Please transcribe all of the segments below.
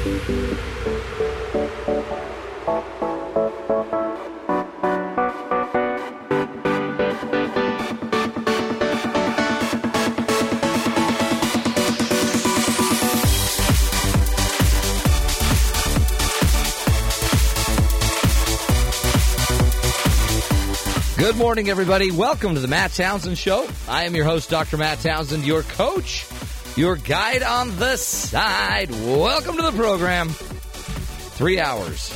Good morning, everybody. Welcome to the Matt Townsend Show. I am your host, Dr. Matt Townsend, your coach, your guide on the side. Welcome to the program. Three hours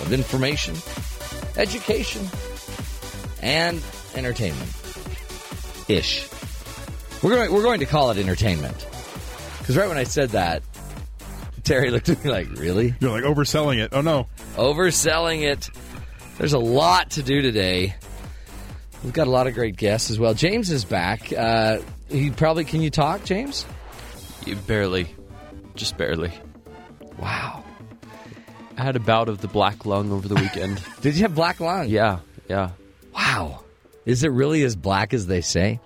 of information, education, and entertainment. Ish. We're going, we're going to call it entertainment. Because right when I said that, Terry looked at me like, really? You're like overselling it. Oh no. overselling it. There's a lot to do today. We've got a lot of great guests as well. James is back. Uh, he probably can you talk, James? Barely, just barely. Wow. I had a bout of the black lung over the weekend. Did you have black lung? yeah, yeah. Wow. Is it really as black as they say?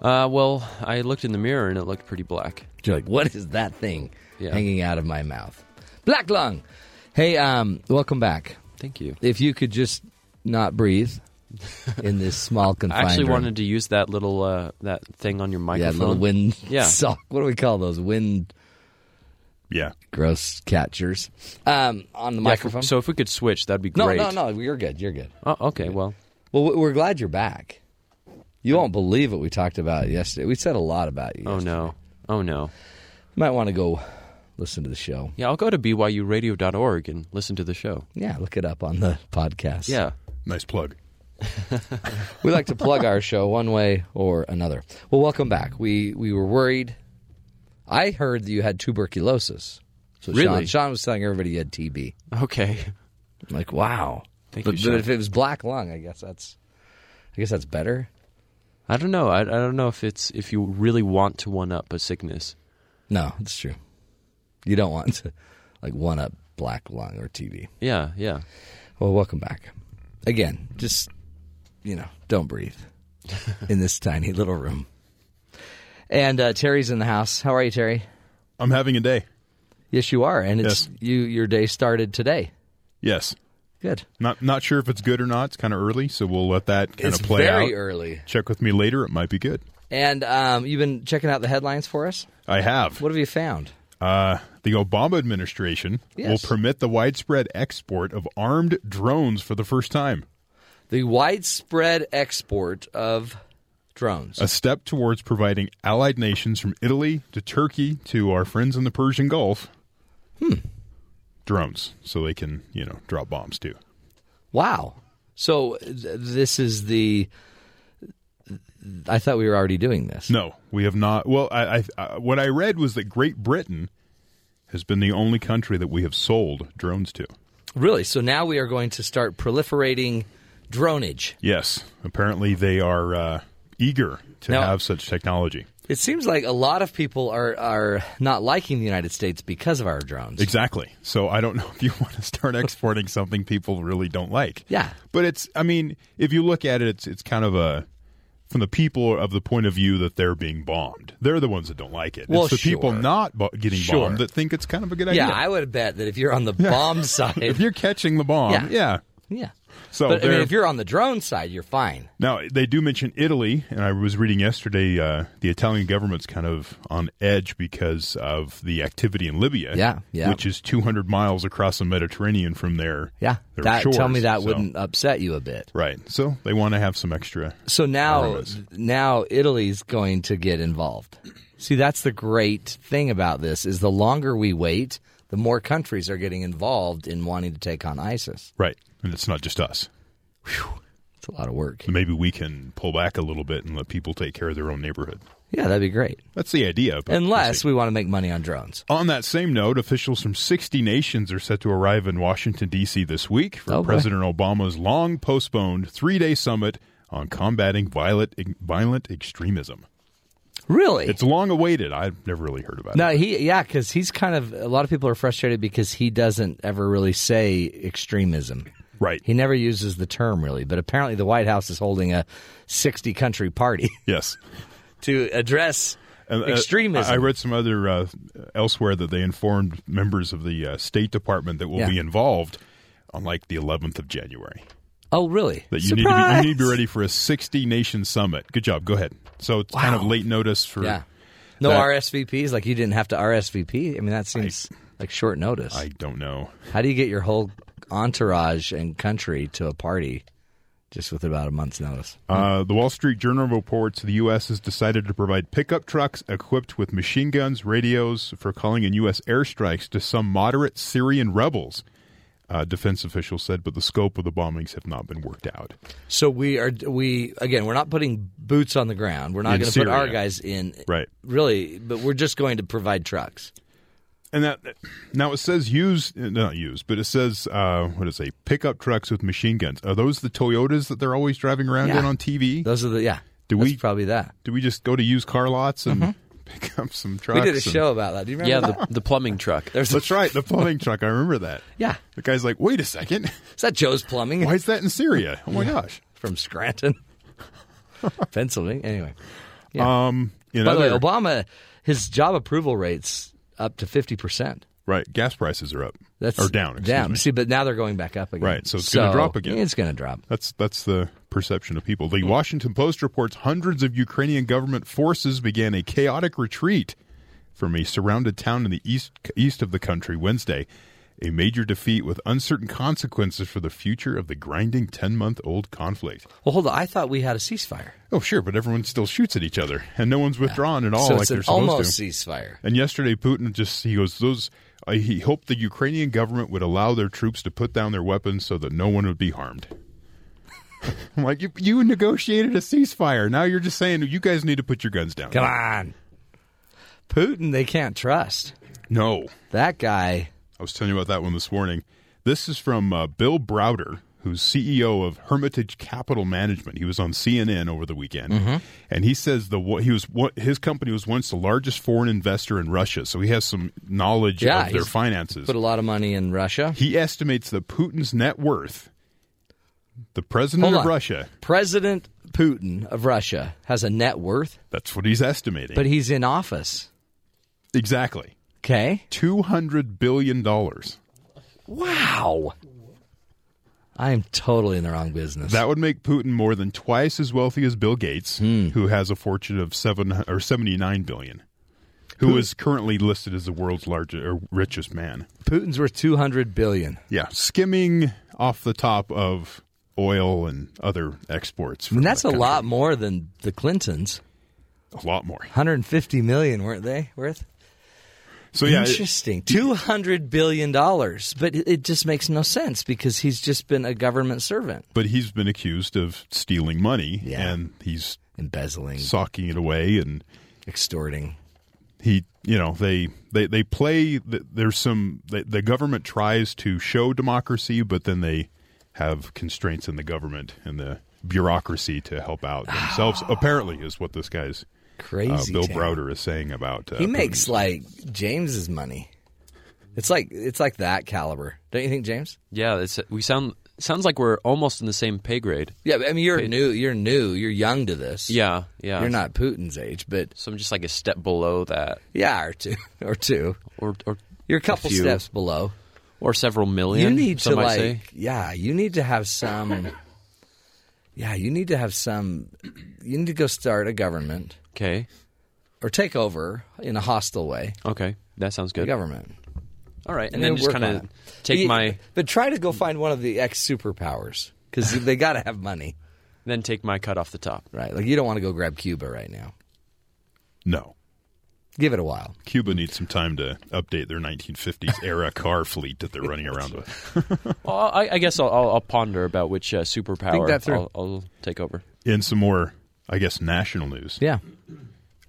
Uh, well, I looked in the mirror and it looked pretty black. You're like, what is that thing Yeah. hanging out of my mouth? Black lung. Hey, um, welcome back. Thank you. If you could just not breathe in this small I actually room. wanted to use that little uh, that thing on your microphone. yeah, little wind Yeah. sock. What do we call those? Wind Yeah. gross catchers um, on the Yeah, microphone. So if we could switch, that'd be great. no, no. no. You're good. You're good. Oh, okay. Well, Well, we- we're glad you're back. You won't believe what we talked about yesterday. We said a lot about you. oh no, oh no. You might want to go listen to the show. Yeah, I'll go to byuradio.org and listen to the show. Yeah, look it up on the podcast. Yeah. Nice plug. we like to plug our show one way or another. Well, welcome back. We we were worried. I heard that you had tuberculosis. So Sean, Really? Sean was telling everybody you had TB. Okay. I'm like, wow. Thank but, you, but Sean. if it was black lung, I guess that's, I guess that's better. I don't know. I, I don't know if it's if you really want to one up a sickness. No, it's true. You don't want to like one up black lung or TB. Yeah, yeah. Well, welcome back. Again, just you know, don't breathe in this tiny little room. And uh, Terry's in the house. How are you, Terry? I'm having a day. Yes, you are, and it's Yes. you. Your day started today. Yes. Good. Not not sure if it's good or not. It's kind of early, so we'll let that kind It's of play very out. Very early. Check with me later. It might be good. And um, you've been checking out the headlines for us. I have. What have you found? Uh, the Obama administration Yes. will permit the widespread export of armed drones for the first time. The widespread export of drones. A step towards providing allied nations from Italy to Turkey to our friends in the Persian Gulf hmm. drones so they can, you know, drop bombs too. Wow. So th- this is the. I thought we were already doing this. No, we have not. Well, I, I, what I read was that Great Britain has been the only country that we have sold drones to. Really? So now we are going to start proliferating dronage. Yes, apparently they are uh, eager to Now- have such technology. It seems like a lot of people are are not liking the United States because of our drones. Exactly. So I don't know if you want to start exporting something people really don't like. Yeah. But it's. I mean, if you look at it, it's it's kind of a from the people of the point of view that they're being bombed. They're the ones that don't like it. Well, it's the people not bo- getting Sure. bombed that think it's kind of a good idea. Yeah, I would bet that if you're on the bomb side, if you're catching the bomb, Yeah. yeah. yeah. So but I mean, if you're on the drone side, you're fine. Now they do mention Italy, and I was reading yesterday. Uh, the Italian government's kind of on edge because of the activity in Libya, Yeah, yeah. which is 200 miles across the Mediterranean from their Yeah, their that, shores. tell me that So- wouldn't upset you a bit. right. So they want to have some extra. So now, now Italy's going to get involved. See, that's the great thing about this is the longer we wait, the more countries are getting involved in wanting to take on ISIS. Right, and it's not just us. It's a lot of work. Maybe we can pull back a little bit and let people take care of their own neighborhood. Yeah, that'd be great. That's the idea. but Unless we want to make money on drones. On that same note, officials from 60 nations are set to arrive in Washington, D.C. this week for Oh. President Obama's long postponed three day summit on combating violent, violent extremism. Really? It's long awaited. I've never really heard about no, it. he yeah, because he's kind of a lot of people are frustrated because he doesn't ever really say extremism. Right. He never uses the term really, but apparently the White House is holding a 60 country party Yes. to address And, uh, Extremism. I I read some other uh, elsewhere that they informed members of the uh, State Department that will Yeah. be involved on like the 11th of January. Oh, really? That you need, to be, you need to be ready for a 60 nation summit. Good job. Go ahead. So it's kind of late notice for. Yeah. No that- RSVPs. Like you didn't have to RSVP. I mean, that seems like short notice. I don't know. How do you get your whole entourage and country to a party just with about a month's notice? Uh, the Wall Street Journal reports the U.S. has decided to provide pickup trucks equipped with machine guns, radios for calling in U.S. airstrikes to some moderate Syrian rebels. Uh, defense officials said, but the scope of the bombings have not been worked out. So we are we again. We're not putting boots on the ground. We're not going to put our guys in. Right. Really, but we're just going to provide trucks. And that now it says use not use, but it says uh, what does it say? Pickup trucks with machine guns. Are those the Toyotas that they're always driving around Yeah. in on TV? Those are the yeah. Do that's we- probably that? Do we just go to used car lots and pick up some trucks? Mm-hmm. We did a and- show about that. Do you Yeah, remember? that? the, the plumbing truck. There's That's right, the plumbing truck. I remember that. yeah. The guy's like, "Wait a second, Is that Joe's Plumbing why is that in Syria? Oh my gosh!" from Scranton, Pennsylvania? Anyway, Yeah. Um, in by the way, Obama his job approval rates up to fifty percent. right, gas prices are up. That's or down. Down. me. See, but now they're going back up again. Right, so it's gonna drop again. It's going to drop. That's that's the perception of people. The Washington Post reports hundreds of Ukrainian government forces began a chaotic retreat from a surrounded town in the east east of the country Wednesday. A major defeat with uncertain consequences for the future of the grinding ten month old conflict. Well, hold on. I thought we had a ceasefire. Oh, sure, but everyone still shoots at each other, and no one's withdrawn at all so like they're supposed almost to. ceasefire. And yesterday, Putin just he goes those. Uh, he hoped the Ukrainian government would allow their troops to put down their weapons so that no one would be harmed. I'm like, you, you negotiated a ceasefire. Now you're just saying you guys need to put your guns down. Come on. Putin, they can't trust. No, That guy. I was telling you about that one this morning. This is from uh, Bill Browder, who's CEO of Hermitage Capital Management. He was on CNN over the weekend, Mm-hmm. and he says the he was what his company was once the largest foreign investor in Russia, so he has some knowledge Yeah, of their finances. Put a lot of money in Russia. He estimates that Putin's net worth, the president of. Russia, President Putin of Russia has a net worth, that's what he's estimating. but he's in office. exactly. Okay. $200 billion. Wow. I am totally in the wrong business. That would make Putin more than twice as wealthy as Bill Gates, Hmm. who has a fortune of seven or 79 billion, who is currently listed as the world's largest or richest man. Putin's worth 200 billion. Yeah, skimming off the top of oil and other exports. I mean, that's a lot more than the Clintons. A lot more. 150 million, weren't they worth? So yeah, Interesting. Two hundred billion dollars, but it, just makes no sense because he's just been a government servant, but he's been accused of stealing money, Yeah. and he's embezzling, socking it away and extorting. he you know they they they play there's some the, the government tries to show democracy but then they have constraints in the government and the bureaucracy to help out themselves apparently is what this guy's Crazy. uh, Bill town. Browder is saying about uh, He makes Putin's- like James's money. It's like it's like that caliber, don't you think, James? Yeah, it's, we sound sounds like we're almost in the same pay grade. Yeah, I mean you're new. You're new. You're young to this. Yeah, yeah. You're not Putin's age, but So I'm just like a step below that, yeah, or two, or two. or or You're a couple few. steps below. or several million. you need some to might like, say. yeah, you need to have some. Yeah, you need to have some. You need to go start a government Okay, or take over in a hostile way okay, that sounds the good. government. All right, and And then then just work kind on of it. take But- my But try to go find one of the ex superpowers because they got to have money, then take my cut off the top. right? Like you don't want to go grab Cuba right now. no Give it a while. Cuba needs some time to update their 1950s era car fleet that they're running around with. Well, I, I guess I'll, I'll, I'll ponder about which uh, superpower that. I'll, I'll take over. In some more, I guess, national news, Yeah.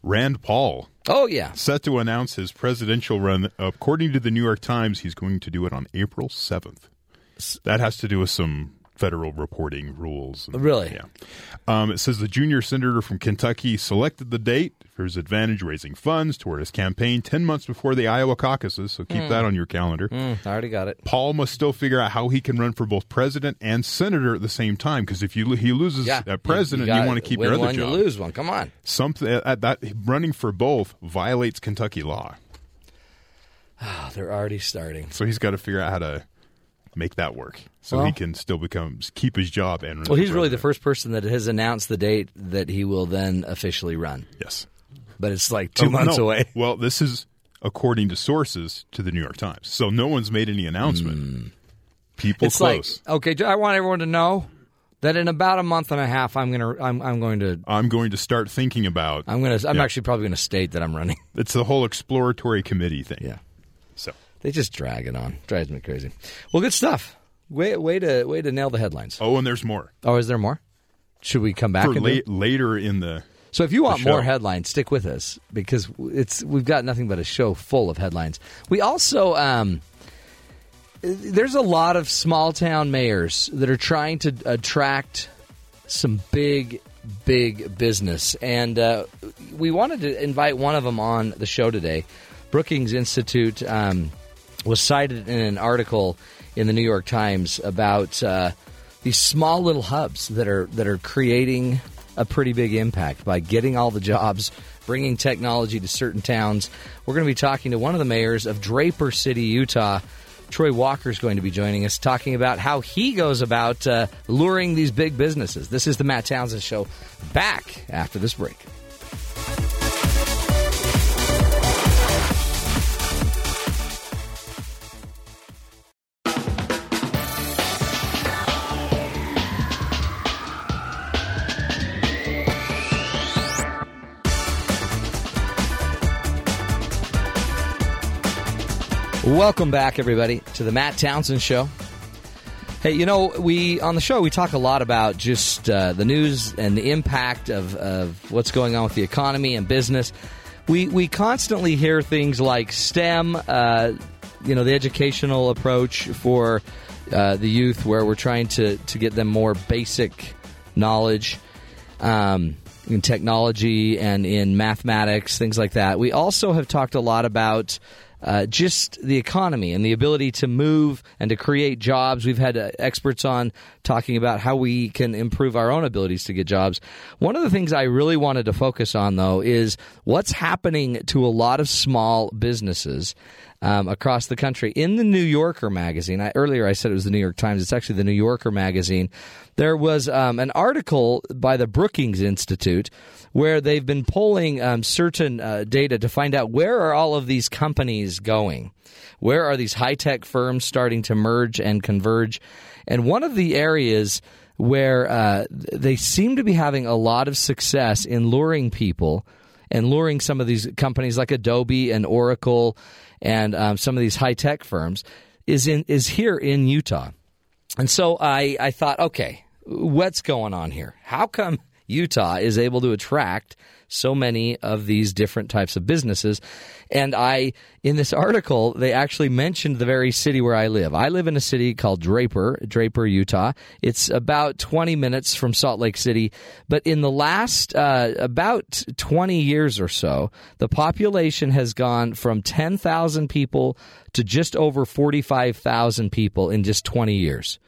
Rand Paul Oh yeah. set to announce his presidential run. According to the New York Times, he's going to do it on April 7th. That has to do with some federal reporting rules. And- Really? Yeah. Um, it says the junior senator from Kentucky selected the date for his advantage, raising funds toward his campaign 10 months before the Iowa caucuses. So keep that on your calendar. Mm, I already got it. Paul must still figure out how he can run for both president and senator at the same time. Because if you he loses Yeah, at president, you, got- want to keep your other one, job. You lose one. Come on. Something at that running for both violates Kentucky law. Oh, they're already starting. So he's got to figure out how to make that work so Well- he can still become keep his job and run Well, he's really the first person that has announced the date that he will then officially run. Yes. But it's like two Oh, months no. away. Well, this is according to sources to the New York Times. So no one's made any announcement. People Hmm. It's close. like okay. I want everyone to know that in about a month and a half, I'm gonna I'm, I'm going to I'm going to start thinking about. I'm gonna I'm Yeah. actually probably gonna state that I'm running. It's the whole exploratory committee thing. Yeah. They just drag it on. Drives me crazy. Well, good stuff. Way way to way to nail the headlines. oh, and there's more Oh, is there more? Should we come back? for late, later in the. So if you want more headlines, stick with us because it's we've got nothing but a show full of headlines. We also um, there's a lot of small town mayors that are trying to attract some big big business, and uh, we wanted to invite one of them on the show today. Brookings Institute um, was cited in an article in the New York Times about uh, these small little hubs that are that are creating a pretty big impact by getting all the jobs, bringing technology to certain towns. We're going to be talking to one of the mayors of Draper City, Utah. Troy Walker is going to be joining us, talking about how he goes about uh, luring these big businesses. This is the Matt Townsend Show. Back after this break. Welcome back, everybody, to the Matt Townsend Show. Hey, you know, we on the show we talk a lot about just uh, the news and the impact of, of what's going on with the economy and business. We we constantly hear things like STEM, uh, you know, the educational approach for uh, the youth, where we're trying to to get them more basic knowledge um, in technology and in mathematics, things like that. We also have talked a lot about uh, just the economy and the ability to move and to create jobs. We've had uh, experts on talking about how we can improve our own abilities to get jobs. One of the things I really wanted to focus on, though, is what's happening to a lot of small businesses. Um, across the country. In the New Yorker magazine, I, earlier I said it was the New York Times. It's actually the New Yorker magazine. There was um, an article by the Brookings Institute where they've been polling um, certain uh, data to find out where are all of these companies going. Where are these high tech firms starting to merge and converge? And one of the areas where uh, they seem to be having a lot of success in luring people and luring some of these companies like Adobe and Oracle and um, some of these high tech firms is in is here in Utah. And so I, I thought, okay, what's going on here? How come Utah is able to attract so many of these different types of businesses? And I, in this article, they actually mentioned the very city where I live. I live in a city called Draper, Draper, Utah. It's about 20 minutes from Salt Lake City. But in the last uh, about 20 years or so, the population has gone from 10,000 people to just over 45,000 people in just 20 years.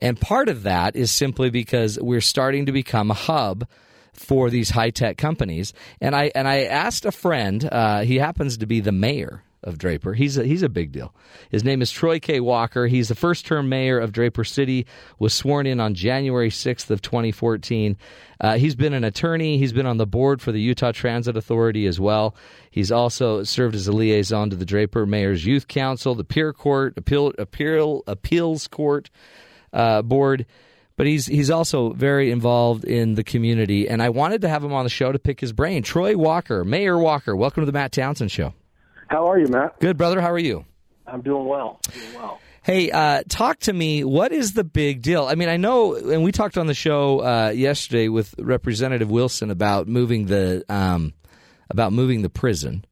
And part of that is simply because we're starting to become a hub for these high tech companies. And I and I asked a friend. Uh, he happens to be the mayor of Draper. He's a, he's a big deal. His name is Troy K. Walker. He's the first term mayor of Draper City. Was sworn in on January sixth of 2014. Uh, he's been an attorney. He's been on the board for the Utah Transit Authority as well. He's also served as a liaison to the Draper Mayor's Youth Council, the Peer Court, Appeal, Appeal Appeals Court uh, Board but he's he's also very involved in the community. And I wanted to have him on the show to pick his brain. Troy Walker, Mayor Walker, welcome to the Matt Townsend Show. How are you, Matt? Good, brother. How are you? I'm doing well. Doing well. Hey, uh, talk to me. What is the big deal? I mean, I know, and we talked on the show uh, yesterday with Representative Wilson about moving the um, about moving the prison,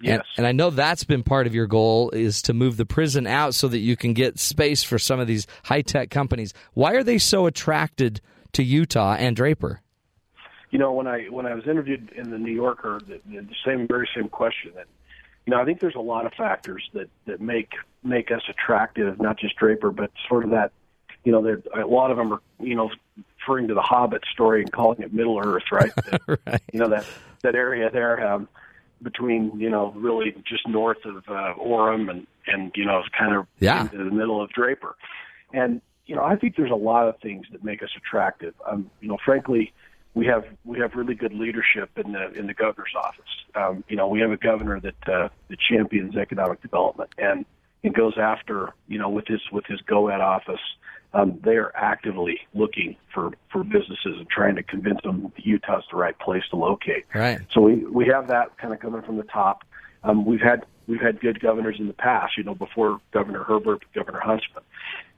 Yes. And, and I know that's been part of your goal is to move the prison out so that you can get space for some of these high tech companies. Why are they so attracted to Utah and Draper? You know, when I when I was interviewed in the New Yorker, the, the same very same question. That you know, I think there's a lot of factors that that make make us attractive, not just Draper, but sort of that. You know, there a lot of them are you know referring to the Hobbit story and calling it Middle Earth, right? right. You know that that area there. Um, between you know really just north of uh, Orem and and you know kind of Yeah. into the middle of Draper, and you know I think there's a lot of things that make us attractive. Um, you know, frankly, we have we have really good leadership in the in the governor's office. Um, you know, we have a governor that uh, that champions economic development and and goes after you know with his with his GOED office. Um, they are actively looking for for businesses and trying to convince them that Utah's the right place to locate. Right. So we we have that kind of coming from the top. Um, we've had we've had good governors in the past. You know, before Governor Herbert, Governor Huntsman.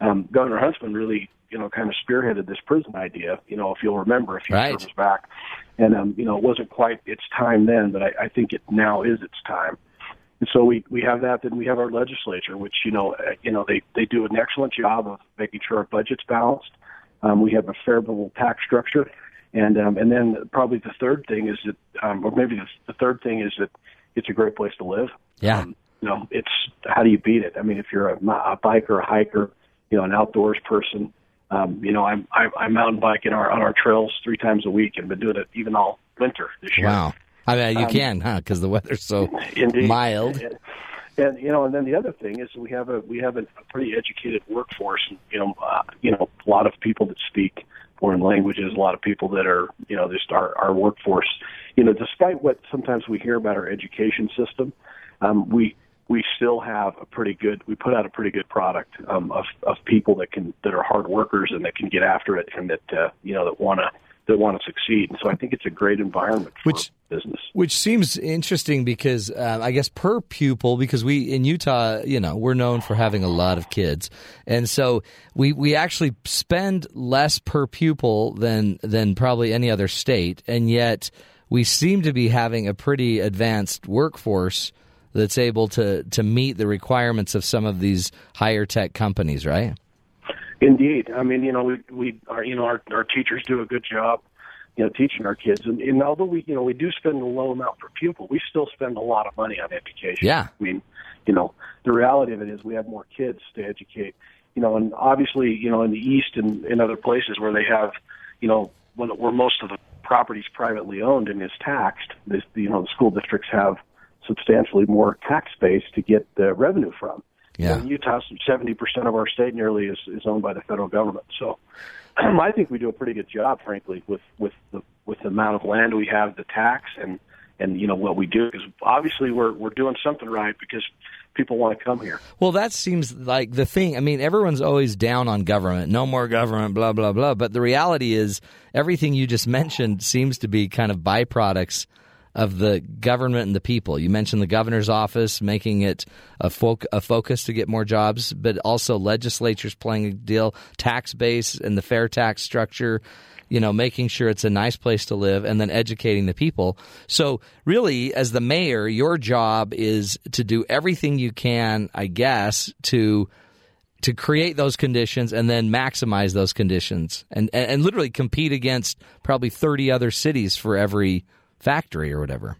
Um, Governor Huntsman really you know kind of spearheaded this prison idea. You know, if you'll remember a few Right. terms back, and um, you know it wasn't quite its time then, but I, I think it now is its time. And so we, we have that. Then we have our legislature, which you know uh, you know they, they do an excellent job of making sure our budget's balanced. Um, we have a favorable tax structure, and um, and then probably the third thing is that, um, or maybe the, the third thing is that it's a great place to live. Yeah. Um, you know, it's how do you beat it? I mean, if you're a, a biker, a hiker, you know, an outdoors person, um, you know, I'm I, I mountain bike in our on our trails three times a week, and been doing it even all winter this year. Wow. I mean, you Um, can, huh? Because the weather's so Indeed. mild. And, and you know, and then the other thing is we have a we have a, pretty educated workforce, and you know, uh, you know, a lot of people that speak foreign languages, a lot of people that are, you know, just our our workforce. You know, despite what sometimes we hear about our education system, um, we we still have a pretty good we put out a pretty good product um, of of people that can that are hard workers and that can get after it and that uh, you know that want to that want to succeed. And so I think it's a great environment for Which- business. Which seems interesting because uh, I guess per pupil, because we in Utah, you know, we're known for having a lot of kids, and so we we actually spend less per pupil than than probably any other state, and yet we seem to be having a pretty advanced workforce that's able to to meet the requirements of some of these higher tech companies, right? Indeed, I mean, you know, we we are, you know, our our teachers do a good job, you know, teaching our kids, and, and although we, you know, we do spend a low amount per pupil, we still spend a lot of money on education. Yeah. I mean, you know, the reality of it is we have more kids to educate, you know, and obviously, you know, in the east and in other places where they have, you know, when, where most of the property is privately owned and is taxed, this, you know, the school districts have substantially more tax base to get the revenue from. Yeah. In Utah, seventy percent of our state nearly is, is owned by the federal government. So, I think we do a pretty good job, frankly, with with the with the amount of land we have, the tax, and and you know what we do. Because obviously we're we're doing something right because people want to come here. Well, that seems like the thing. I mean, everyone's always down on government. No more government, blah, blah, blah. But the reality is, everything you just mentioned seems to be kind of byproducts of the government and the people. You mentioned the governor's office making it a, foc- a focus to get more jobs, but also legislatures playing a deal, tax base and the fair tax structure you know, making sure it's a nice place to live and then educating the people. So, really, as the mayor, your job is to do everything you can, I guess, to to create those conditions and then maximize those conditions and, and, and literally compete against probably 30 other cities for every factory or whatever.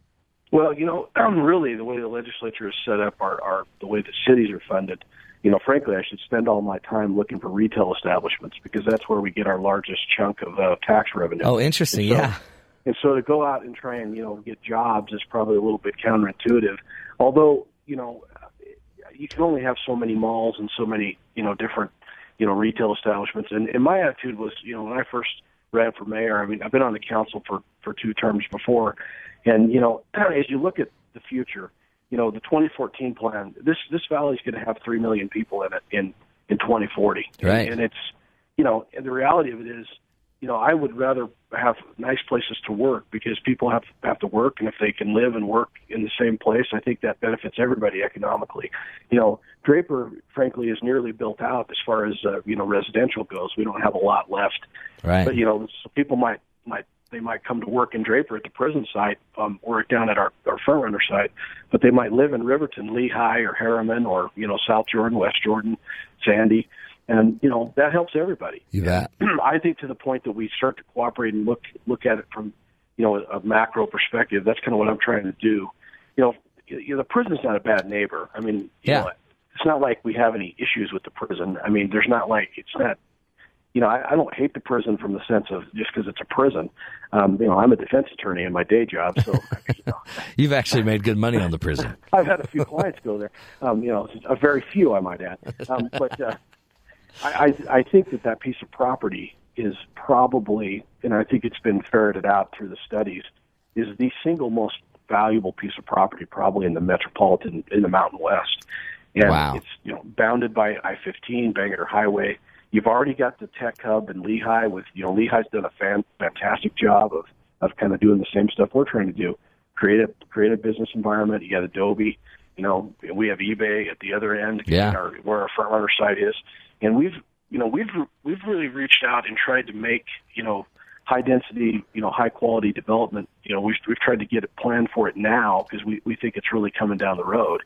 Well, you know, really, the way the legislature is set up, our, our the way the cities are funded, you know, frankly, I should spend all my time looking for retail establishments because that's where we get our largest chunk of uh, tax revenue. Oh, interesting. So- yeah. And so to go out and try and you know get jobs is probably a little bit counterintuitive. Although you know you can only have so many malls and so many you know different you know retail establishments. And, and my attitude was you know when I first ran for mayor, I mean I've been on the council for for two terms before, and you know as you look at the future, you know the 2014 plan, this this valley is going to have three million people in it in in 2040, Right. And, and it's you know and the reality of it is you know, I would rather have nice places to work because people have have to work, and if they can live and work in the same place, I think that benefits everybody economically. You know, Draper, frankly, is nearly built out as far as uh, you know residential goes. We don't have a lot left, Right. but you know, so people might might they might come to work in Draper at the prison site um, or down at our, our FrontRunner site, but they might live in Riverton, Lehi, or Herriman or you know South Jordan, West Jordan, Sandy, and you know that helps everybody. You bet. I think to the point that we start to cooperate and look look at it from you know a, a macro perspective. That's kind of what I'm trying to do. You know, you know the prison's not a bad neighbor. I mean, you Yeah. know, it's not like we have any issues with the prison. I mean, there's not like it's not. You know, I, I don't hate the prison from the sense of just because it's a prison. Um, you know, I'm a defense attorney in my day job, so you know, You've actually made good money on the prison. I've had a few clients go there. Um, you know, a very few, I might add. Um, but uh, I, I, I think that that piece of property is probably, and I think it's been ferreted out through the studies, is the single most valuable piece of property probably in the metropolitan, in the Mountain West. And Wow. it's you know bounded by I-15, Bangerter Highway. You've already got the tech hub in Lehi. With you know, Lehi's done a fan, fantastic job of of kind of doing the same stuff we're trying to do. Create a create a business environment. You got Adobe. You know, we have eBay at the other end, Yeah. our, where our FrontRunner site is, and we've you know we've we've really reached out and tried to make you know high density, you know, high quality development. You know, we've we've tried to get it planned for it now because we we think it's really coming down the road,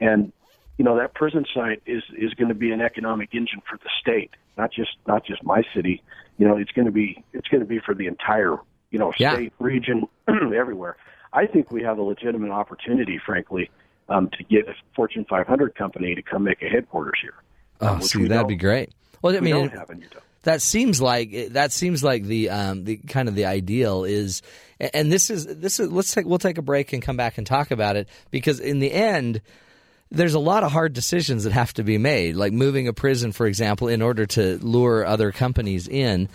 and you know that prison site is is going to be an economic engine for the state, not just not just my city. You know, it's going to be it's going to be for the entire you know Yeah. state, region, everywhere. I think we have a legitimate opportunity, frankly, um, to get a Fortune 500 company to come make a headquarters here. Oh, um, see, that'd be great. Well, I mean, don't have in Utah. that seems like that seems like the um, the kind of the ideal is, and this is this is let's take we'll take a break and come back and talk about it because in the end. There's a lot of hard decisions that have to be made, like moving a prison, for example, in order to lure other companies in.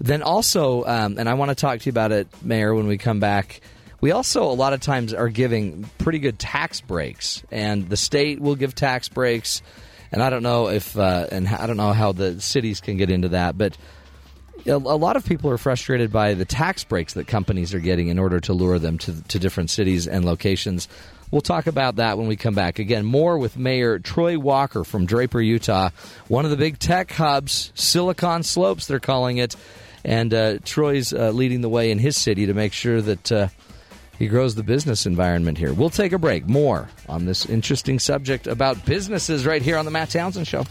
Then also, um, and I want to talk to you about it, Mayor, when we come back. We also a lot of times are giving pretty good tax breaks, and the state will give tax breaks. And I don't know if, uh, and I don't know how the cities can get into that, but a lot of people are frustrated by the tax breaks that companies are getting in order to lure them to, to different cities and locations. We'll talk about that when we come back. Again, more with Mayor Troy Walker from Draper, Utah, one of the big tech hubs, Silicon Slopes, they're calling it. And uh, Troy's uh, leading the way in his city to make sure that uh, he grows the business environment here. We'll take a break. More on this interesting subject about businesses right here on the Matt Townsend Show.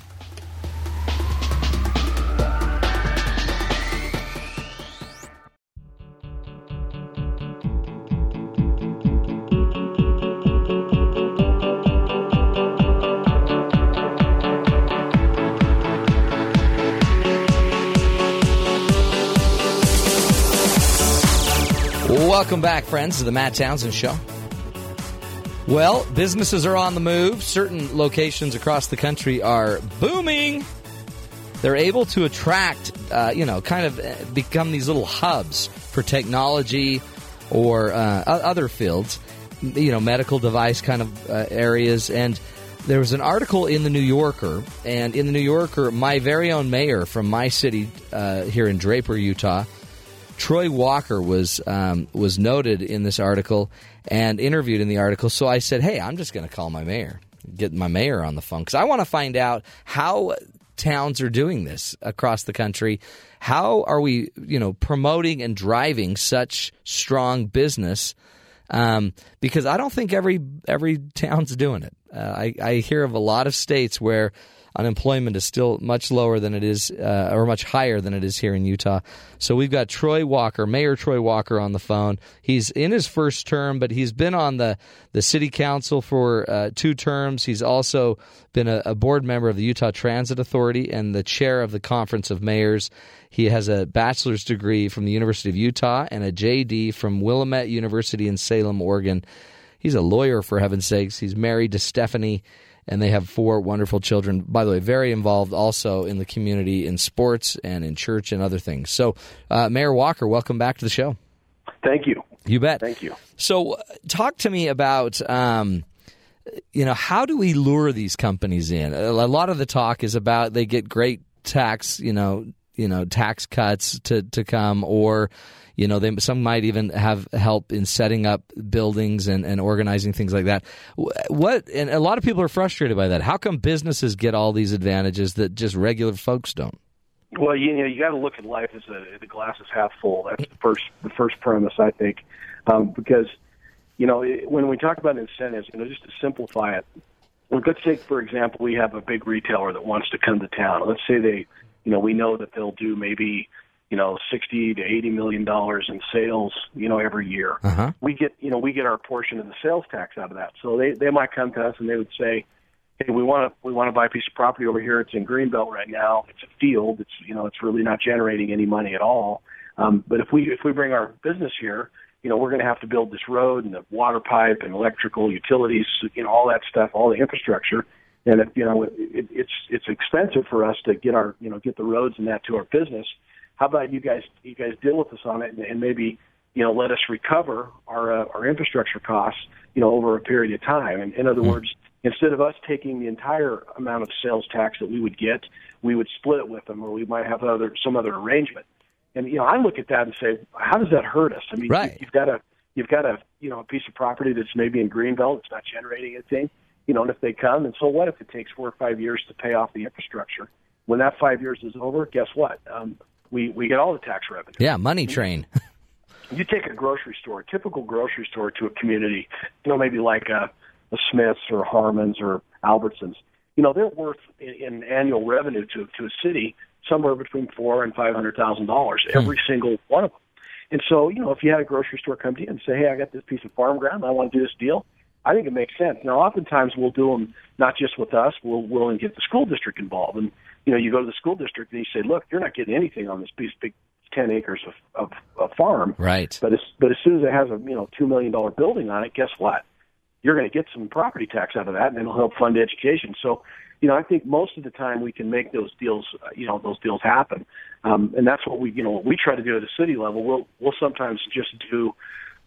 Welcome back, friends, to the Matt Townsend Show. Well, businesses are on the move. Certain locations across the country are booming. They're able to attract, uh, you know, kind of uh, become these little hubs for technology or uh, other fields, you know, medical device kind of uh, areas. And there was an article in the New Yorker, and in the New Yorker, my very own mayor from my city uh, here in Draper, Utah, Troy Walker was um, was noted in this article and interviewed in the article. So I said, "Hey, I'm just going to call my mayor, get my mayor on the phone because I want to find out how towns are doing this across the country. How are we, you know, promoting and driving such strong business? Um, because I don't think every every town's doing it. Uh, I, I hear of a lot of states where unemployment is still much lower than it is, uh, or much higher than it is here in Utah. So we've got Troy Walker, Mayor Troy Walker, on the phone. He's in his first term, but he's been on the the city council for uh, two terms. He's also been a, a board member of the Utah Transit Authority and the chair of the Conference of Mayors. He has a bachelor's degree from the University of Utah and a JD from Willamette University in Salem, Oregon. He's a lawyer, for heaven's sakes. He's married to Stephanie, and they have four wonderful children. By the way, very involved also in the community, in sports, and in church and other things. So, uh, Mayor Walker, welcome back to the show. Thank you. You bet. Thank you. So, uh, talk to me about, um, you know, how do we lure these companies in? A a lot of the talk is about they get great tax, you know, you know, tax cuts to to come, or you know, they some might even have help in setting up buildings and, and organizing things like that. What and a lot of people are frustrated by that. How come businesses get all these advantages that just regular folks don't? Well, you know, you got to look at life as a, the glass is half full. That's the first the first premise, I think, um, because you know it, when we talk about incentives, you know, just to simplify it, let's take for example, we have a big retailer that wants to come to town. Let's say they, you know, we know that they'll do maybe you know sixty to eighty million dollars in sales, you know, every year. Uh-huh. We get you know we get our portion of the sales tax out of that. So they they might come to us and they would say hey, we want to we want to buy a piece of property over here. It's in Greenbelt right now. It's a field. It's you know it's really not generating any money at all. Um, but if we if we bring our business here, you know we're going to have to build this road and the water pipe and electrical utilities, you know all that stuff, all the infrastructure. And if you know it, it, it's it's expensive for us to get our you know get the roads and that to our business. How about you guys you guys deal with us on it and, and maybe you know let us recover our uh, our infrastructure costs you know over a period of time. And in other mm-hmm. words instead of us taking the entire amount of sales tax that we would get, we would split it with them, or we might have other some other arrangement. And you know, I look at that and say, how does that hurt us? I mean, right. you've got a you've got a you know a piece of property that's maybe in Greenbelt, it's not generating anything. You know, and if they come, and so what if it takes four or five years to pay off the infrastructure? When that five years is over, guess what? Um, we we get all the tax revenue. Yeah, money train. you take a grocery store, a typical grocery store to a community, you know, maybe like a the Smiths or Harmons or Albertsons, you know, they're worth in, in annual revenue to to a city somewhere between four and five hundred thousand dollars hmm. every single one of them. And so, you know, if you had a grocery store come to you and say, "Hey, I got this piece of farm ground, I want to do this deal," I think it makes sense. Now, oftentimes we'll do them not just with us; we'll we'll get the school district involved. And you know, you go to the school district and you say, "Look, you're not getting anything on this piece, big ten acres of, of, of farm, right?" But as but as soon as it has a you know two million dollar building on it, guess what? you're going to get some property tax out of that, and it'll help fund education. So, you know, I think most of the time we can make those deals, you know, those deals happen, um, and that's what we, you know, what we try to do at a city level. We'll we'll sometimes just do,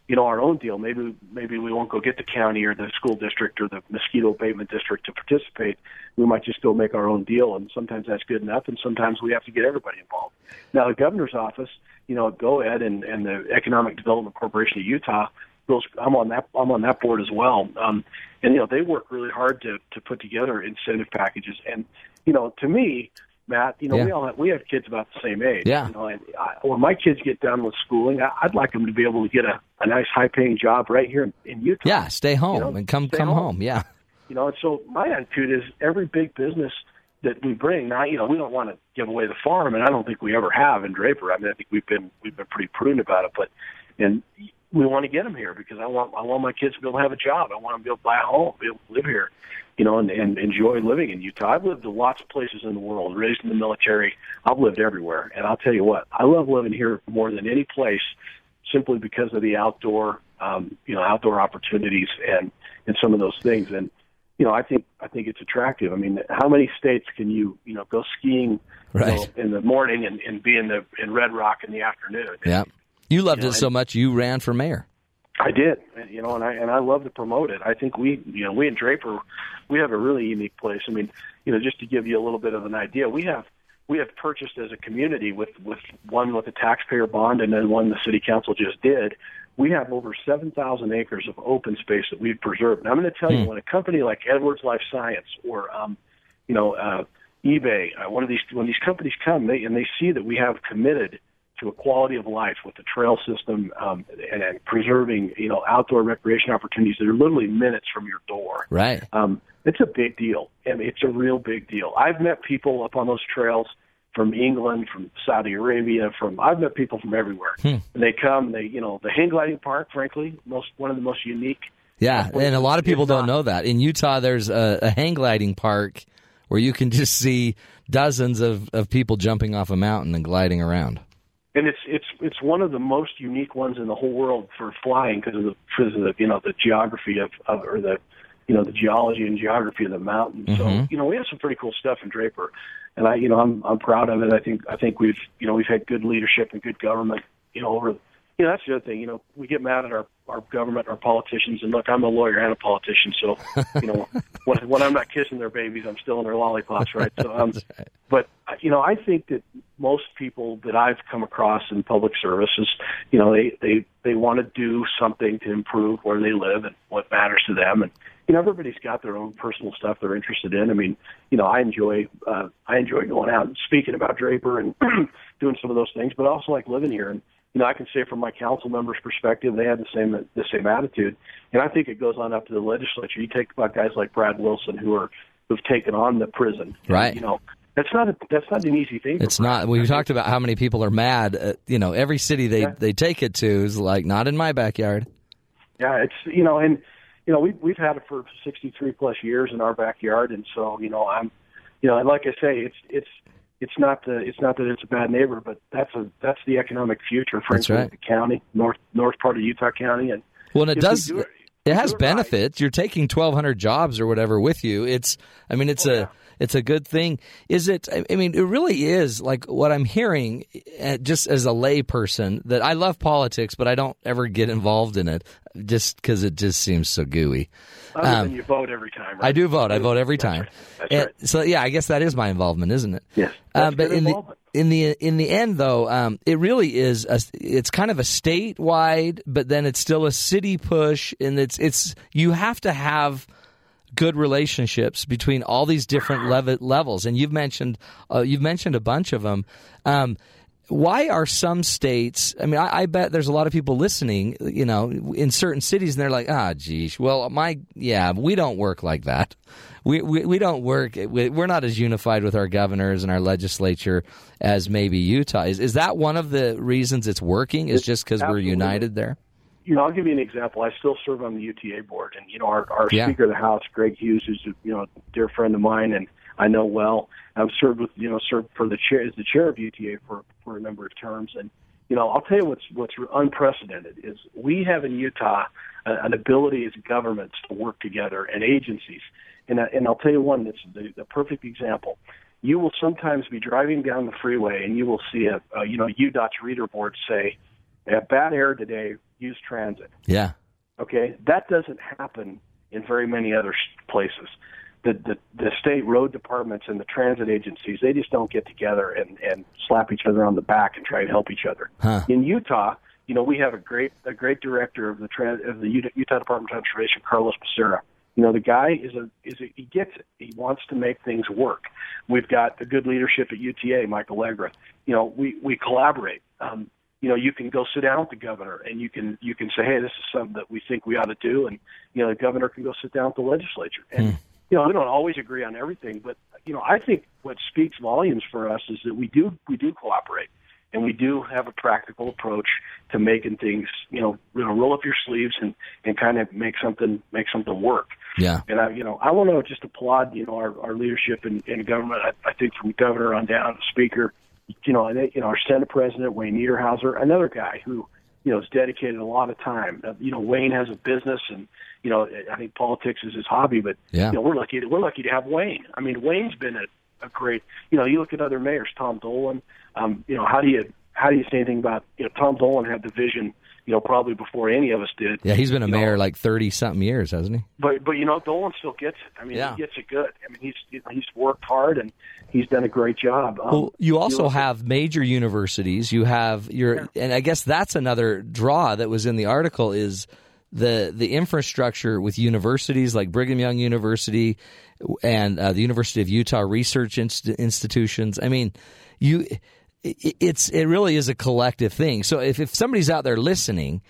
you know, our own deal. Maybe maybe we won't go get the county or the school district or the mosquito abatement district to participate. We might just go make our own deal, and sometimes that's good enough, and sometimes we have to get everybody involved. Now, the governor's office, you know, GOED and and the Economic Development Corporation of Utah those I'm on that I'm on that board as well. Um, and you know they work really hard to to put together incentive packages. And you know to me, Matt, you know yeah. we all have, we have kids about the same age. Yeah. You know, and I, when my kids get done with schooling, I, I'd like them to be able to get a, a nice high paying job right here in, in Utah. Yeah, stay home you know, and come come home. home. Yeah. You know, and so my attitude is every big business that we bring now, you know, we don't want to give away the farm, and I don't think we ever have in Draper. I mean, I think we've been we've been pretty prudent about it, but and we want to get them here because I want I want my kids to be able to have a job. I want them to be able to buy a home, be able to live here, you know, and, and enjoy living in Utah. I've lived in lots of places in the world, raised in the military. I've lived everywhere, and I'll tell you what, I love living here more than any place, simply because of the outdoor, um, you know, outdoor opportunities and and some of those things. And you know, I think I think it's attractive. I mean, how many states can you you know go skiing right. you know, in the morning and, and be in the in Red Rock in the afternoon? Yeah. You loved you know, it so much you ran for mayor. I did, you know, and I and I love to promote it. I think we, you know, we in Draper, we have a really unique place. I mean, you know, just to give you a little bit of an idea, we have we have purchased as a community with with one with a taxpayer bond and then one the city council just did. We have over seven thousand acres of open space that we've preserved. And I'm going to tell you, hmm. when a company like Edwards Life Science or um, you know uh, eBay, uh, one of these when these companies come, they and they see that we have committed to a quality of life with the trail system um, and, and preserving, you know, outdoor recreation opportunities that are literally minutes from your door. Right. Um, it's a big deal. I mean, it's a real big deal. I've met people up on those trails from England, from Saudi Arabia, from I've met people from everywhere. Hmm. And they come, they you know, the hang gliding park, frankly, most one of the most unique. Yeah, and a lot of people don't know that in Utah. There's a, a hang gliding park where you can just see dozens of, of people jumping off a mountain and gliding around and it's it's it's one of the most unique ones in the whole world for flying because of the because of the you know the geography of, of or the you know the geology and geography of the mountain. Mm-hmm. So you know we have some pretty cool stuff in Draper, and I you know I'm I'm proud of it. I think I think we've you know we've had good leadership and good government you know over you know that's the other thing. You know we get mad at our our government, our politicians, and look, I'm a lawyer and a politician, so you know when when I'm not kissing their babies, I'm still in their lollipops, right? So um, right. but you know I think that most people that I've come across in public services, you know, they they they want to do something to improve where they live and what matters to them, and you know everybody's got their own personal stuff they're interested in. I mean, you know, I enjoy uh, I enjoy going out and speaking about Draper and doing some of those things, but I also like living here and you know, I can say from my council members' perspective, they had the same the same attitude, and I think it goes on up to the legislature. You take about guys like Brad Wilson who are who've taken on the prison, right? You know, that's not a, that's not an easy thing. It's not. We talked about how many people are mad. Uh, you know, every city they Yeah. they take it to is like not in my backyard. Yeah, it's you know, and you know, we've we've had it for 63 plus years in our backyard, and so you know, I'm, you know, and like I say, it's it's it's not the it's not that it's a bad neighbor, but that's a that's the economic future, That's frankly, right. the county, north north part of Utah County, and Well, and it does. do It, it- has it right. benefits. You're taking 1,200 jobs or whatever with you. It's. I mean, it's Oh, a. yeah. It's a good thing. Is it? I mean, it really is like what I'm hearing, uh, just as a lay person, that I love politics, but I don't ever get involved in it, just because it just seems so gooey. other Um, than you vote every time. Right? I do vote. I vote every That's time. right. That's right. So yeah, I guess that is my involvement, isn't it? Yes, Um, but in the in the in the end, though, um, it really is. A, it's kind of a statewide, but then it's still a city push, and it's it's you have to have good relationships between all these different lev- levels. And you've mentioned uh, you've mentioned a bunch of them. Um, why are some states? I mean, I, I bet there's a lot of people listening. You know, in certain cities, and they're like, "Ah, geez, well, my yeah, we don't work like that. We we, we don't work. we- We're not as unified with our governors and our legislature as maybe Utah is. Is that one of the reasons it's working? Is just because we're united there? You know, I'll give you an example. I still serve on the UTA board, and you know, our, our Yeah. Speaker of the House, Greg Hughes, is a, you know a dear friend of mine, and I know well. I've served with you know served for the chair as the chair of UTA for for a number of terms, and you know, I'll tell you what's what's unprecedented is we have in Utah a, an ability as governments to work together and agencies, and I- and I'll tell you one that's the, the perfect example. You will sometimes be driving down the freeway, and you will see a, a you know UDOT's reader board say, "At bad air today, use transit." Yeah, Okay, that doesn't happen in very many other places. The, the the state road departments and the transit agencies they just don't get together and and slap each other on the back and try to help each other. Huh. In Utah, you know, we have a great a great director of the trans, of the Utah, Utah Department of Transportation, Carlos Braceras. You know, the guy is a is a, he gets it. He wants to make things work. We've got a good leadership at UTA, Mike Allegra. You know, we we collaborate. Um, you know, you can go sit down with the governor and you can you can say, hey, this is something that we think we ought to do, and you know, the governor can go sit down with the legislature. And hmm. you know, we don't always agree on everything, but you know, I think what speaks volumes for us is that we do we do cooperate and we do have a practical approach to making things, you know, you know, roll up your sleeves and and kind of make something make something work. yeah, And I, you know, I want to just applaud, you know, our, our leadership in, in government. I, I think from governor on down, the speaker, you know, and they, you know, our Senate President Wayne Niederhauser, another guy who, you know, has dedicated a lot of time. Uh, you know, Wayne has a business, and you know, I think politics is his hobby. But Yeah. you know, we're lucky. We're lucky to have Wayne. I mean, Wayne's been a, a great. You know, you look at other mayors, Tom Dolan. Um, you know, how do you how do you say anything about? You know, Tom Dolan had the vision. You know, probably before any of us did. yeah. He's been a You know, mayor like thirty something years, hasn't he? but but you know Dolan still gets it. I mean, Yeah. he gets it good. I mean, he's he's worked hard and he's done a great job. Um, Well, you also have major universities. You have your, and I guess that's another draw that was in the article is the the infrastructure with universities like Brigham Young University and uh, the University of Utah research inst- institutions. I mean, you, it's it really is a collective thing. So if if somebody's out there listening,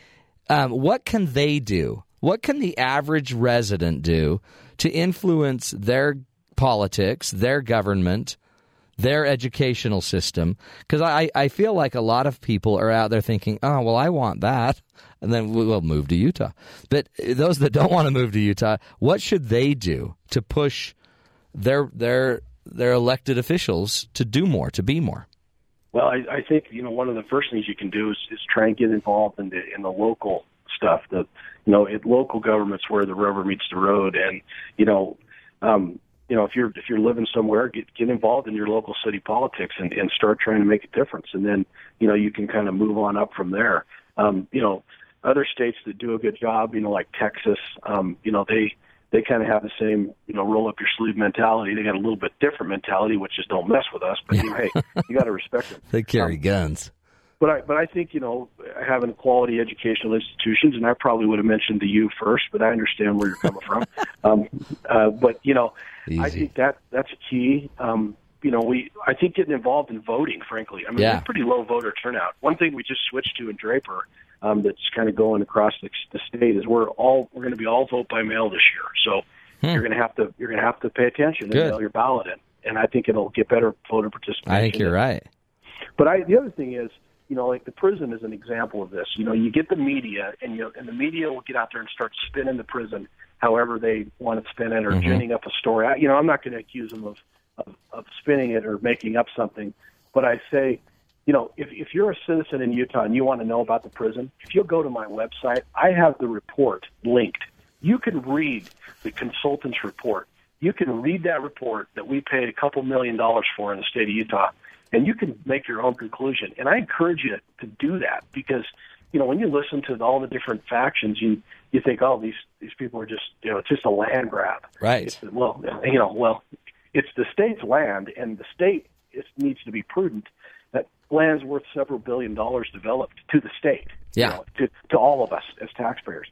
um, what can they do? What can the average resident do to influence their politics, their government, their educational system? Because I, I feel like a lot of people are out there thinking, oh, well, I want that. And then we'll move to Utah. But those that don't want to move to Utah, what should they do to push their their their elected officials to do more, to be more? Well, I, I think you know one of the first things you can do is, is try and get involved in the in the local stuff. The you know, it, local governments where the rubber meets the road, and you know, um, you know, if you're if you're living somewhere, get get involved in your local city politics and, and start trying to make a difference, and then you know you can kind of move on up from there. Um, you know, other states that do a good job, you know, like Texas, um, you know, they they kind of have the same, you know, roll up your sleeve mentality. They got a little bit different mentality, which is don't mess with us. But you know, hey, you got to respect them. They carry guns. but I but I think you know having quality educational institutions, and I probably would have mentioned the U first, but I understand where you're coming from. Um, uh, but you know, I think that that's a key. Um, you know, we I think getting involved in voting, frankly, I mean, Yeah. pretty low voter turnout. One thing we just switched to in Draper, um, that's kind of going across the, the state, is we're all we're going to be all vote by mail this year. So you're going to have to you're going to have to pay attention and Hmm. Good. mail your ballot in, and I think it'll get better voter participation. I think you're right. But I, the other thing is, you know, like the prison is an example of this. You know, you get the media, and you and the media will get out there and start spinning the prison however they want to spin it, or ginning up a story. I, you know, I'm not going to accuse them of, of of spinning it or making up something, but I say, you know, if if you're a citizen in Utah and you want to know about the prison, if you'll go to my website, I have the report linked. You can read the consultant's report. You can read that report that we paid a couple million dollars for in the state of Utah, and you can make your own conclusion. And I encourage you to do that because, you know, when you listen to all the different factions, you you think, oh, these these people are just, you know, it's just a land grab. Right. It's, well, you know, well, it's the state's land, and the state is, needs to be prudent. That land's worth several billion dollars developed to the state. you Yeah. know, to to all of us as taxpayers.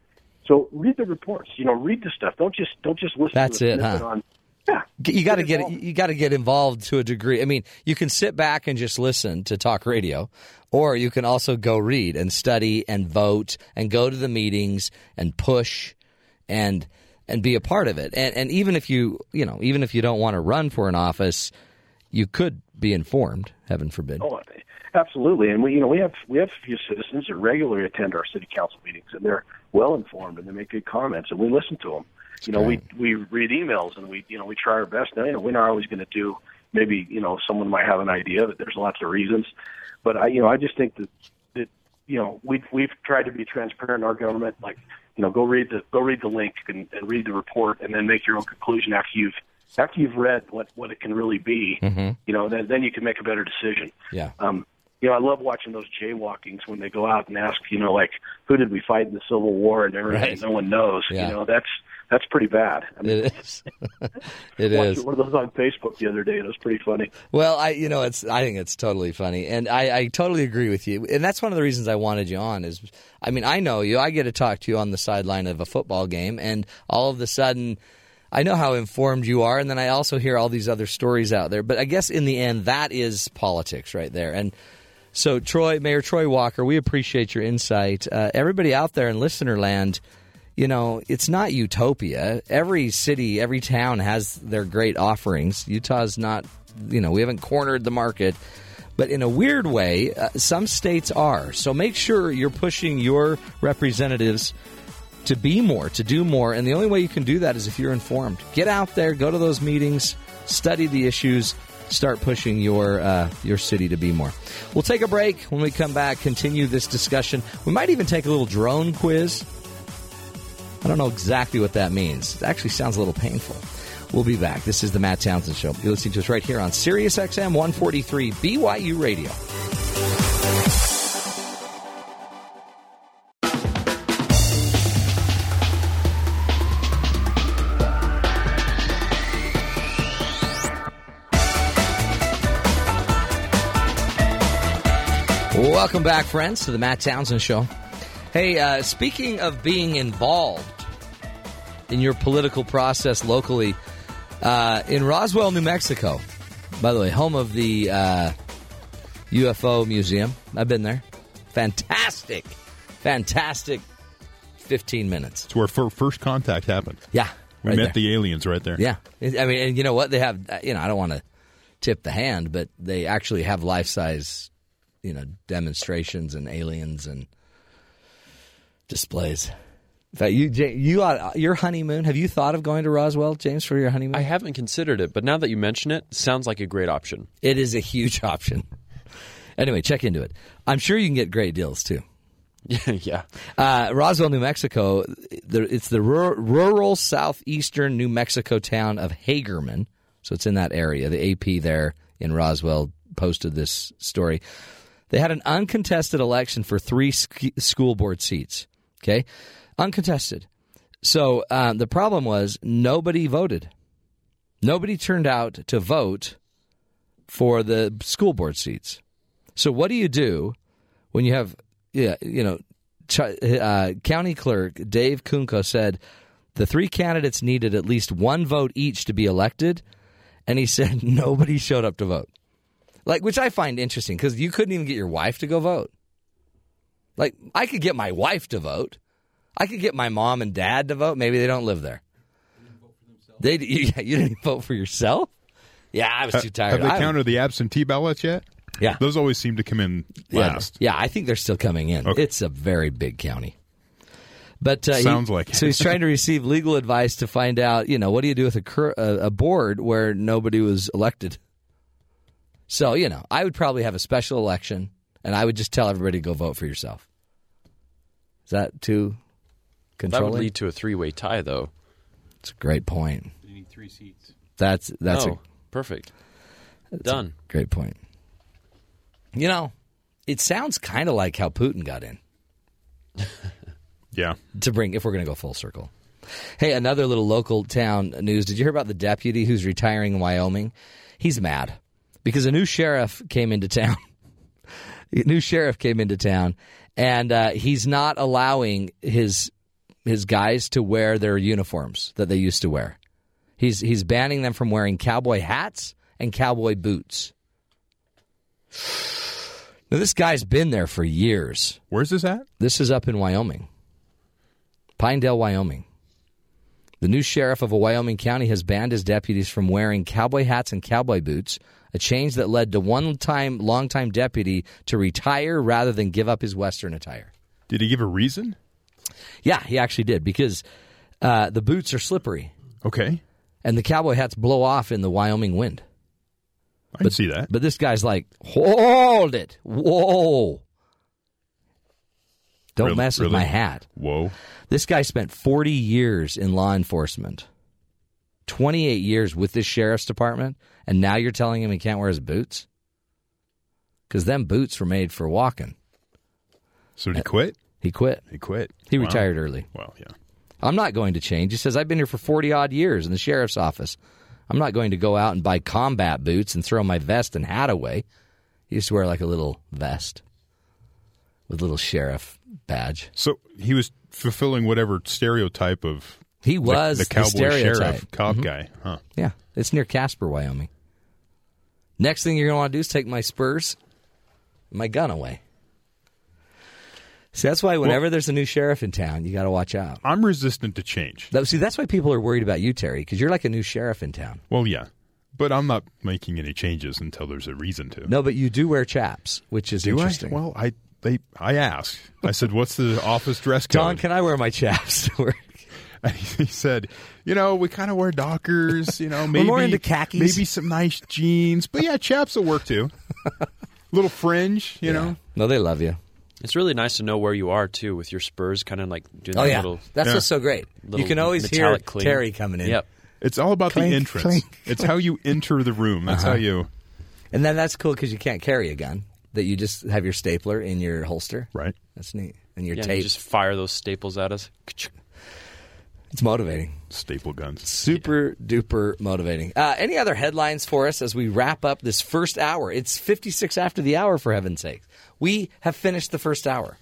So read the reports. You know, read the stuff. Don't just don't just listen. That's to it, huh? On, yeah, You got to get involved. you got to get involved to a degree. I mean, you can sit back and just listen to talk radio, or you can also go read and study and vote and go to the meetings and push and and be a part of it. And and even if you you know even if you don't want to run for an office, you could be informed. Heaven forbid. Oh, absolutely. And we, you know, we have we have a few citizens that regularly attend our city council meetings, and they're well informed and they make good comments, and we listen to them. You know, we we read emails and we you know we try our best. Now, you know, we're not always going to do. Maybe you know someone might have an idea, but there's lots of reasons. But I, you know, I just think that that you know we we've tried to be transparent in our government. Like, you know, go read the go read the link and, and read the report, and then make your own conclusion after you've after you've read what what it can really be. You know, then then you can make a better decision Yeah. um, you know, I love watching those jaywalkings when they go out and ask, you know, like who did we fight in the Civil War and everything. Right. No one knows. Yeah. You know, that's that's pretty bad. I mean, It is. it watched one of those on Facebook the other day. and It was pretty funny. Well, I you know it's I think it's totally funny, and I, I totally agree with you, and that's one of the reasons I wanted you on. Is I mean I know you, I get to talk to you on the sideline of a football game, and all of a sudden. I know how informed you are, and then I also hear all these other stories out there. But I guess in the end, that is politics right there. And so, Troy, Mayor Troy Walker, we appreciate your insight. Uh, everybody out there in listener land, you know, it's not utopia. Every city, every town has their great offerings. Utah's not, you know, we haven't cornered the market. But in a weird way, uh, some states are. So make sure you're pushing your representatives to be more, to do more. And the only way you can do that is if you're informed. Get out there, go to those meetings, study the issues, start pushing your uh, your city to be more. We'll take a break. When we come back, continue this discussion. We might even take a little drone quiz. I don't know exactly what that means. It actually sounds a little painful. We'll be back. This is the Matt Townsend Show. You're listening to us right here on Sirius XM 143 BYU Radio. Welcome back, friends, to the Matt Townsend Show. Hey, uh, speaking of being involved in your political process locally, uh, in Roswell, New Mexico, by the way, home of the uh, UFO Museum, I've been there. Fantastic, fantastic 15 minutes. It's where fir- first contact happened. Yeah. We right met there. the aliens right there. Yeah, I mean, and you know what? They have. uh, You know, I don't want to tip the hand, but they actually have life size, you know, demonstrations and aliens and displays. In fact, you you ought, your honeymoon. Have you thought of going to Roswell, James, for your honeymoon? I haven't considered it, but now that you mention it, sounds like a great option. It is a huge option. Anyway, check into it. I'm sure you can get great deals too. yeah. Uh, Roswell, New Mexico. It's the rural southeastern New Mexico town of Hagerman. So it's in that area. The AP there in Roswell posted this story. They had an uncontested election for three school board seats. Okay, uncontested. So um, the problem was nobody voted. Nobody turned out to vote for the school board seats. So what do you do when you have, yeah, you know, uh, County Clerk Dave Kunko said the three candidates needed at least one vote each to be elected, and he said nobody showed up to vote. Like, which I find interesting because you couldn't even get your wife to go vote. Like, I could get my wife to vote. I could get my mom and dad to vote. Maybe they don't live there. They, you, you didn't vote for yourself. Yeah, I was too tired. Have they I- counted the absentee ballots yet? Yeah. Those always seem to come in last. Yeah, I think they're still coming in. Okay. It's a very big county. But uh, he- Sounds like it. so. He's trying to receive legal advice to find out. You know, what do you do with a, cur- a, a board where nobody was elected? So you know, I would probably have a special election, and I would just tell everybody to go vote for yourself. Is that too controlling? That would lead to a three-way tie, though. That's a great point. You need three seats. That's that's oh, a perfect. Done. great point. You know, it sounds kind of like how Putin got in. Yeah. to bring if we're going to go full circle. Hey, another little local town news. Did you hear about the deputy who's retiring in Wyoming? He's mad because a new sheriff came into town. a new sheriff came into town, and uh, he's not allowing his his guys to wear their uniforms that they used to wear. He's he's banning them from wearing cowboy hats and cowboy boots. Now this guy's been there for years. Where's this at? This is up in Wyoming, Pinedale, Wyoming. The new sheriff of a Wyoming county has banned his deputies from wearing cowboy hats and cowboy boots, a change that led to one time longtime deputy to retire rather than give up his Western attire. Did he give a reason? Yeah, he actually did because uh, the boots are slippery Okay. and the cowboy hats blow off in the Wyoming wind. I can see that. But this guy's like, hold it. Whoa. Don't Really- mess with really? my hat. Whoa. This guy spent 40 years in law enforcement, 28 years with this sheriff's department, and now you're telling him he can't wear his boots? Because them boots were made for walking. So did he quit? He quit. He quit. He Wow. retired early. Well, yeah. I'm not going to change. He says, I've been here for 40 odd years in the sheriff's office. I'm not going to go out and buy combat boots and throw my vest and hat away. He used to wear like a little vest with a little sheriff badge. So he was fulfilling whatever stereotype of He was the, the cowboy. Mm-hmm. sheriff cop guy, huh? Yeah, it's near Casper, Wyoming. Next thing you're going to want to do is take my spurs, and my gun away. See, that's why whenever there's a new sheriff in town, you got to watch out. I'm resistant to change. That, see, that's why people are worried about you, Terry, because you're like a new sheriff in town. Well, yeah, but I'm not making any changes until there's a reason to. No, but you do wear chaps, which is Do I? interesting. Well, I they I asked. I said, "What's the office dress code?" Don, can I wear my chaps? to work? And he said, "You know, we kind of wear Dockers. You know, maybe more into khakis. maybe some nice jeans, but yeah, chaps will work too. Little fringe, you know. no, they love you. It's really nice to know where you are too with your spurs, kind of like doing Oh that yeah, little. that's Yeah. what's so great. You can always hear metallic cling. Terry coming in. Yep. It's all about Clink, the entrance. clink. It's how you enter the room. That's Uh-huh. how you and then that's cool because you can't carry a gun. That you just have your stapler in your holster. right. That's neat. And your Yeah, tape. you just fire those staples at us. It's motivating. Staple guns. Super duper motivating. Uh, any other headlines for us as we wrap up this first hour? It's 56 after the hour, for heaven's sake. We have finished the first hour,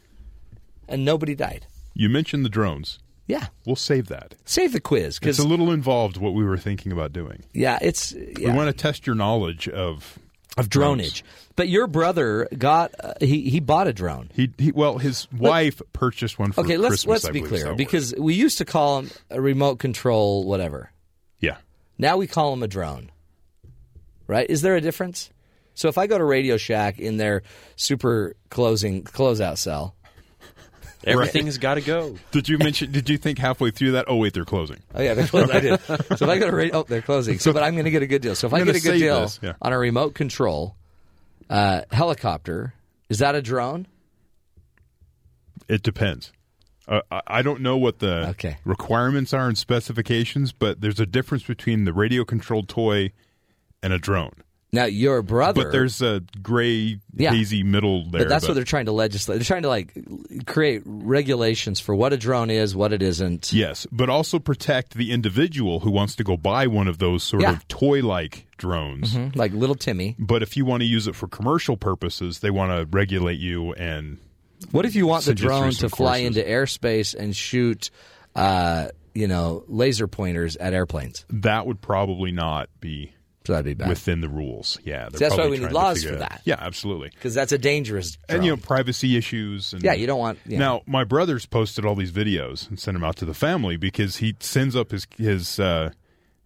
and nobody died. You mentioned the drones. Yeah. We'll save that. Save the quiz because It's a little involved what we were thinking about doing. yeah, it's We want to test your knowledge of of dronage. But your brother got uh, he he bought a drone. he, he well his wife purchased one for Okay, let's Christmas. let's be clear because we used to call them a remote control whatever. yeah. Now we call them a drone. Right? Is there a difference? So if I go to Radio Shack in their super closing closeout cell, Everything's got to go. Did you mention? did you think halfway through that? Oh wait, they're closing. Oh yeah, they're closing. I did. So if I go to radio, oh, they're closing. So, but I'm going to get a good deal. So if I'm I get a good deal this, yeah. on a remote control uh, helicopter, is that a drone? It depends. Uh, I- I don't know what the Okay. requirements are and specifications, but there's a difference between the radio controlled toy and a drone. Now your brother, But there's a gray, Yeah. hazy middle there. but that's what they're trying to legislate. They're trying to like create regulations for what a drone is, what it isn't. Yes, but also protect the individual who wants to go buy one of those sort Yeah. of toy-like drones. Like little Timmy. But if you want to use it for commercial purposes, they want to regulate you and What if you want the drone to fly courses. into airspace and shoot, uh, you know, laser pointers at airplanes? that would probably not be So that'd be bad. within the rules. Yeah, they're that's why we need laws for that. Yeah, absolutely. because that's a dangerous. Drone. And you know, privacy issues. And yeah, you don't want. Yeah. Now, my brother's posted all these videos and sent them out to the family because he sends up his his uh,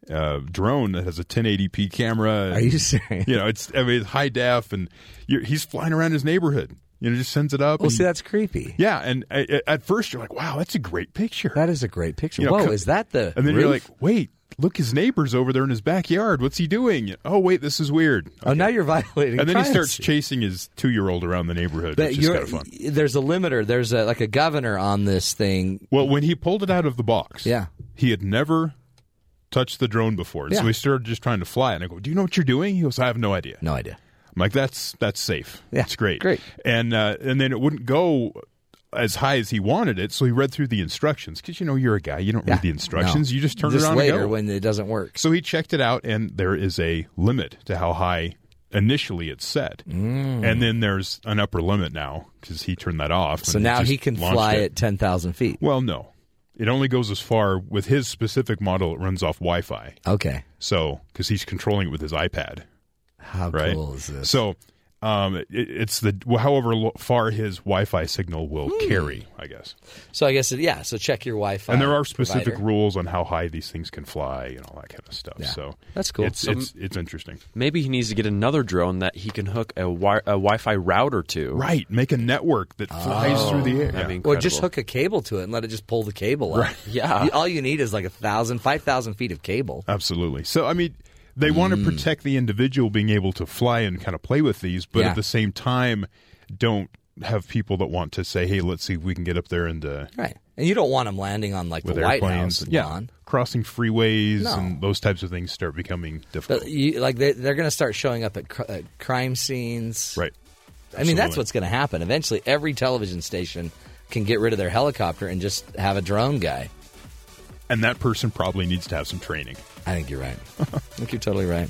uh, drone that has a 1080p camera. Are you serious? You know, it's I mean, it's high def, and you're, he's flying around his neighborhood. You know, just sends it up. Well, and- see, that's creepy. yeah, and uh, at first you're like, "Wow, that's a great picture." That is a great picture. You know, Whoa, is that the? and then you're like, "Wait, look, his neighbor's over there in his backyard. What's he doing?" Oh, wait, this is weird. oh, now you're violating. And then he starts chasing his two year old around the neighborhood, But which is kind of fun. there's a limiter. There's a, like a governor on this thing. Well, when he pulled it out of the box, Yeah. he had never touched the drone before, and so Yeah. he started just trying to fly. it. And I go, "Do you know what you're doing?" He goes, "I have no idea." No idea. I'm like, "That's that's safe. Yeah, it's great, great. And uh, and then it wouldn't go as high as he wanted it, so he read through the instructions because you know you're a guy, you don't Yeah. read the instructions, No. you just turn Just it on later and go. when it doesn't work. So he checked it out, and there is a limit to how high initially it's set, Mm. and then there's an upper limit now because he turned that off. So now he can fly it. at ten thousand feet. Well, no, it only goes as far with his specific model. It runs off Wi-Fi, Okay. so because he's controlling it with his iPad, How right? cool is this? So. Um, it, it's the however far his Wi-Fi signal will Hmm. carry, I guess. So I guess it, yeah. So check your Wi-Fi. And there are specific provider. rules on how high these things can fly and all that kind of stuff. Yeah. So That's cool. It's So- it's it's interesting. Maybe he needs to get another drone that he can hook a, wi- a Wi-Fi router to. Right, make a network that flies through the air. That'd Yeah. Or just hook a cable to it and let it just pull the cable up. Yeah. All you need is like a thousand, five thousand feet of cable. Absolutely. So I mean, they want Hmm. to protect the individual being able to fly and kind of play with these, but Yeah. at the same time, don't have people that want to say, "Hey, let's see if we can get up there and uh, Right. And you don't want them landing on like the White airplanes." House yeah, lawn. crossing freeways No. and those types of things start becoming difficult. But you, like they, they're going to start showing up at, cr- at crime scenes. right. I mean, that's what's going to happen. Eventually, every television station can get rid of their helicopter and just have a drone guy. And that person probably needs to have some training. I think you're right. I think you're totally right.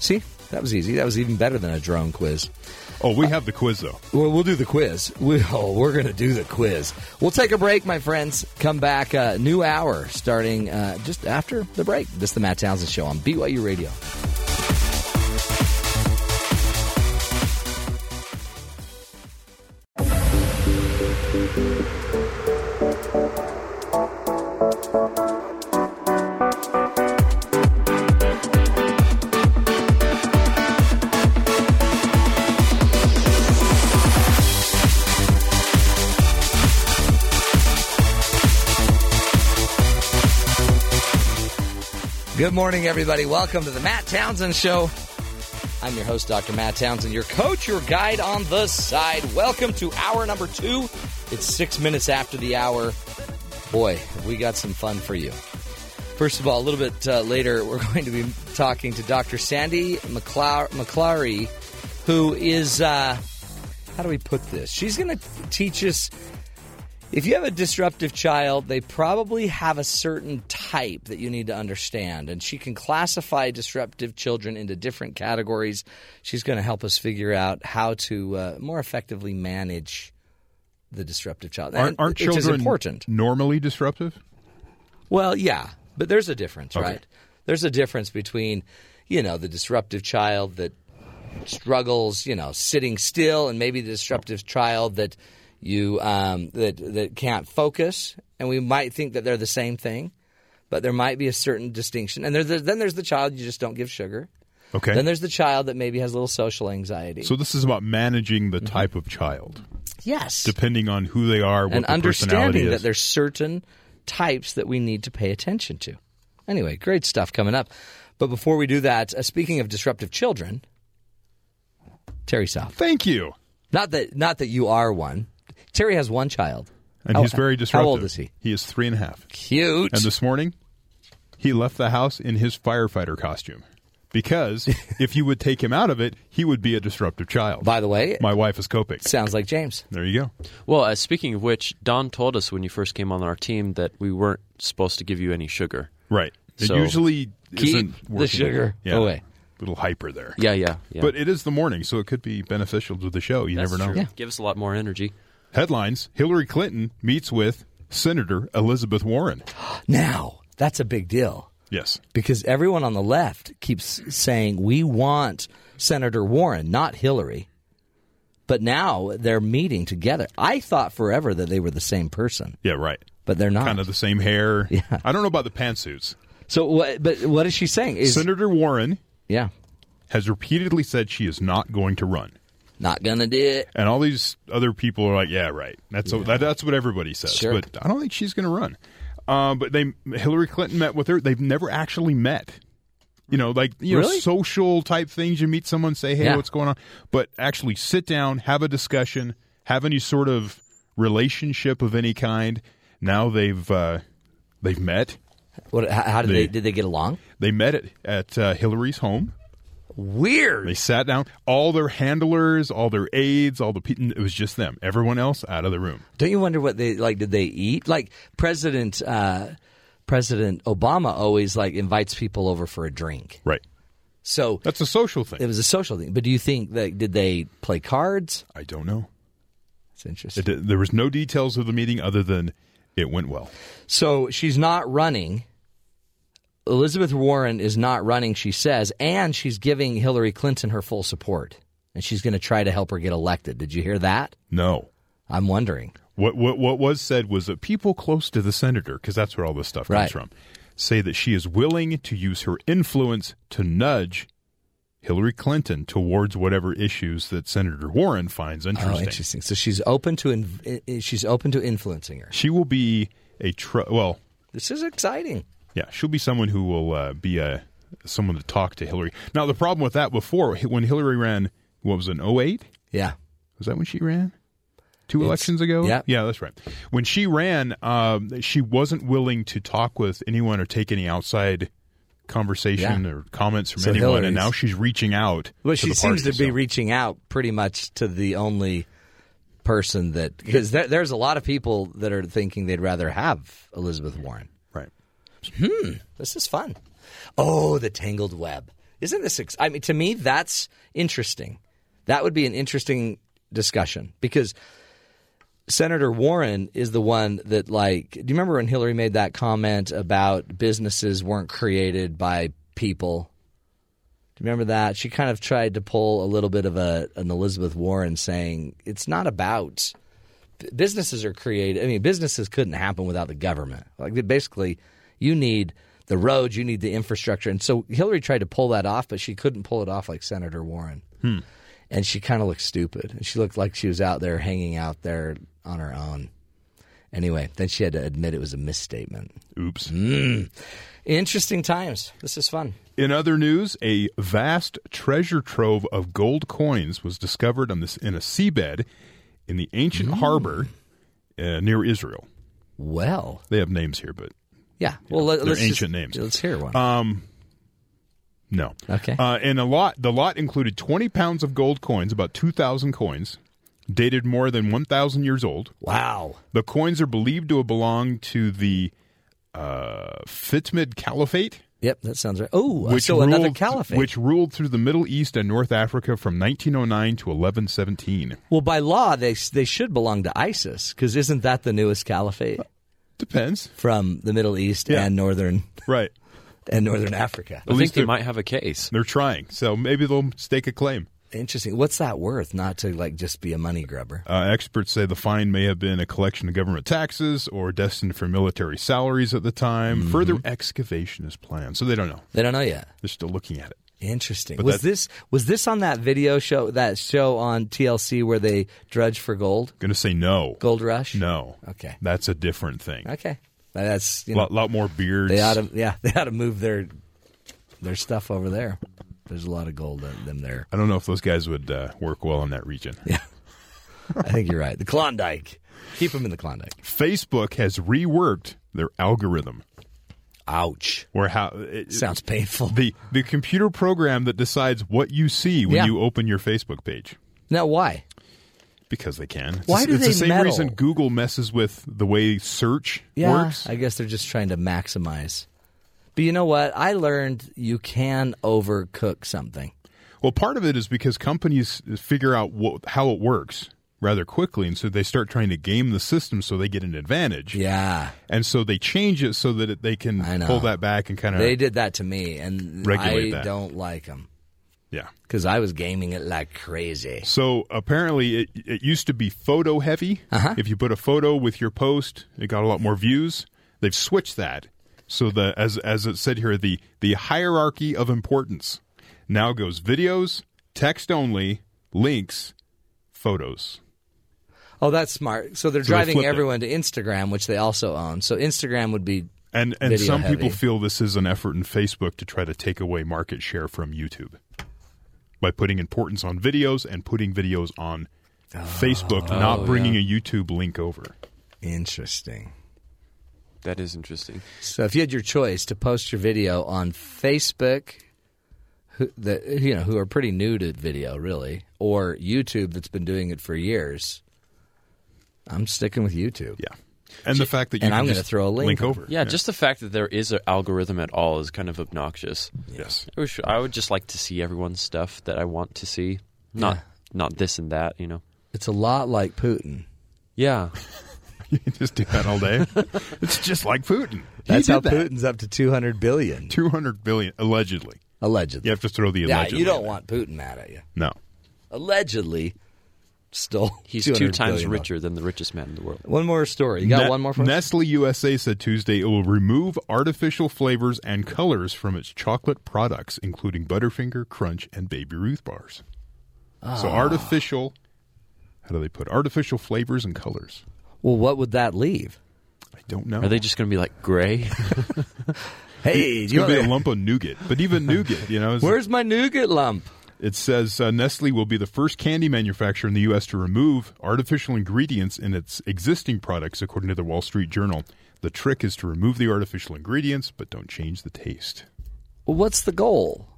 See, that was easy. That was even better than a drone quiz. Oh, we have the quiz though. Well, we'll do the quiz. We, oh, we're going to do the quiz. We'll take a break, my friends. Come back, uh, new hour starting uh, just after the break. This is the Matt Townsend Show on BYU Radio. Morning, everybody. Welcome to the Matt Townsend Show. I'm your host, Dr. Matt Townsend, your coach, your guide on the side. Welcome to hour number two. It's six minutes after the hour. Boy, we got some fun for you. First of all, a little bit uh, later, we're going to be talking to Dr. Sandy McClar- McClary, who is, uh, how do we put this? She's going to teach us if you have a disruptive child, they probably have a certain type that you need to understand. And she can classify disruptive children into different categories. She's going to help us figure out how to uh, more effectively manage the disruptive child. Aren't, aren't children important. normally disruptive? Well, yeah, but there's a difference, Okay. right? There's a difference between, you know, the disruptive child that struggles, you know, sitting still, and maybe the disruptive child that you um, that that can't focus. And we might think that they're the same thing, but there might be a certain distinction. And there's the, then there's the child you just don't give sugar. Okay. Then there's the child that maybe has a little social anxiety. so this is about managing Mm-hmm. the type of child, yes, depending on who they are, what and understanding that there's certain types that we need to pay attention to. Anyway, great stuff coming up. But before we do that, uh, speaking of disruptive children, Terry South. Thank you. Not that not that you are one. Terry has one child. And How- he's very disruptive. How old is he? He is three and a half. Cute. And this morning, he left the house in his firefighter costume because if you would take him out of it, he would be a disruptive child. By the way, My wife is coping. sounds like James. There you go. Well, uh, speaking of which, Don told us when you first came on our team that we weren't supposed to give you any sugar. Right. It usually Keep isn't the sugar yeah. away. Little hyper there. Yeah, yeah, yeah. But it is the morning, so it could be beneficial to the show. You That's never know. true. Yeah. Give us a lot more energy. Headlines Hillary Clinton meets with Senator Elizabeth Warren. Now, that's a big deal Yes. because everyone on the left keeps saying we want Senator Warren, not Hillary. But now they're meeting together. I thought forever that they were the same person, Yeah, right. but they're not. Kind of the same hair. Yeah. I don't know about the pantsuits. So, what, but what is she saying? Is Senator Warren yeah, has repeatedly said she is not going to run. Not gonna do it. And all these other people are like, yeah, right. That's that, that's what everybody says. Sure. But I don't think she's to run. Um, but they Hillary Clinton met with her. They've never actually met. You know, like you know, social type things. You meet someone, say, "Hey, Yeah. what's going on?" But actually, sit down, have a discussion, have any sort of relationship of any kind. Now they've uh, they've met. What? How, how did They- they, did they get along? They met at at uh, Hillary's home. Weird. They sat down. All their handlers, all their aides, all the people. It was just them. Everyone else out of the room. Don't you wonder what they like? Did they eat? Like President uh, President Obama always like invites people over for a drink. Right. So That's a social thing. it was a social thing. But do you think that did they play cards? I don't know. It's interesting. It, there was no details of the meeting other than it went well. So she's not running. Elizabeth Warren is not running, she says, and she's giving Hillary Clinton her full support. And she's going to try to help her get elected. Did you hear that? No. I'm wondering. What what what was said was that people close to the senator, because that's where all this stuff comes Right. from, say that she is willing to use her influence to nudge Hillary Clinton towards whatever issues that Senator Warren finds oh, interesting. Oh, interesting. So she's open to in, eh, eh, she's open to influencing her. She will be a tr- well, This is exciting. Yeah, she'll be someone who will uh, be a someone to talk to Hillary. Now the problem with that before when Hillary ran, what was it, 08? Yeah. Was that when she ran? Two It's- elections ago? yeah. Yeah, that's right. When she ran, um, she wasn't willing to talk with anyone or take any outside conversation Yeah. or comments from So anyone, and now she's reaching out. Well, she seems to be so- reaching out pretty much to the only person that because there, there's a lot of people that are thinking they'd rather have Elizabeth Warren. Right. Hmm. This is fun. Oh, the tangled web. Isn't this? Ex- I mean, to me, that's interesting. That would be an interesting discussion because Senator Warren is the one that, like, do you remember when Hillary made that comment about businesses weren't created by people? Do you remember that? She kind of tried to pull a little bit of a an Elizabeth Warren saying it's not about businesses are created. I mean, businesses couldn't happen without the government. Like basically, you need the roads, you need the infrastructure, and so Hillary tried to pull that off, but she couldn't pull it off like Senator Warren. And she kind of looked stupid, and she looked like she was out there hanging out there on her own. Anyway, then she had to admit it was a misstatement. Oops. Interesting times. This is fun. In other news, a vast treasure trove of gold coins was discovered on this in a seabed in the ancient Mm. harbor uh, near Israel. Well, They have names here, but yeah. Well, let, they're let's just- ancient names. Let's hear one. no. Okay. Uh, and a lot, the lot included 20 pounds of gold coins, about 2,000 coins, dated more than 1,000 years old. wow. The coins are believed to have belonged to the uh, Fatimid Caliphate, Yep, that sounds right. Oh, which so ruled, another caliphate. which ruled through the Middle East and North Africa from 1909 to 1117. Well, by law, they they should belong to ISIS because isn't that the newest caliphate Depends, from the Middle East Yeah. and northern right? and northern Africa? I think least they they're- might have a case. They're trying, so maybe they'll stake a claim. Interesting. What's that worth? Not to like just be a money grubber. Uh, experts say the find may have been a collection of government taxes or destined for military salaries at the time. Mm-hmm. Further excavation is planned, so they don't know. They don't know yet. They're still looking at it. Interesting. But was this was this on that video show that show on TLC where they drudge for gold? Going to say no. Gold Rush. No. Okay. That's a different thing. Okay. That's you A lot, lot more beards. they ought to yeah they ought to move their their stuff over there. There's a lot of gold in them there. I don't know if those guys would uh, work well in that region. Yeah. I think you're right. The Klondike. Keep them in the Klondike. Facebook has reworked their algorithm. Ouch. or how it, Sounds painful. the the computer program that decides what you see when Yeah. you open your Facebook page. Now, why? Because they can. It's Why the, do it's they the same meddle? reason Google messes with the way search works. I guess they're just trying to maximize. But you know what? I learned you can overcook something. Well, part of it is because companies figure out what, how it works rather quickly, and so they start trying to game the system so they get an advantage. Yeah. And so they change it so that it, they can pull that back and kind of They did that to me, and Regulate I that. don't like them yeah. because I was gaming it like crazy. So apparently, it, it used to be photo heavy. Uh-huh. If you put a photo with your post, it got a lot more views. They've switched that. So the as as it said here, the the hierarchy of importance now goes videos, text only, links, photos. Oh, that's smart. So they're So they driving flipped it. everyone to Instagram, which they also own. So Instagram would be And and Video some people heavy. feel this is an effort in Facebook to try to take away market share from YouTube by putting importance on videos and putting videos on Facebook, oh, not oh, bringing a YouTube link over. interesting. That is interesting. So if you had your choice to post your video on Facebook, who, that you know who are pretty new to video, really, or YouTube that's been doing it for years, I'm sticking with YouTube. Yeah. And the fact that you And can I'm gonna throw a link over. Yeah, just the fact that there is an algorithm at all is kind of obnoxious. yes. I wish I would just like to see everyone's stuff that I want to see, not Yeah. not this and that. You know. It's a lot like Putin. Yeah. You can just do that all day. it's just like Putin. That's he how that. Putin's up to 200 billion, 200 billion allegedly. allegedly. You have to throw the yeah, allegedly. you don't in there. want Putin mad at you. No. Allegedly, stole. He's two times billion. richer than the richest man in the world. One more story. You got Ne- one more for us? Nestle USA said Tuesday it will remove artificial flavors and colors from its chocolate products, including Butterfinger, Crunch, and Baby Ruth bars. Ah. So artificial. How do they put artificial flavors and colors? Well, what would that leave? I don't know. Are they just going to be like gray? Hey, It's do you going to be a lump of nougat, but even nougat, you know, is- where's my nougat lump? It says uh, Nestle will be the first candy manufacturer in the U.S. to remove artificial ingredients in its existing products, according to the Wall Street Journal. The trick is to remove the artificial ingredients, but don't change the taste. Well, what's the goal?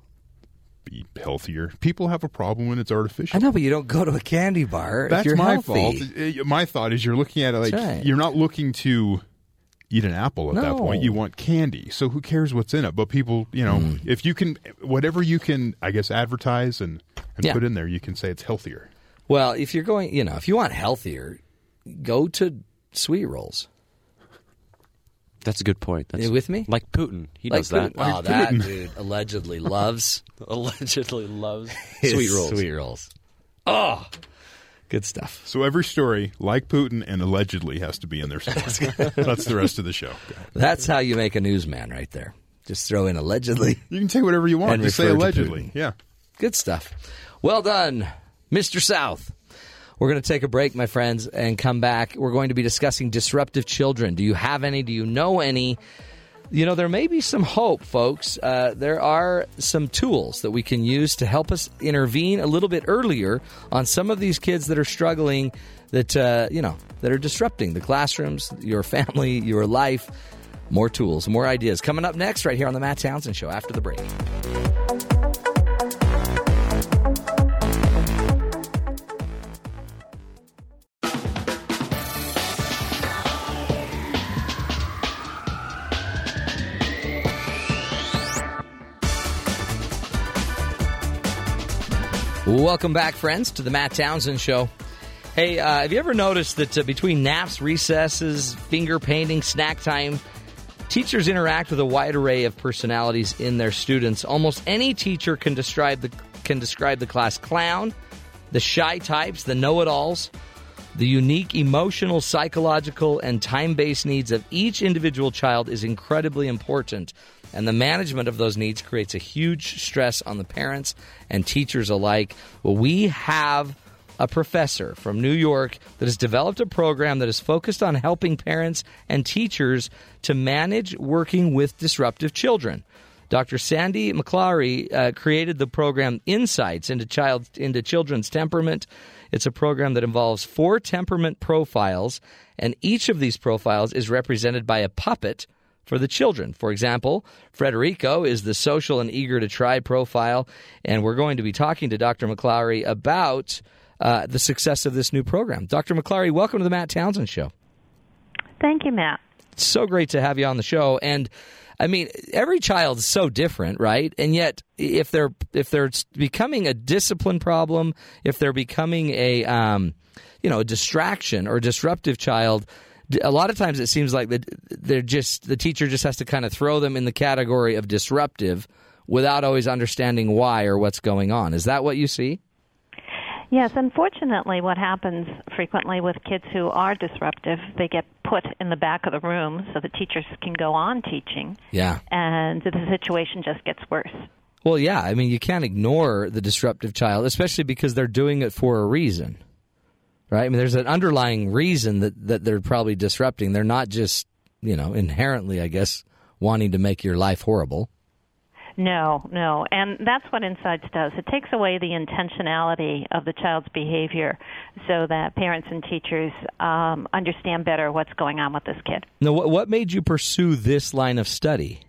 Be healthier. People have a problem when it's artificial. I know, but you don't go to a candy bar if That's my healthy. fault. Uh, My thought is you're looking at it like right. you're not looking to eat an apple at that point. You want candy. So who cares what's in it? But people, you know, Mm. if you can, whatever you can, I guess, advertise and, and Yeah. put in there, you can say it's healthier. Well, if you're going, you know, if you want healthier, go to sweet rolls. That's a good point. That's You with me? Like Putin, he Like does that. Putin- Oh, that dude allegedly loves Allegedly loves sweet rolls. Sweet rolls. Oh, good stuff. So every story, like Putin and allegedly, has to be in there somewhere. That's the rest of the show. That's how you make a newsman right there. Just throw in allegedly. You can say whatever you want. And Just say allegedly. Yeah. Good stuff. Well done, Mr. South. We're going to take a break, my friends, and come back. We're going to be discussing disruptive children. Do you have any? Do you know any? You know, there may be some hope, folks. Uh, there are some tools that we can use to help us intervene a little bit earlier on some of these kids that are struggling, that, uh, you know, that are disrupting the classrooms, your family, your life. More tools, more ideas. Coming up next, right here on The Matt Townsend Show after the break. Welcome back, friends, to the Matt Townsend Show. Hey, uh, have you ever noticed that uh, between naps, recesses, finger painting, snack time, teachers interact with a wide array of personalities in their students? Almost any teacher can describe the can describe the class clown, the shy types, the know-it-alls, the unique emotional, psychological, and time-based needs of each individual child is incredibly important. And the management of those needs creates a huge stress on the parents and teachers alike. Well, we have a professor from New York that has developed a program that is focused on helping parents and teachers to manage working with disruptive children. Dr. Sandy McClowry uh, created the program Insights into Child into Children's Temperament. It's a program that involves four temperament profiles, and each of these profiles is represented by a puppet for the children. For example, Frederico is the social and eager to try profile, and we're going to be talking to Dr. McClowry about uh, the success of this new program. Dr. McClowry, welcome to the Matt Townsend Show. Thank you, Matt. It's so great to have you on the show. And I mean, every child is so different, right? And yet, if they're if they're becoming a discipline problem, if they're becoming a um, you know a distraction or disruptive child, a lot of times it seems like that they're just the teacher just has to kind of throw them in the category of disruptive without always understanding why or what's going on. Is that what you see? Yes, unfortunately, what happens frequently with kids who are disruptive, they get put in the back of the room so the teachers can go on teaching. Yeah. And the situation just gets worse. Well, yeah. I mean, you can't ignore the disruptive child, especially because they're doing it for a reason. Right? I mean, there's an underlying reason that, that they're probably disrupting. They're not just, you know, inherently, I guess, wanting to make your life horrible. No, no. And that's what Insights does. It takes away the intentionality of the child's behavior so that parents and teachers um, understand better what's going on with this kid. Now, what, what made you pursue this line of study?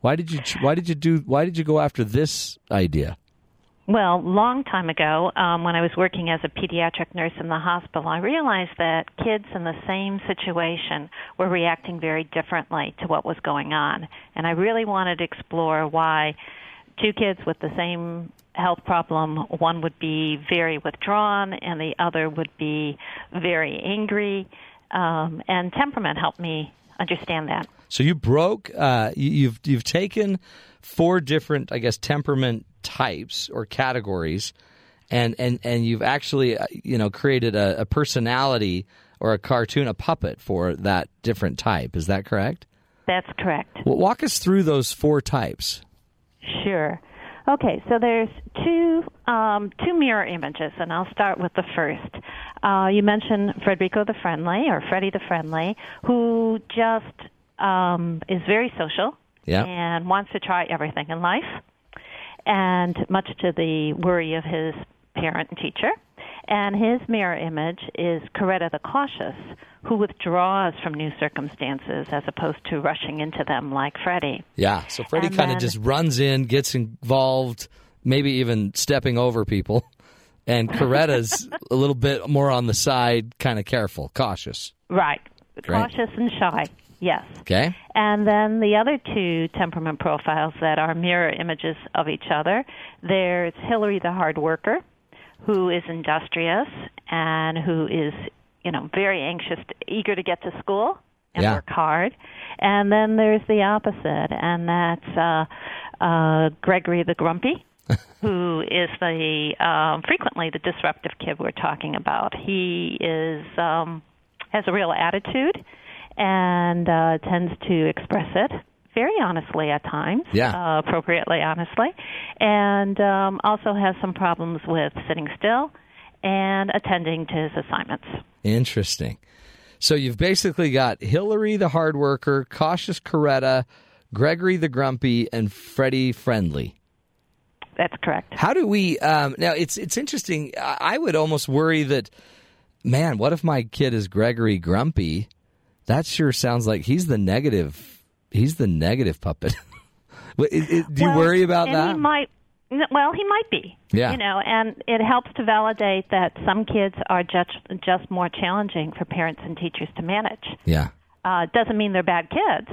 Why did you why did you do why did you go after this idea? Well, long time ago, um, when I was working as a pediatric nurse in the hospital, I realized that kids in the same situation were reacting very differently to what was going on. And I really wanted to explore why two kids with the same health problem, one would be very withdrawn and the other would be very angry. Um, and temperament helped me understand that. So you broke, uh, you've, you've taken four different, I guess, temperament types or categories, and and and you've actually uh, you know created a, a personality or a cartoon, a puppet for that different type. Is that correct? That's correct. Well, walk us through those four types. Sure. Okay, so there's two um, two mirror images, and I'll start with the first. Uh, you mentioned Frederico the Friendly, or Freddie the Friendly, who just um, is very social yeah. and wants to try everything in life and much to the worry of his parent and teacher. And his mirror image is Coretta the Cautious, who withdraws from new circumstances as opposed to rushing into them like Freddie. Yeah, so Freddie kind of just runs in, gets involved, maybe even stepping over people. And Coretta's a little bit more on the side, kind of careful, cautious. Right. Cautious and shy. Yes. Okay. And then the other two temperament profiles that are mirror images of each other there's Hillary the hard worker, who is industrious and who is, you know, very anxious, eager to get to school and yeah. work hard. And then there's the opposite, and that's uh, uh, Gregory the grumpy. who is the um, frequently the disruptive kid we're talking about? He is um, has a real attitude and uh, tends to express it very honestly at times, yeah. uh, appropriately honestly, and um, also has some problems with sitting still and attending to his assignments. Interesting. So you've basically got Hillary the hard worker, cautious Coretta, Gregory the grumpy, and Freddie friendly. That's correct. How do we um, now? It's it's interesting. I would almost worry that, man, what if my kid is Gregory grumpy? That sure sounds like he's the negative. He's the negative puppet. do you well, worry about that? He might. Well, he might be. Yeah. You know, and it helps to validate that some kids are just just more challenging for parents and teachers to manage. Yeah. Uh, doesn't mean they're bad kids,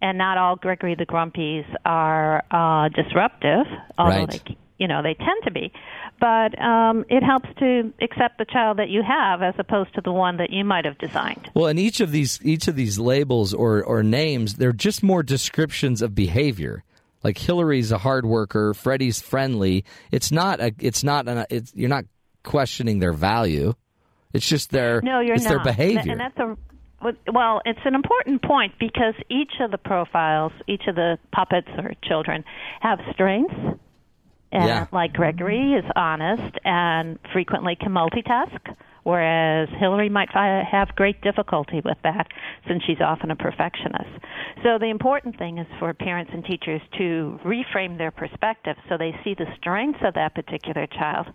and not all Gregory the Grumpies are uh, disruptive, although right. they you know they tend to be but um, it helps to accept the child that you have as opposed to the one that you might have designed. Well, and each of these each of these labels or or names, they're just more descriptions of behavior. Like Hillary's a hard worker, Freddie's friendly. It's not a. It's not an. It's you're not questioning their value. It's just their. No, you're it's not. their behavior. And that's a. Well, it's an important point because each of the profiles, each of the puppets or children, have strengths and yeah. like Gregory is honest and frequently can multitask, whereas Hillary might have great difficulty with that since she's often a perfectionist. So the important thing is for parents and teachers to reframe their perspective so they see the strengths of that particular child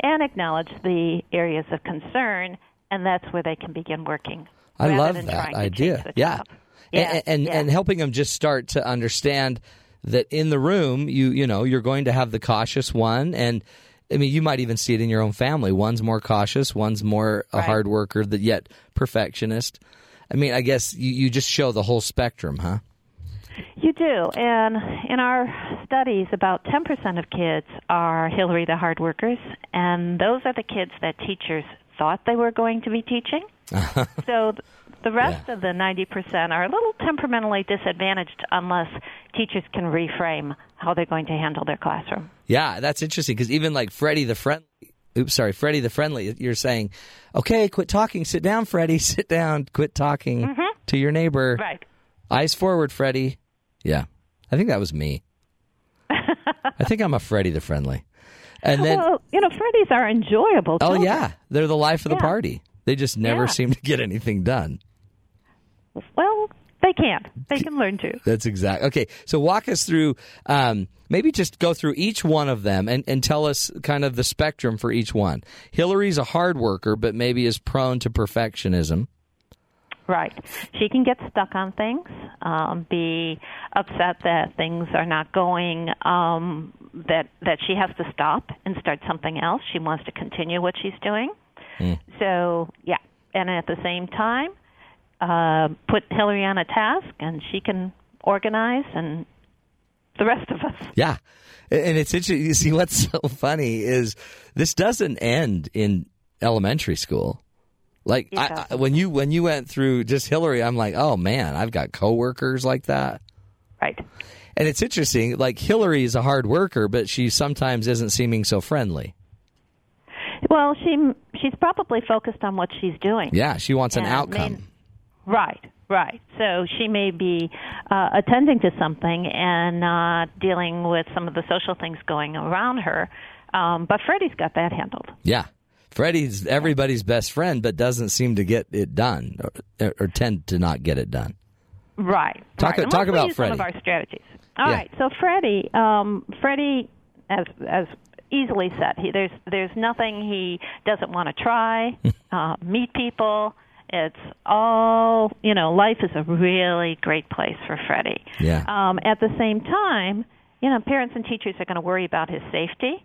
and acknowledge the areas of concern, and that's where they can begin working. I love that idea. Yeah. Yeah, and and, yeah. and helping them just start to understand that in the room you you know you're going to have the cautious one and I mean you might even see it in your own family one's more cautious one's more a Right. hard worker that yet perfectionist I mean I guess you, you just show the whole spectrum huh You do. And in our studies, about 10% of kids are Hillary the hard workers, and those are the kids that teachers thought they were going to be teaching. so the rest Yeah. of the 90% are a little temperamentally disadvantaged unless teachers can reframe how they're going to handle their classroom. Yeah, that's interesting because even like Freddie the friendly, oops, sorry, Freddie the friendly, you're saying, okay, quit talking, sit down, Freddie, sit down, quit talking mm-hmm. to your neighbor, Right. eyes forward, Freddie. Yeah, I think that was me. I think I'm a Freddie the friendly, and then well, you know, Freddies are enjoyable. oh yeah, they're the life of the Yeah. party. They just never Yeah. seem to get anything done. Well, they can. They can learn to. That's exact. Okay, so walk us through. Um, maybe just go through each one of them and, and tell us kind of the spectrum for each one. Hillary's a hard worker, but maybe is prone to perfectionism. Right. She can get stuck on things, um, be upset that things are not going, um, that that she has to stop and start something else. She wants to continue what she's doing. So yeah, and at the same time, uh, put Hillary on a task, and she can organize, and the rest of us. Yeah, and it's interesting. You see, what's so funny is this doesn't end in elementary school. Like I. I, when you when you went through just Hillary, I'm like, oh man, I've got coworkers like that. Right. And it's interesting. Like Hillary is a hard worker, but she sometimes isn't seeming so friendly. Well, she she's probably focused on what she's doing. Yeah, she wants an outcome. may- right, right. So she may be uh, attending to something and uh, dealing with some of the social things going around her. Um, but Freddie's got that handled. Yeah. Freddie's everybody's best friend, but doesn't seem to get it done or, or tend to not get it done. Right. Talk- right. Talk about use some of our strategies. All Yeah. right. So Freddie, um, Freddie, as as easily said, he, there's there's nothing he doesn't want to try, uh, meet people. It's all you know. Life is a really great place for Freddie. Yeah. Um, at the same time, you know, parents and teachers are going to worry about his safety.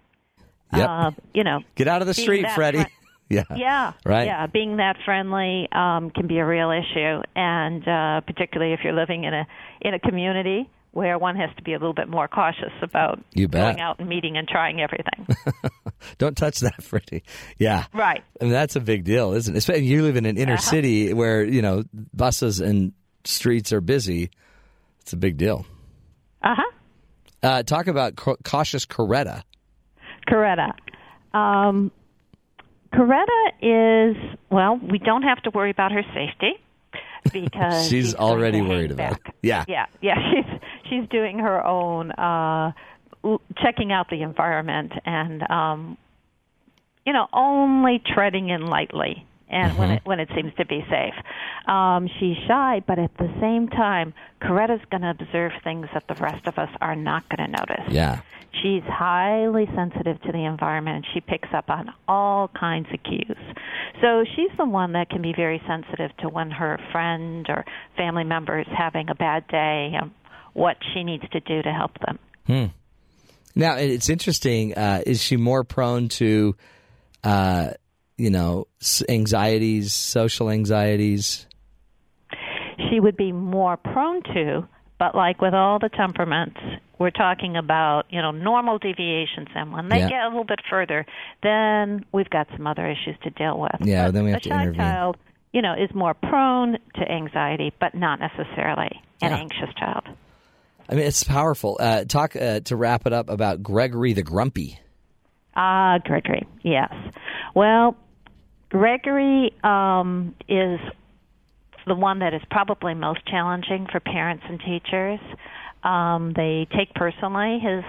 Yep. Uh, you know, Get out of the street, Freddie. fri- yeah. yeah, Right. Yeah, being that friendly um, can be a real issue, and uh, particularly if you're living in a in a community where one has to be a little bit more cautious about You bet. going out and meeting and trying everything. Don't touch that, Freddie. Yeah. right. And that's a big deal, isn't it? Especially you live in an inner Uh-huh. city where, you know, buses and streets are busy. It's a big deal. Uh huh. Uh, talk about ca- cautious Coretta. Coretta. Um, Coretta is well. We don't have to worry about her safety because She's already worried about it. Yeah. yeah, yeah. She's she's doing her own uh, checking out the environment and um, you know only treading in lightly and when it when it seems to be safe. Um, she's shy, but at the same time, Coretta's going to observe things that the rest of us are not going to notice. Yeah. She's highly sensitive to the environment and she picks up on all kinds of cues. So she's the one that can be very sensitive to when her friend or family member is having a bad day and what she needs to do to help them. Now, it's interesting. Uh, is she more prone to, uh, you know, anxieties, social anxieties? She would be more prone to, but like with all the temperaments, we're talking about, you know, normal deviations and when they Yeah. get a little bit further, then we've got some other issues to deal with. Yeah, But then we have a to shy intervene. child, you know, is more prone to anxiety, but not necessarily an Yeah. anxious child. I mean, it's powerful. Uh, talk uh, to wrap it up about Gregory the Grumpy. Ah, Gregory, yes. Well, Gregory um, is the one that is probably most challenging for parents and teachers. Um, they take personally his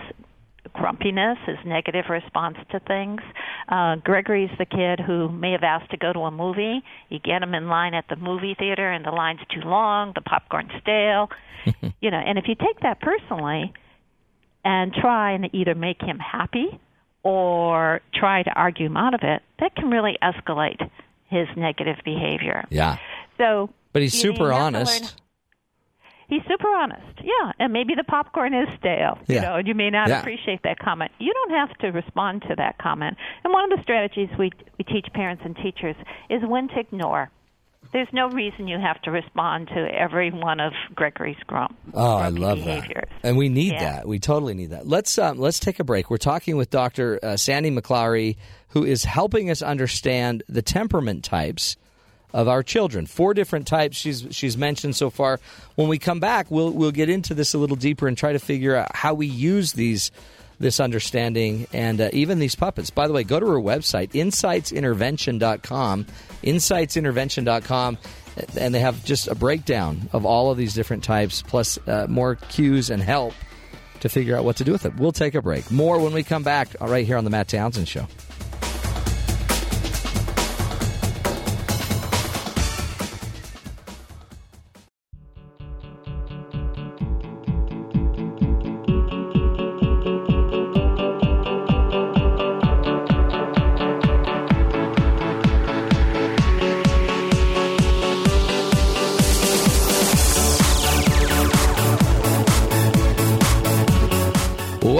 grumpiness, his negative response to things. Uh, Gregory's the kid who may have asked to go to a movie. You get him in line at the movie theater, and the line's too long, the popcorn's stale. you know, and if you take that personally and try and either make him happy or try to argue him out of it, that can really escalate his negative behavior. Yeah, So, but he's super honest. He's super honest. Yeah, and maybe the popcorn is stale. You Yeah. know, and you may not Yeah. appreciate that comment. You don't have to respond to that comment. And one of the strategies we we teach parents and teachers is when to ignore. There's no reason you have to respond to every one of Gregory's grump. Oh, I love behaviors. that, and we need Yeah. that. We totally need that. Let's um, let's take a break. We're talking with Dr. Uh, Sandy McClowry, who is helping us understand the temperament types of our children. Four different types she's she's mentioned so far. When we come back, we'll we'll get into this a little deeper and try to figure out how we use these this understanding and uh, even these puppets. By the way, go to her website insightsintervention.com, insightsintervention.com and they have just a breakdown of all of these different types plus uh, more cues and help to figure out what to do with it. We'll take a break. More when we come back uh, right here on the Matt Townsend show.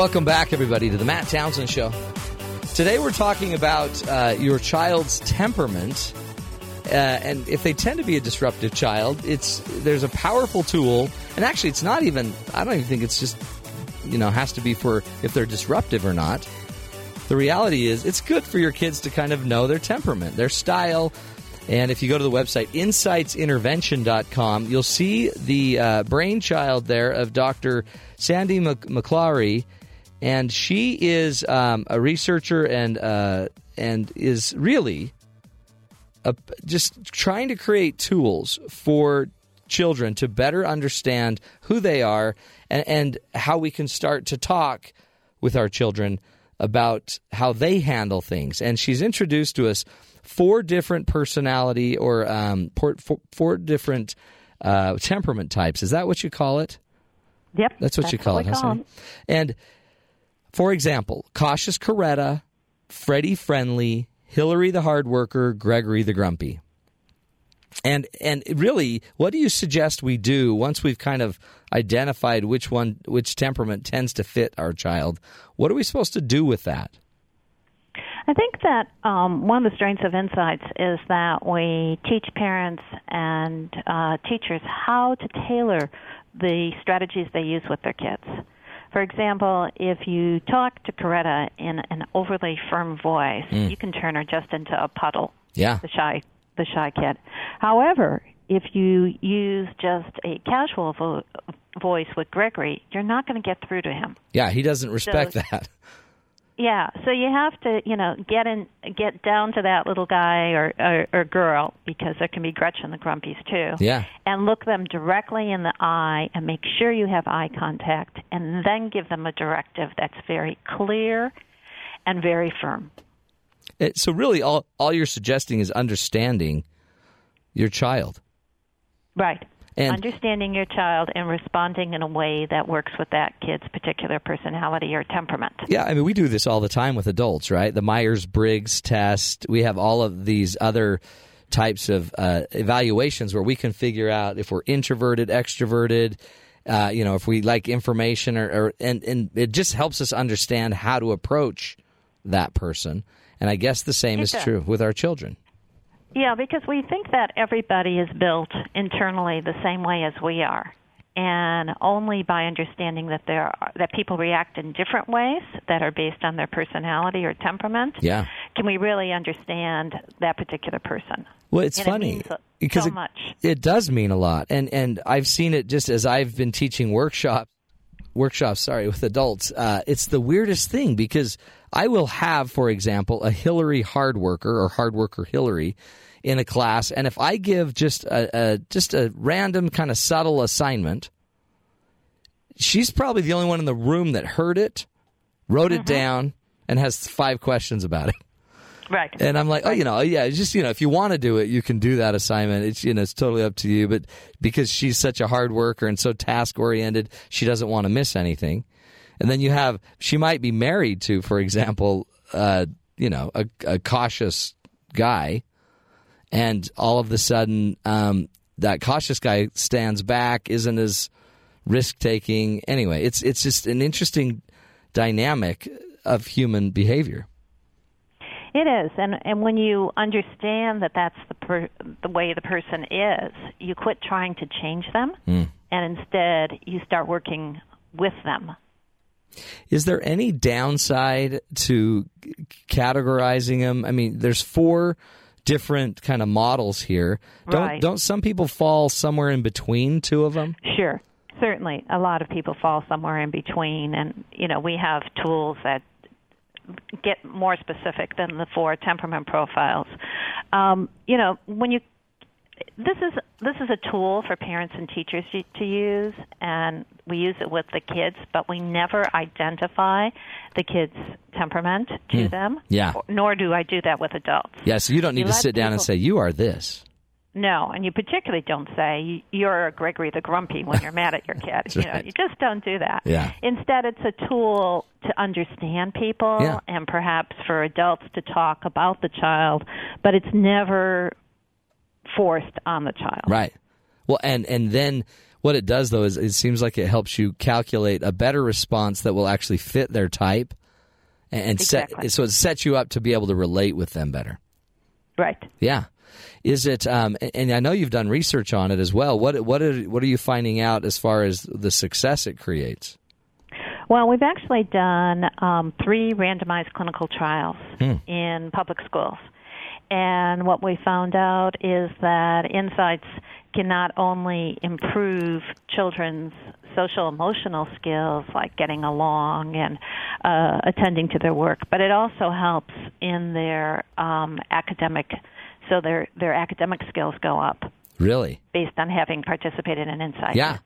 Welcome back, everybody, to the Matt Townsend Show. Today we're talking about uh, your child's temperament, uh, and if they tend to be a disruptive child, it's there's a powerful tool, and actually, it's not even. I don't even think it's just you know has to be for if they're disruptive or not. The reality is, it's good for your kids to kind of know their temperament, their style. And if you go to the website insightsintervention.com, you'll see the uh, brainchild there of Dr. Sandy Mc- McClowry, and she is um, a researcher and uh, and is really a, just trying to create tools for children to better understand who they are and, and how we can start to talk with our children about how they handle things. And she's introduced to us four different personality or um, four, four, different uh, temperament types. Is that what you call it? Yep. That's what you call we it, call. And for example, cautious Coretta, Freddie Friendly, Hillary the hard worker, Gregory the grumpy. And and really, what do you suggest we do once we've kind of identified which one which temperament tends to fit our child? What are we supposed to do with that? I think that um, one of the strengths of Insights is that we teach parents and uh, teachers how to tailor the strategies they use with their kids. For example, if you talk to Coretta in an overly firm voice, hmm. you can turn her just into a puddle, Yeah. the shy, the shy kid. However, if you use just a casual vo- voice with Gregory, you're not going to get through to him. Yeah, he doesn't respect So- that. Yeah, so you have to, you know, get in, get down to that little guy or, or or girl because there can be Gretchen the Grumpies too. Yeah. And look them directly in the eye and make sure you have eye contact, and then give them a directive that's very clear and very firm. Eh, so really all all you're suggesting is understanding your child. Right. And- Understanding your child and responding in a way that works with that kid's particular personality or temperament. Yeah, I mean, we do this all the time with adults, right? The Myers Briggs test. We have all of these other types of uh, evaluations where we can figure out if we're introverted, extroverted. Uh, you know, if we like information, or, or and and it just helps us understand how to approach that person. And I guess the same It is does. true with our children. Yeah, because we think that everybody is built internally the same way as we are. And only by understanding that there are, that people react in different ways that are based on their personality or temperament Yeah. can we really understand that particular person. Well, it's And it funny means because so it, much. it does mean a lot, and and I've seen it just as I've been teaching workshops. Workshops, sorry, with adults. Uh, it's the weirdest thing because I will have, for example, a Hillary hard worker or hard worker Hillary in a class, and if I give just a, a just a random kind of subtle assignment, she's probably the only one in the room that heard it, wrote it mm-hmm. down, and has five questions about it. Right. And I'm like, oh, you know, yeah, it's just you know, if you want to do it, you can do that assignment. It's you know, it's totally up to you. But because she's such a hard worker and so task oriented, she doesn't want to miss anything. And then you have she might be married to, for example, uh, you know, a, a cautious guy, and all of a sudden, um, that cautious guy stands back, isn't as risk taking. Anyway, it's it's just an interesting dynamic of human behavior. It is, and and when you understand that that's the per, the way the person is, you quit trying to change them, Mm. and instead you start working with them. Is there any downside to categorizing them? I mean, there's four different kind of models here. Don't Right. don't some people fall somewhere in between two of them? Sure, certainly, a lot of people fall somewhere in between, and you know we have tools that get more specific than the four temperament profiles. Um, you know, when you this is this is a tool for parents and teachers to, to use, and we use it with the kids, but we never identify the kids' temperament to hmm. them. Yeah. Nor do I do that with adults. Yeah, so you don't need You to sit down and say you are this. No, and you particularly don't say you're Gregory the Grumpy when you're mad at your kid. You know, right. you just don't do that. Yeah. Instead, it's a tool to understand people Yeah. and perhaps for adults to talk about the child, but it's never forced on the child. Right. Well, and and then what it does though is it seems like it helps you calculate a better response that will actually fit their type, and, and Exactly. set so it sets you up to be able to relate with them better. Right. Yeah. Is it? Um, and- and I know you've done research on it as well. What what are what are you finding out as far as the success it creates? Well, we've actually done um, three randomized clinical trials Hmm. in public schools. And what we found out is that insights can not only improve children's social emotional skills like getting along and uh, attending to their work, but it also helps in their um, academic, so their, their academic skills go up Really? based on having participated in insights. Yeah.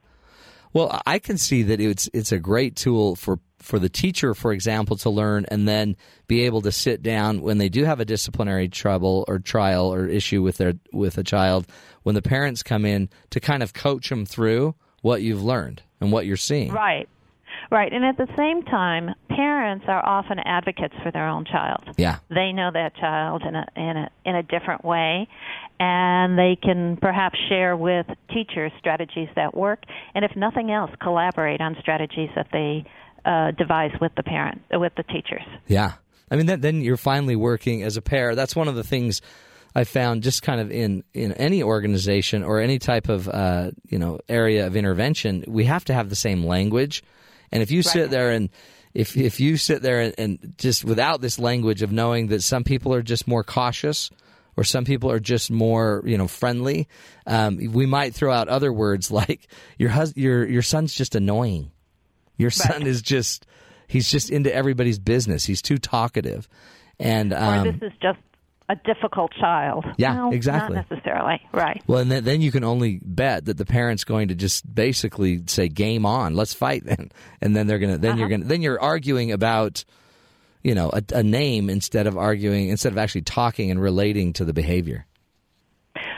Well, I can see that it's it's a great tool for for the teacher, for example, to learn and then be able to sit down when they do have a disciplinary trouble or trial or issue with their with a child. When the parents come in to kind of coach them through what you've learned and what you're seeing. Right. Right. And at the same time, parents are often advocates for their own child. Yeah. They know that child in a in a in a different way and they can perhaps share with teachers strategies that work and if nothing else collaborate on strategies that they uh, devise with the parent with the teachers. Yeah. I mean, then, then you're finally working as a pair. That's one of the things I found just kind of in, in any organization or any type of, uh, you know, area of intervention, we have to have the same language. And if you sit there and, if, if you sit there and, and just without this language of knowing that some people are just more cautious or some people are just more, you know, friendly, um, we might throw out other words like your hus- your your son's just annoying. Your son is just he's just into everybody's business. He's too talkative. And or um, this is just a difficult child. Yeah, exactly. Not necessarily. Right. well, and then, then you can only bet that the parent's going to just basically say, "Game on, let's fight." Then, and then they're gonna, then you're gonna, then you're arguing about, you know, a, a name instead of arguing, instead of actually talking and relating to the behavior.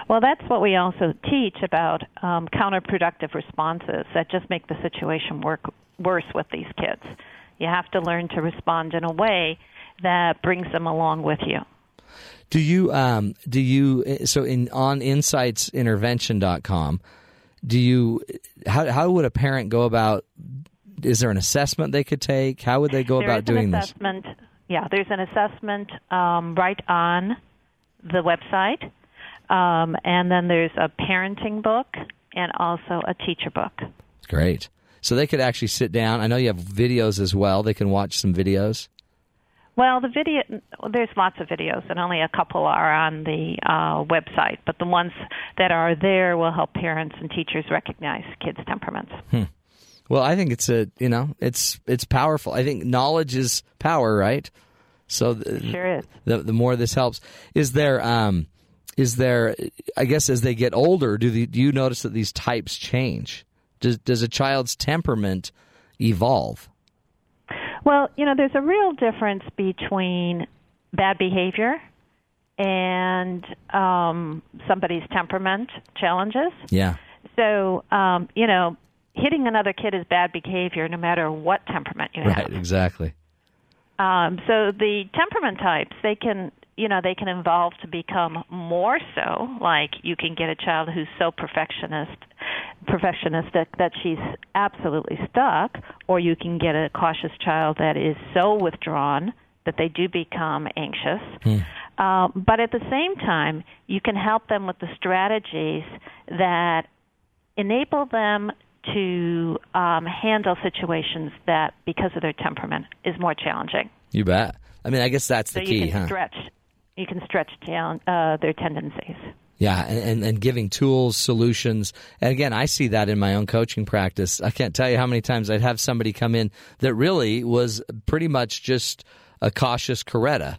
Well, that's what we also teach about um, counterproductive responses that just make the situation work worse with these kids. You have to learn to respond in a way that brings them along with you. Do you um do you so in on insightsintervention.com do you how how would a parent go about is there an assessment they could take? How would they go There about doing this? assessment. Yeah, there's an assessment um, right on the website, um, and then there's a parenting book and also a teacher book. Great. So they could actually sit down. I know you have videos as well. They can watch some videos. Well, the video there's lots of videos, and only a couple are on the uh, website. But the ones that are there will help parents and teachers recognize kids' temperaments. Hmm. Well, I think it's a you know it's it's powerful. I think knowledge is power, right? So the, Sure is. the the more this helps, is there um is there I guess as they get older, do the, do you notice that these types change? Does does a child's temperament evolve? Well, you know, there's a real difference between bad behavior and um, somebody's temperament challenges. Yeah. So, um, you know, hitting another kid is bad behavior no matter what temperament you have. Right. Exactly. Um, so the temperament types, they can, you know, they can evolve to become more so. Like you can get a child who's so perfectionist perfectionistic that she's absolutely stuck, or you can get a cautious child that is so withdrawn that they do become anxious. Uh, but at the same time, you can help them with the strategies that enable them to um, handle situations that, because of their temperament, is more challenging. You bet. I mean, I guess that's So the you key, can huh? stretch, you can stretch down uh, their tendencies. Yeah, and, and, and giving tools, solutions. And again, I see that in my own coaching practice. I can't tell you how many times I'd have somebody come in that really was pretty much just a cautious Coretta.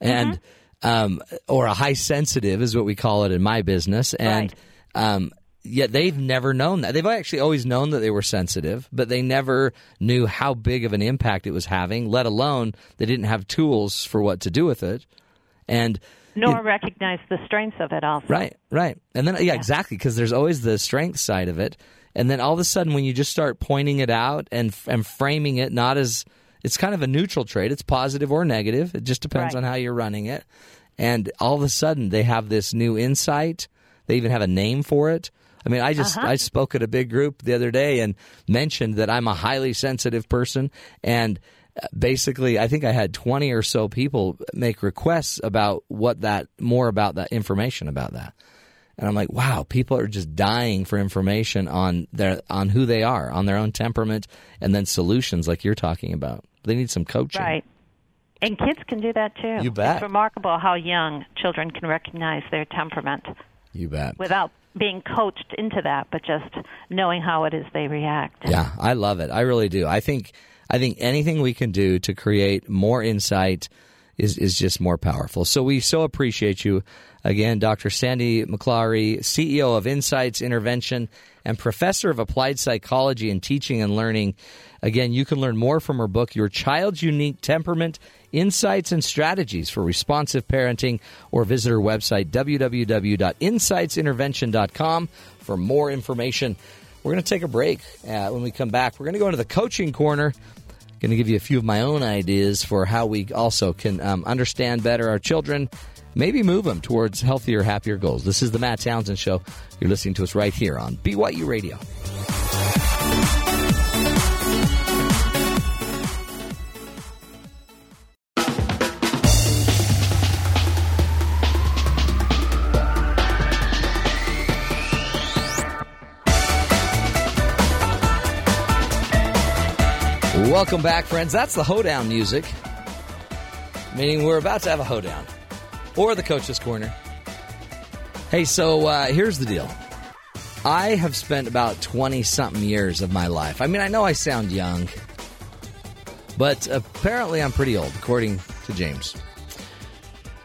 And, um, or a high sensitive is what we call it in my business. And, um, yet they've never known that. They've actually always known that they were sensitive, but they never knew how big of an impact it was having, let alone they didn't have tools for what to do with it. And, Nor recognize the strengths of it also. Right, right. And then, yeah, exactly, because there's always the strength side of it. And then all of a sudden, when you just start pointing it out and and framing it not as it's kind of a neutral trait, it's positive or negative. It just depends Right. on how you're running it. And all of a sudden, they have this new insight. They even have a name for it. I mean, I just uh-huh. I spoke at a big group the other day and mentioned that I'm a highly sensitive person and basically I think I had 20 or so people make requests about what that more about that information about that. And I'm like, wow, people are just dying for information on their on who they are, on their own temperament and then solutions like you're talking about. They need some coaching. Right. And kids can do that too. You bet. It's remarkable how young children can recognize their temperament You bet. without being coached into that, but just knowing how it is they react. Yeah, I love it. I really do. I think I think anything we can do to create more insight is is just more powerful. So we so appreciate you again, Dr. Sandy McClowry, CEO of Insights Intervention and professor of applied psychology and teaching and learning. Again, you can learn more from her book Your Child's Unique Temperament: Insights and Strategies for Responsive Parenting or visit her website www.insightsintervention.com for more information. We're going to take a break. Uh, when we come back, we're going to go into the coaching corner. Going to give you a few of my own ideas for how we also can um, understand better our children, maybe move them towards healthier, happier goals. This is the Matt Townsend Show. You're listening to us right here on BYU Radio. Welcome back, friends. That's the hoedown music, meaning we're about to have a hoedown or the coach's corner. Hey, so uh, here's the deal. I have spent about 20 something years of my life. I mean, I know I sound young, but apparently I'm pretty old, according to James.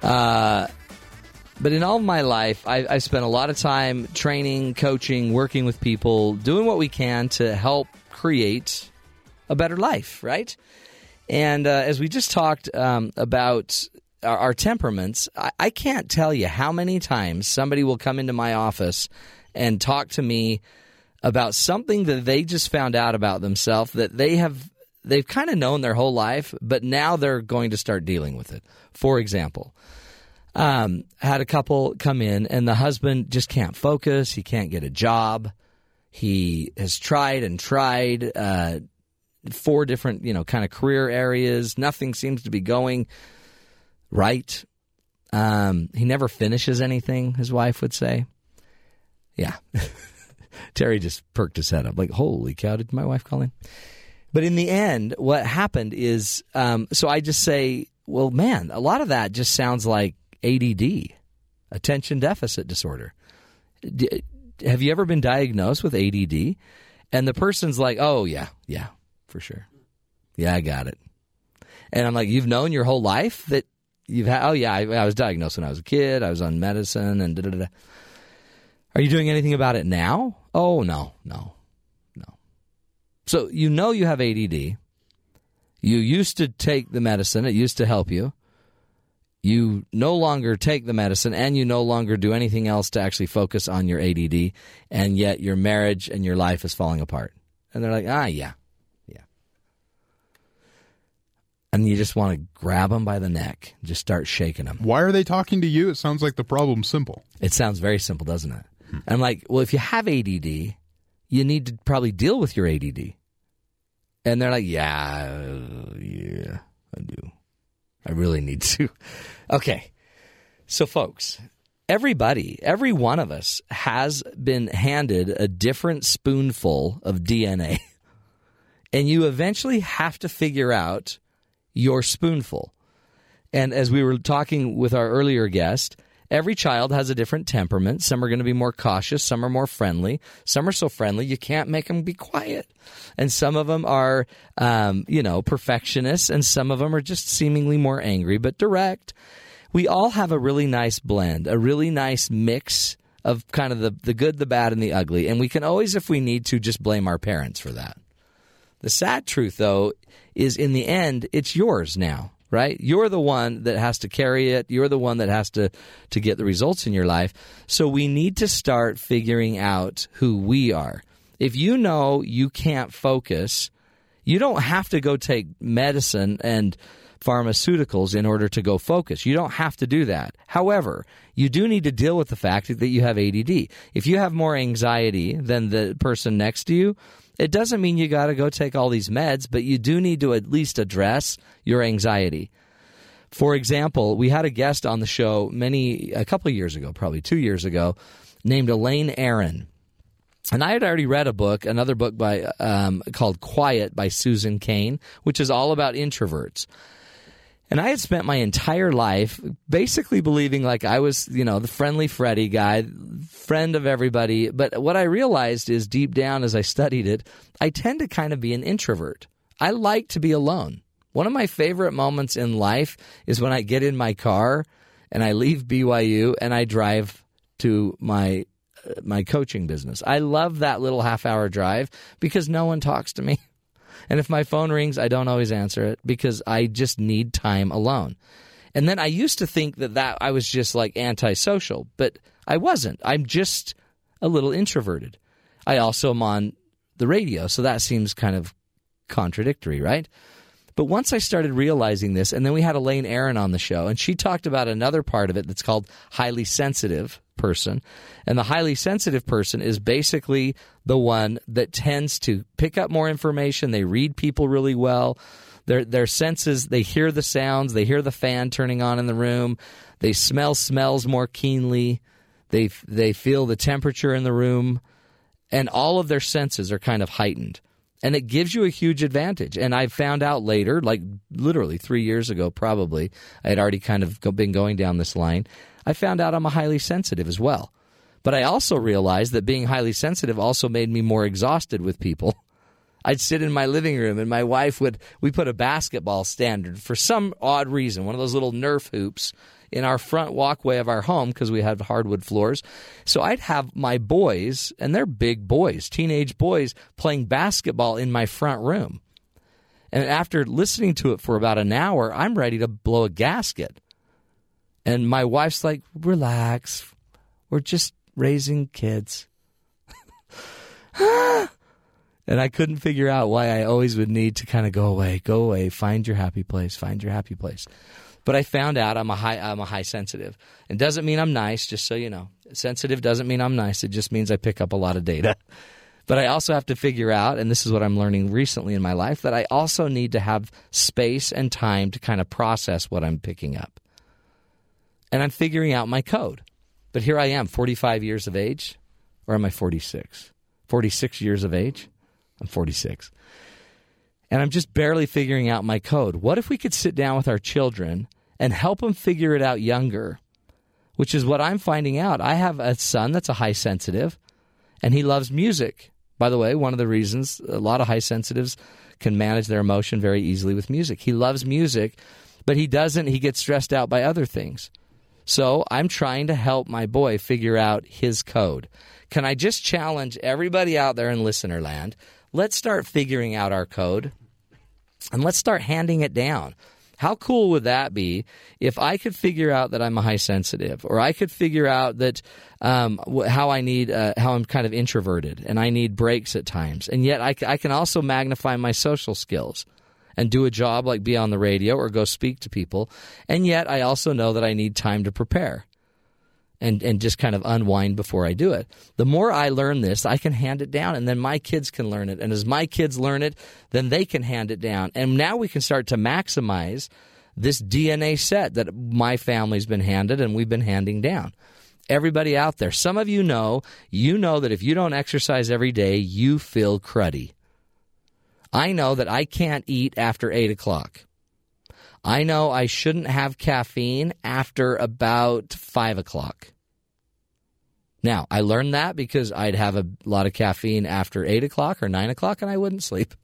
Uh, but in all my life, I, I spent a lot of time training, coaching, working with people, doing what we can to help create a better life, right? And uh, as we just talked um, about our, our temperaments, I, I can't tell you how many times somebody will come into my office and talk to me about something that they just found out about themselves that they have they've kind of known their whole life, but now they're going to start dealing with it. For example, um, had a couple come in and the husband just can't focus. He can't get a job. He has tried and tried uh, four different, you know, kind of career areas. Nothing seems to be going right. Um, he never finishes anything. His wife would say, "Yeah." Terry just perked his head up, like, "Holy cow! Did my wife call in?" But in the end, what happened is, um, so I just say, "Well, man, a lot of that just sounds like ADD, attention deficit disorder." D- have you ever been diagnosed with ADD? And the person's like, "Oh yeah, yeah, for sure. Yeah, I got it." And I'm like, "You've known your whole life that you've had? Oh yeah, I, I was diagnosed when I was a kid. I was on medicine, and da da da." Are you doing anything about it now? Oh no, no, no. So you know you have ADD. You used to take the medicine; it used to help you. You no longer take the medicine, and you no longer do anything else to actually focus on your ADD, and yet your marriage and your life is falling apart. And they're like, ah, yeah, yeah. And you just want to grab them by the neck, just start shaking them. Why are they talking to you? It sounds like the problem's simple. It sounds very simple, doesn't it? I'm like, well, if you have ADD, you need to probably deal with your ADD. And they're like, yeah, yeah, I do. I really need to. Okay. So, folks, everybody, every one of us has been handed a different spoonful of DNA. And you eventually have to figure out your spoonful. And as we were talking with our earlier guest, every child has a different temperament. Some are going to be more cautious, some are more friendly, some are so friendly you can't make them be quiet. And some of them are, um, you know, perfectionists, and some of them are just seemingly more angry but direct. We all have a really nice blend, a really nice mix of kind of the, the good, the bad, and the ugly. And we can always, if we need to, just blame our parents for that. The sad truth, though, is in the end, it's yours now, right? You're the one that has to carry it. You're the one that has to, to get the results in your life. So we need to start figuring out who we are. If you know you can't focus, you don't have to go take medicine and pharmaceuticals in order to go focus. You don't have to do that. However, you do need to deal with the fact that you have ADD. If you have more anxiety than the person next to you, it doesn't mean you got to go take all these meds, but you do need to at least address your anxiety. For example, we had a guest on the show many a couple years ago, probably 2 years ago, named Elaine Aron. And I had already read a book, another book by um, called Quiet by Susan Cain, which is all about introverts. And I had spent my entire life basically believing like I was, you know, the friendly Freddy guy, friend of everybody. But what I realized is deep down as I studied it, I tend to kind of be an introvert. I like to be alone. One of my favorite moments in life is when I get in my car and I leave BYU and I drive to my uh, my coaching business. I love that little half hour drive because no one talks to me. And if my phone rings, I don't always answer it because I just need time alone. And then I used to think that that I was just like antisocial, but I wasn't. I'm just a little introverted. I also am on the radio, so that seems kind of contradictory, right? But once I started realizing this, and then we had Elaine Aron on the show, and she talked about another part of it that's called highly sensitive person. And the highly sensitive person is basically the one that tends to pick up more information. They read people really well. Their their senses, they hear the sounds, they hear the fan turning on in the room, they smell smells more keenly. They they feel the temperature in the room, and all of their senses are kind of heightened. And it gives you a huge advantage. And I found out later, like literally three years ago, probably, I had already kind of been going down this line I found out I'm a highly sensitive as well. But I also realized that being highly sensitive also made me more exhausted with people. I'd sit in my living room and my wife would, we put a basketball standard for some odd reason, one of those little Nerf hoops in our front walkway of our home because we have hardwood floors. So I'd have my boys, and they're big boys, teenage boys, playing basketball in my front room. And after listening to it for about an hour, I'm ready to blow a gasket. And my wife's like, relax. We're just raising kids. and I couldn't figure out why I always would need to kind of go away, go away, find your happy place, find your happy place. But I found out I'm a high I'm a high sensitive. It doesn't mean I'm nice, just so you know. Sensitive doesn't mean I'm nice. It just means I pick up a lot of data. But I also have to figure out, and this is what I'm learning recently in my life, that I also need to have space and time to kind of process what I'm picking up and I'm figuring out my code. But here I am, 45 years of age, or am I 46? 46 years of age? I'm 46. And I'm just barely figuring out my code. What if we could sit down with our children and help them figure it out younger? Which is what I'm finding out. I have a son that's a high sensitive, and he loves music. By the way, one of the reasons a lot of high sensitives can manage their emotion very easily with music. He loves music, but he doesn't, he gets stressed out by other things. So I'm trying to help my boy figure out his code. Can I just challenge everybody out there in listener land? Let's start figuring out our code and let's start handing it down. How cool would that be if I could figure out that I'm a high sensitive, or I could figure out that um, how I need, uh, how I'm kind of introverted and I need breaks at times, and yet I, I can also magnify my social skills and do a job like be on the radio or go speak to people. And yet I also know that I need time to prepare. And, and just kind of unwind before I do it. The more I learn this, I can hand it down, and then my kids can learn it. And as my kids learn it, then they can hand it down. And now we can start to maximize this DNA set that my family's been handed and we've been handing down. Everybody out there, some of you know, you know that if you don't exercise every day, you feel cruddy. I know that I can't eat after 8 o'clock. I know I shouldn't have caffeine after about 5 o'clock. Now, I learned that because I'd have a lot of caffeine after 8 o'clock or 9 o'clock and I wouldn't sleep.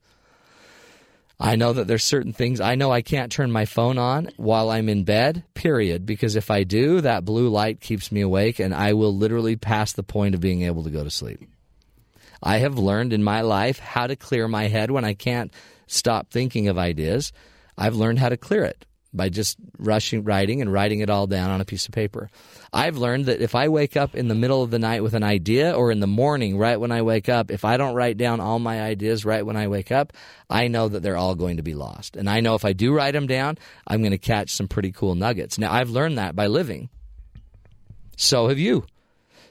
I know that there's certain things I know I can't turn my phone on while I'm in bed, period, because if I do, that blue light keeps me awake and I will literally pass the point of being able to go to sleep. I have learned in my life how to clear my head when I can't stop thinking of ideas. I've learned how to clear it by just rushing writing and writing it all down on a piece of paper. I've learned that if I wake up in the middle of the night with an idea or in the morning right when I wake up, if I don't write down all my ideas right when I wake up, I know that they're all going to be lost. And I know if I do write them down, I'm going to catch some pretty cool nuggets. Now, I've learned that by living. So have you.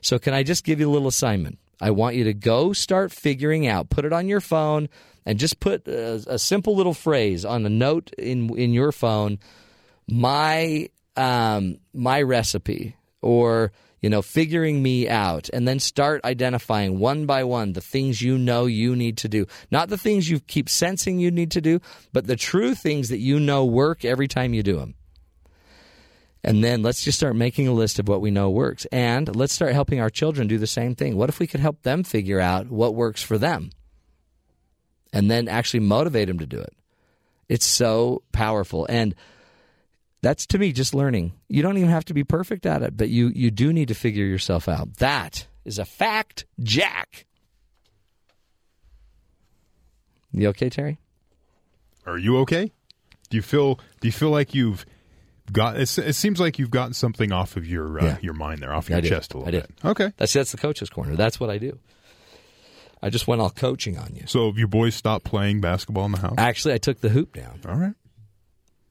So can I just give you a little assignment? I want you to go start figuring out, put it on your phone, and just put a, a simple little phrase on a note in in your phone. My um, my recipe, or you know, figuring me out, and then start identifying one by one the things you know you need to do. Not the things you keep sensing you need to do, but the true things that you know work every time you do them. And then let's just start making a list of what we know works. And let's start helping our children do the same thing. What if we could help them figure out what works for them? And then actually motivate them to do it. It's so powerful. And that's to me just learning. You don't even have to be perfect at it, but you, you do need to figure yourself out. That is a fact, Jack. You okay, Terry? Are you okay? Do you feel do you feel like you've got it, it seems like you've gotten something off of your uh, Yeah. your mind there, off your I chest a little bit. Okay. That's that's the coach's corner. That's what I do. I just went all coaching on you. So have your boys stopped playing basketball in the house? Actually, I took the hoop down. All right.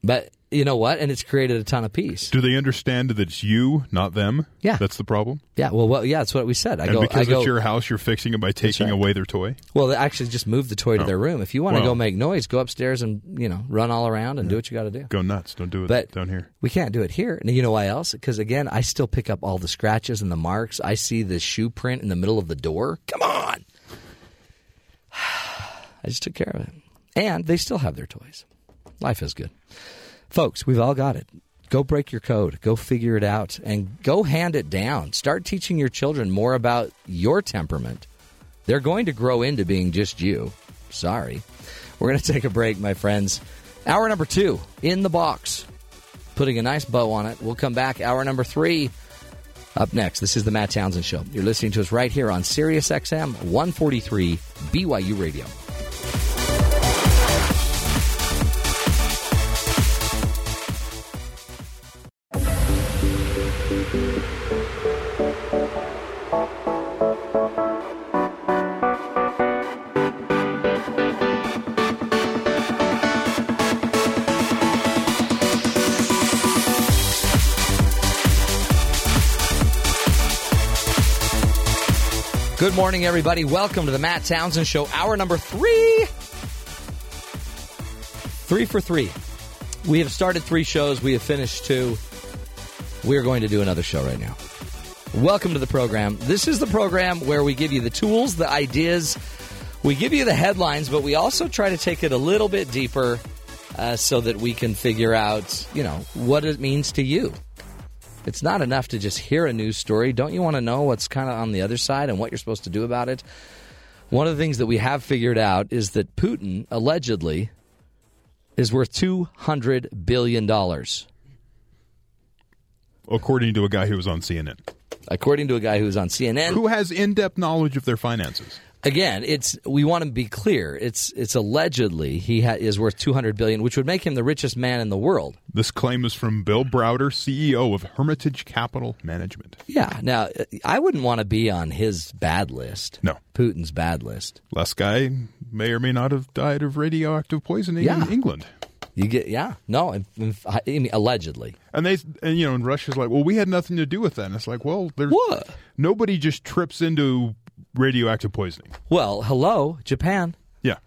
But you know what? And it's created a ton of peace. Do they understand that it's you, not them? Yeah. That's the problem? Yeah, well, well, yeah, that's what we said. I and go, because I go. it's your house, you're fixing it by taking right. away their toy? well, they actually just move the toy to oh. their room. If you want to Well- go make noise, go upstairs and you know run all around and do what you got to do. Go nuts. Don't do it But down here. we can't do it here. And you know why else? Because again, I still pick up all the scratches and the marks. I see the shoe print in the middle of the door. Come on. I just took care of it. And they still have their toys. Life is good. Folks, we've all got it. Go break your code. Go figure it out and go hand it down. Start teaching your children more about your temperament. They're going to grow into being just you. Sorry. We're going to take a break, my friends. Hour number two in the box putting a nice bow on it. We'll come back. Hour number three up next. This is the Matt Townsend Show. You're listening to us right here on Sirius XM 143 BYU Radio. Good morning, everybody. Welcome to the Matt Townsend Show, hour number three. Three for three. We have started three shows. We have finished two. We are going to do another show right now. Welcome to the program. This is the program where we give you the tools, the ideas, we give you the headlines, but we also try to take it a little bit deeper uh, so that we can figure out, you know, what it means to you. It's not enough to just hear a news story. Don't you want to know what's kind of on the other side and what you're supposed to do about it? One of the things that we have figured out is that Putin allegedly is worth $200 billion, According to a guy who was on CNN, according to a guy who was on CNN. who has in-depth knowledge of their finances. Again, it's we want to be clear. It's it's allegedly he ha- is worth 200 billion, which would make him the richest man in the world. This claim is from Bill Browder, CEO of Hermitage Capital Management. Yeah. Now, I wouldn't want to be on his bad list. No. Putin's bad list. Last guy may or may not have died of radioactive poisoning Yeah. in England. You get yeah no in- in- I mean, allegedly And they, and you know, and Russia's like, well, we had nothing to do with that. And it's like, well, there's What? nobody just trips into radioactive poisoning. well hello Japan. Yeah,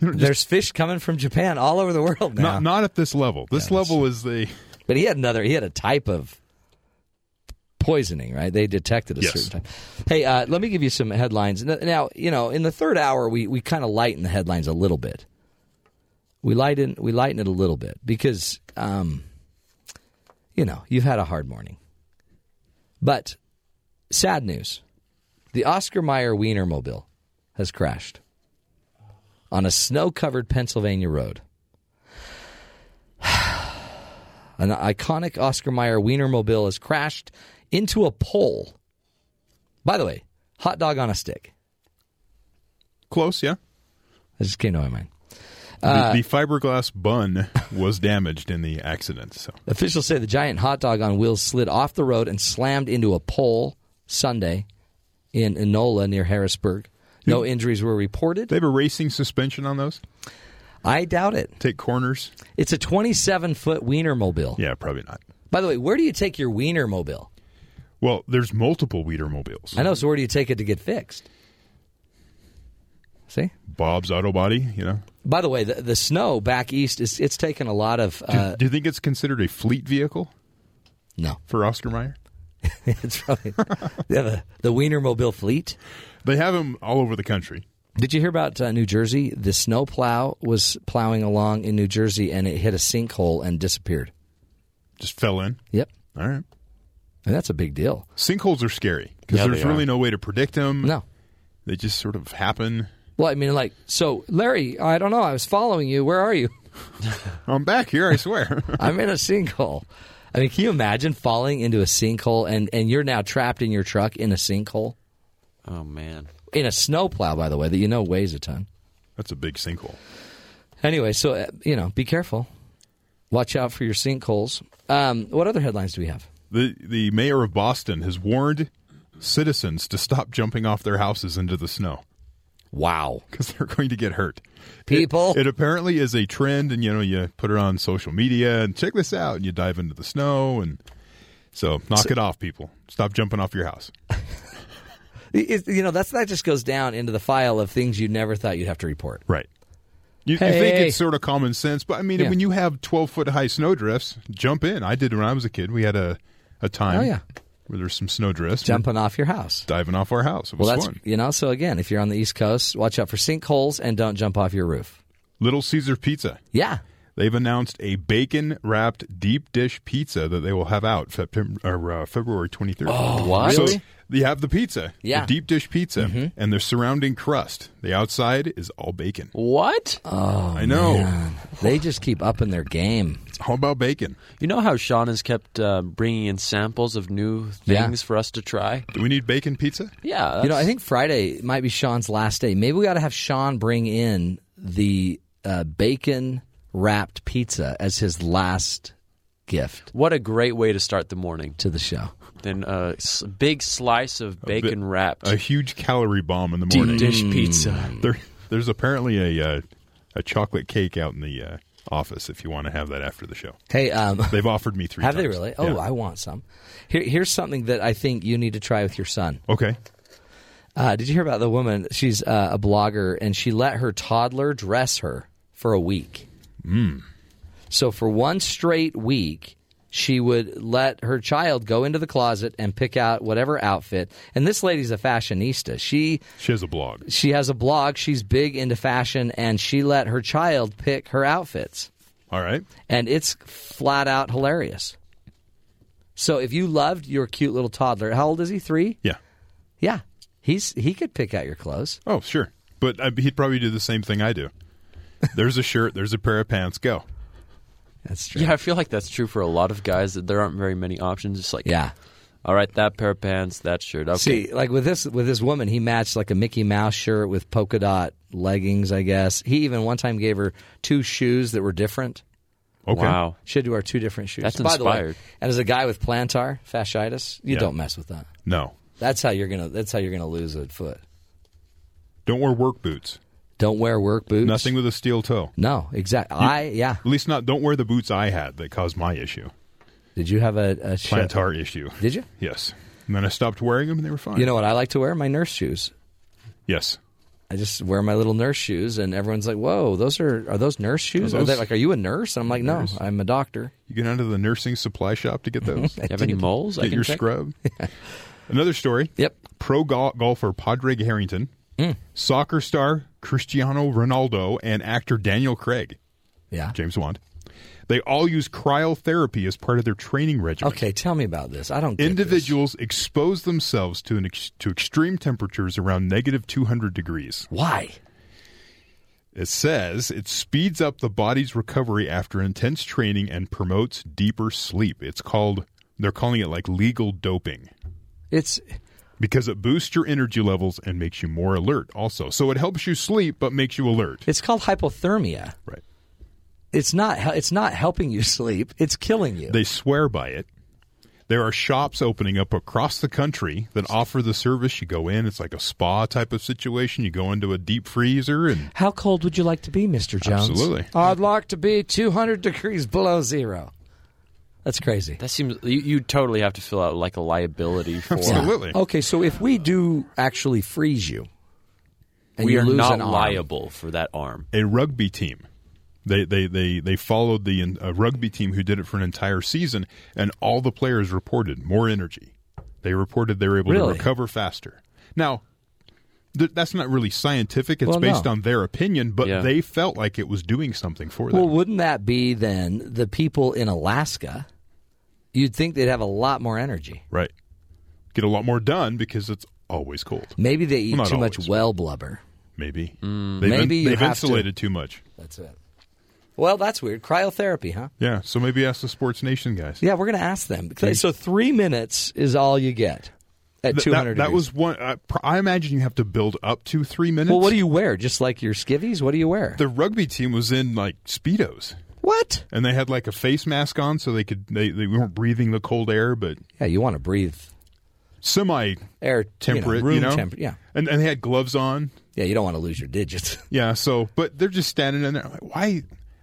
just there's fish coming from Japan all over the world now. not not at this level. This Yeah, level is the but he had another he had a type of poisoning right? They detected a Yes. certain type. Hey uh, let me give you some headlines. Now you know in the third hour we we kind of lighten the headlines a little bit. We lighten we lighten it a little bit because um, you know you've had a hard morning. But sad news the Oscar Mayer Wienermobile has crashed on a snow covered Pennsylvania road. An iconic Oscar Mayer Wienermobile has crashed into a pole. By the way, hot dog on a stick. close. Yeah, I just came to my mind. the, uh, the fiberglass bun was damaged in the accident. So Officials say the giant hot dog on wheels slid off the road and slammed into a pole Sunday in Enola near Harrisburg. No injuries were reported. they have a racing suspension on those. I doubt it. Take corners. It's a 27 foot Wiener mobile. Yeah, probably not. By the way, where do you take your Wiener mobile? Well, there's multiple Wiener mobiles. I know, so where do you take it to get fixed? See? Bob's Auto Body. You know. By the way, the, the snow back east is it's taken a lot of Do, uh, do you think it's considered a fleet vehicle no. for Oscar Mayer? it's probably they have a, the Wienermobile fleet. They have them all over the country. Did you hear about uh, New Jersey? The snow plow was plowing along in New Jersey and it hit a sinkhole and disappeared. Just fell in. Yep, All right. and that's a big deal. Sinkholes are scary because Yeah, there's really no way to predict them. No, They just sort of happen. well, I mean, like, so Larry, I don't know. I was following you. Where are you? I'm back here, I swear. I'm in a sinkhole. I mean, can you imagine falling into a sinkhole and and you're now trapped in your truck in a sinkhole Oh man. in a snowplow, by the way, that you know weighs a ton. That's a big sinkhole. Anyway, so uh, you know, be careful. Watch out for your sinkholes. Um, what other headlines do we have? The the mayor of Boston has warned citizens to stop jumping off their houses into the snow Wow, because they're going to get hurt. people. It, it apparently is a trend, and you know you put it on social media and check this out, and you dive into the snow, and so knock it off, people. Stop jumping off your house. You know, that's that just goes down into the file of things you never thought you'd have to report. Right. You, you Hey. think it's sort of common sense, but I mean, Yeah. when you have twelve foot high snowdrifts, jump in. I did when I was a kid. We had a a time Oh, yeah. Where there's some snow drifts. Jumping off your house. diving off our house. It was Well, that's fun. you know. So again, if you're on the East Coast, watch out for sinkholes and don't jump off your roof. Little Caesar Pizza. Yeah, They've announced a bacon wrapped deep dish pizza that they will have out September or uh, February 23rd. Oh, what? So Really? You have the pizza, Yeah. Mm-hmm. the deep dish pizza, and the surrounding crust. The outside is all bacon. What? I know. Man, they just keep upping their game. It's all about bacon. You know how Sean has kept uh, bringing in samples of new Yeah. things for us to try? Do we need bacon pizza? Yeah. You know, I think Friday might be Sean's last day. Maybe we got to have Sean bring in the uh, bacon wrapped pizza as his last gift What a great way to start the morning. to the show. Then a s- big slice of bacon bit- wrapped A huge calorie bomb in the morning. deep morning. dish pizza. There, there's apparently a uh, a chocolate cake out in the uh, office if you want to have that after the show. Hey, um, They've offered me three have times. they really? Oh, Yeah. I want some. Here, here's something that I think you need to try with your son. Okay. Uh, did you hear about the woman? She's uh, a blogger, and she let her toddler dress her for a week. Mm. So for one straight week, she would let her child go into the closet and pick out whatever outfit. And this lady's a fashionista. She She has a blog. she has a blog. She's big into fashion, and she let her child pick her outfits, All right. and it's flat out hilarious. So if you loved your cute little toddler, how old is he? Three? Yeah. Yeah, he's he could pick out your clothes. Oh, sure. But uh, he'd probably do the same thing I do. There's a shirt. There's a pair of pants. Go. That's true. Yeah, I feel like that's true for a lot of guys that there aren't very many options. It's like, Yeah. all right, that pair of pants, that shirt. Okay. See, like with this with this woman, he matched like a Mickey Mouse shirt with polka dot leggings. I guess he even one time gave her two shoes that were different. Okay. Wow. She had to wear two different shoes. That's By the way, inspired. and as a guy with plantar fasciitis, you Yeah. don't mess with that. No. That's how you're gonna. That's how you're gonna lose a foot. Don't wear work boots. Don't wear work boots. Nothing with a steel toe. No, exactly. I yeah. At least not. Don't wear the boots I had that caused my issue, Did you have a, a sh- plantar issue. Did you? Yes. And then I stopped wearing them, and they were fine. You know what I like to wear? My nurse shoes. Yes. I just wear my little nurse shoes, and everyone's like, "Whoa, those are are those nurse shoes? Are Are, those- they like, are you a nurse?" And I'm like, "No, Nurse. I'm a doctor." You get out of the nursing supply shop to get those. Do you have any moles? I get can your check? scrub. Another story. Yep. Pro gol- golfer Padraig Harrington, Mm. soccer star Cristiano Ronaldo, and actor Daniel Craig, Yeah. James Bond. They all use cryotherapy as part of their training regimen. Okay, tell me about this. I don't. get Individuals expose themselves to an ex- to extreme temperatures around negative 200 degrees. Why? It says it speeds up the body's recovery after intense training and promotes deeper sleep. It's called they're calling it like legal doping It's because it boosts your energy levels and makes you more alert also. So it helps you sleep but makes you alert. it's called hypothermia. Right. It's not. It's not helping you sleep. It's killing you. They swear by it. There are shops opening up across the country that offer the service. You go in, it's like a spa type of situation. You go into a deep freezer and How cold would you like to be, Mister Jones? Absolutely. I'd like to be 200 degrees below zero. That's crazy. That seems you, you totally have to fill out like a liability for. Absolutely. Okay, so if we do actually freeze you, and We you are lose not an arm, liable for that arm. a rugby team. They they they they followed the a rugby team who did it for an entire season, and all the players reported more energy. They reported they were able Really? to recover faster. Now, th- that's not really scientific. It's Well, based no. on their opinion, but Yeah. they felt like it was doing something for them. Well, wouldn't that be then the people in Alaska? You'd think they'd have a lot more energy. right. Get a lot more done because it's always cold. Maybe they eat Well, too much always. well blubber. Maybe. Mm. They've, Maybe you they've have to- insulated too much. That's it. Well, that's weird. Cryotherapy, huh? Yeah. So maybe ask the Sports Nation guys. Yeah, we're going to ask them. So three minutes is all you get at Th- 200 that, that was one. I, I imagine you have to build up to three minutes. Well, what do you wear? Just like your skivvies? What do you wear? The rugby team was in like speedos. What? and they had like a face mask on so they could they, they weren't breathing the cold air but Yeah, you want to breathe semi air temperate you know, room you know Yeah, and, and they had gloves on yeah. You don't want to lose your digits. yeah so but they're just standing in there like why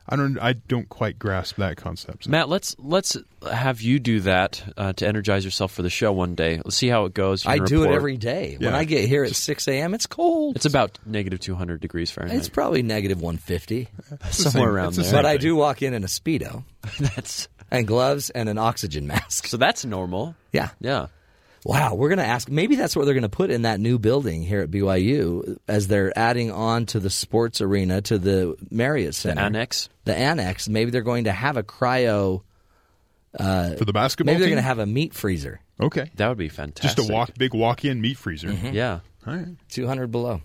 i don't i don't quite grasp that concept Matt, let's let's have you do that uh, to energize yourself for the show one day. Let's see how it goes. I can do it report. every day. When I get here at 6 a.m., it's cold. It's about negative two hundred degrees Fahrenheit. It's probably negative 150. somewhere same- around it's the there. same But I do walk in in a Speedo that's and gloves and an oxygen mask. so that's normal. Yeah. Yeah. Wow, we're going to ask. Maybe that's what they're going to put in that new building here at BYU as they're adding on to the sports arena to the Marriott Center. Annex. The annex. Maybe they're going to have a cryo. for the basketball Maybe they're going to have a meat freezer, okay That would be fantastic. just a walk big walk-in meat freezer Mm-hmm. Yeah. All right. 200 below.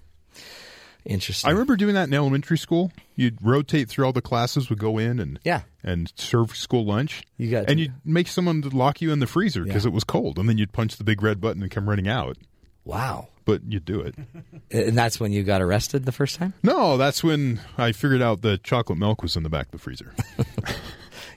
Interesting. i remember doing that in elementary school you'd rotate through all the classes would go in and Yeah. and serve school lunch You got and you'd make someone lock you in the freezer because Yeah. it was cold and then you'd punch the big red button and come running out Wow. but you'd do it And that's when you got arrested the first time? No, that's when I figured out the chocolate milk was in the back of the freezer.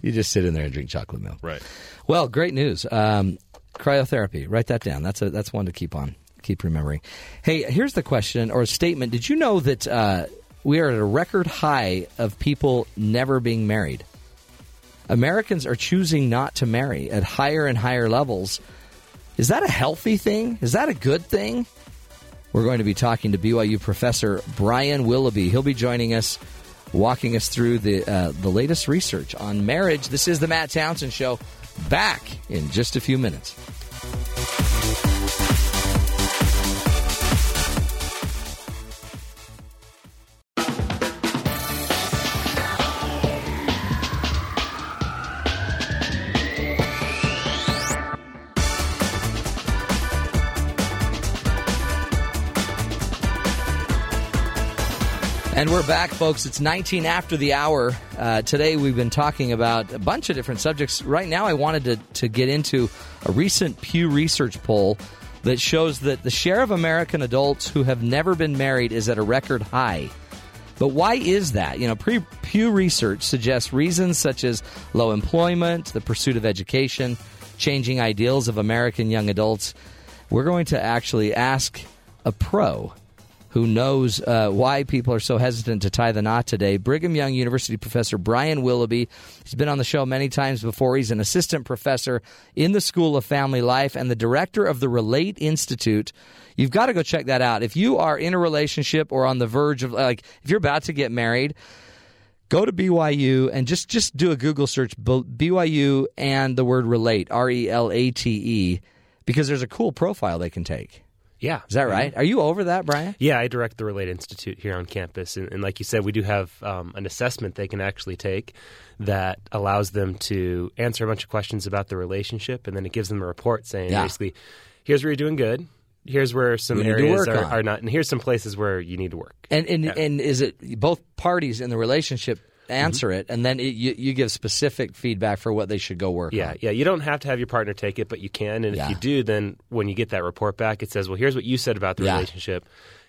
You just sit in there and drink chocolate milk. right. Well, great news. Um, cryotherapy. Write that down. That's a that's one to keep on keep remembering. Hey, here's the question or statement. Did you know that uh, we are at a record high of people never being married? Americans are choosing not to marry at higher and higher levels. Is that a healthy thing? Is that a good thing? We're going to be talking to BYU professor Brian Willoughby. He'll be joining us, walking us through the uh, the latest research on marriage. This is the Matt Townsend Show. Back in just a few minutes. And we're back, folks. It's 19 after the hour. Uh, today we've been talking about a bunch of different subjects. Right now, I wanted to, to get into a recent Pew Research poll that shows that the share of American adults who have never been married is at a record high. But why is that? You know, pre- Pew Research suggests reasons such as low employment, the pursuit of education, changing ideals of American young adults. We're going to actually ask a pro who knows uh, why people are so hesitant to tie the knot today. Brigham Young University professor Brian Willoughby. He's been on the show many times before. He's an assistant professor in the School of Family Life and the director of the Relate Institute. You've got to go check that out. If you are in a relationship or on the verge of, like, if you're about to get married, go to BYU and just just do a Google search BYU and the word relate R E L A T E because there's a cool profile they can take. Yeah. Is that right? Are you over that, Brian? Yeah, I direct the Relate Institute here on campus. And, and like you said, we do have um, an assessment they can actually take that allows them to answer a bunch of questions about the relationship. And then it gives them a report saying Yeah. basically, here's where you're doing good. Here's where some You need to areas are, are not. And here's some places where you need to work. And and, and is it both parties in the relationship Mm-hmm. answer it, and then it, you, you give specific feedback for what they should go work Yeah, on? yeah. You don't have to have your partner take it, but you can. And Yeah. if you do, then when you get that report back, it says, "Well, here's what you said about the Yeah. relationship.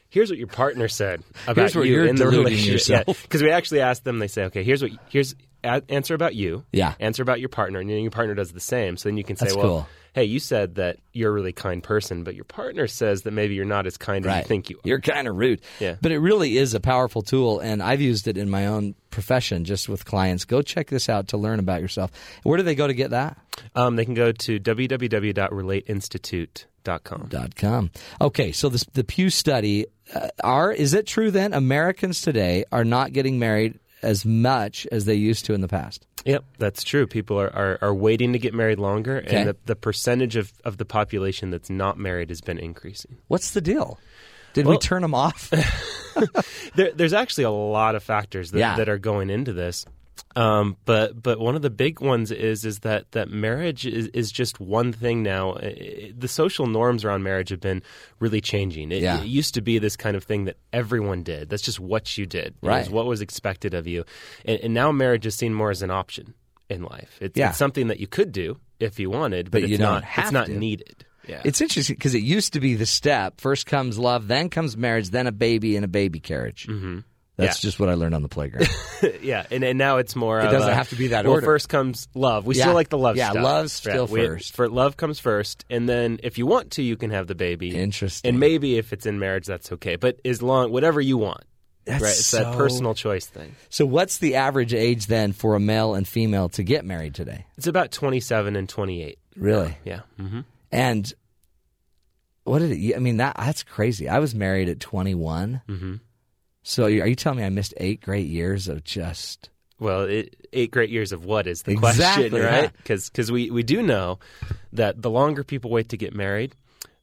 Here's what your partner said about Here's you you're in the relationship." Because we actually ask them. They say, "Okay, here's what here's answer about you. Yeah. answer about your partner, and then your partner does the same. So then you can say, That's "Well, cool. Hey, you said that you're a really kind person, but your partner says that maybe you're not as kind as you think you are." You're kind of rude. Yeah. But it really is a powerful tool, and I've used it in my own profession just with clients. Go check this out to learn about yourself. Where do they go to get that? Um, they can go to www.relateinstitute.com. Dot com. Okay, so this, the Pew study uh, are is it true then Americans today are not getting married as much as they used to in the past? Yep, that's true. People are, are, are waiting to get married longer, Okay. and the, the percentage of, of the population that's not married has been increasing. What's the deal? Did we turn them off? There, there's actually a lot of factors that, Yeah. that are going into this. Um, but but one of the big ones is is that, that marriage is, is just one thing now. Uh, The social norms around marriage have been really changing. It, Yeah. it used to be this kind of thing that everyone did. That's just what you did. It was Right. what was expected of you. And, and now marriage is seen more as an option in life. It's, Yeah. it's something that you could do if you wanted, but, But you it's don't not. it's not to. needed. Yeah. It's interesting because it used to be the step: first comes love, then comes marriage, then a baby and a baby carriage. Mm-hmm. That's Yeah. just what I learned on the playground. yeah, and, and now it's more. It doesn't a- have to be that well, order. first comes love. We Yeah. still like the love. Yeah, stuff. love's still first. For love comes first, and then if you want to, you can have the baby. Interesting. And maybe if it's in marriage, that's okay. But as long whatever you want, That's right? It's that personal choice thing. so, what's the average age then for a male and female to get married today? It's about twenty-seven and twenty-eight. Really? Yeah. hmm And what did it? I mean, that that's crazy. I was married at 21. hmm So, are you telling me I missed eight great years of just? Well, it, eight great years of what is the Exactly, question, right? Because we, we do know that the longer people wait to get married,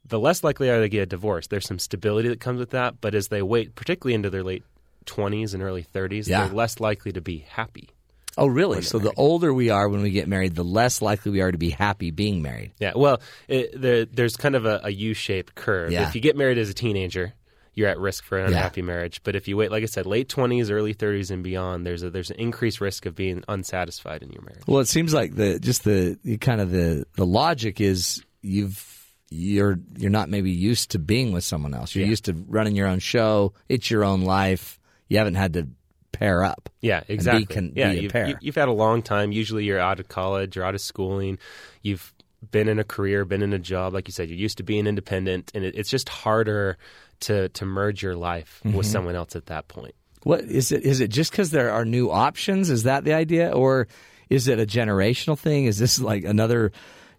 the less likely are they to get a divorce. There's some stability that comes with that, but as they wait, particularly into their late 20s and early 30s, Yeah. they're less likely to be happy. Oh, really? So, the older we are when we get married, the less likely we are to be happy being married. Yeah, well, it, there, there's kind of a, a U-shaped curve. Yeah. If you get married as a teenager, you're at risk for an Yeah. unhappy marriage. But if you wait, like I said, late 20s, early 30s, and beyond, there's a, there's an increased risk of being unsatisfied in your marriage. Well, it seems like the just the, kind of the the logic is you've you're you're not maybe used to being with someone else. You're Yeah. used to running your own show. It's your own life. You haven't had to pair up. Yeah, exactly. con- yeah, be a you've, you've had a long time. Usually, you're out of college or out of schooling. You've been in a career, been in a job. Like you said, you're used to being independent, and it, it's just harder to to merge your life Mm-hmm. with someone else at that point. What is it? Is it just because there are new options? Is that the idea, or is it a generational thing? Is this like another,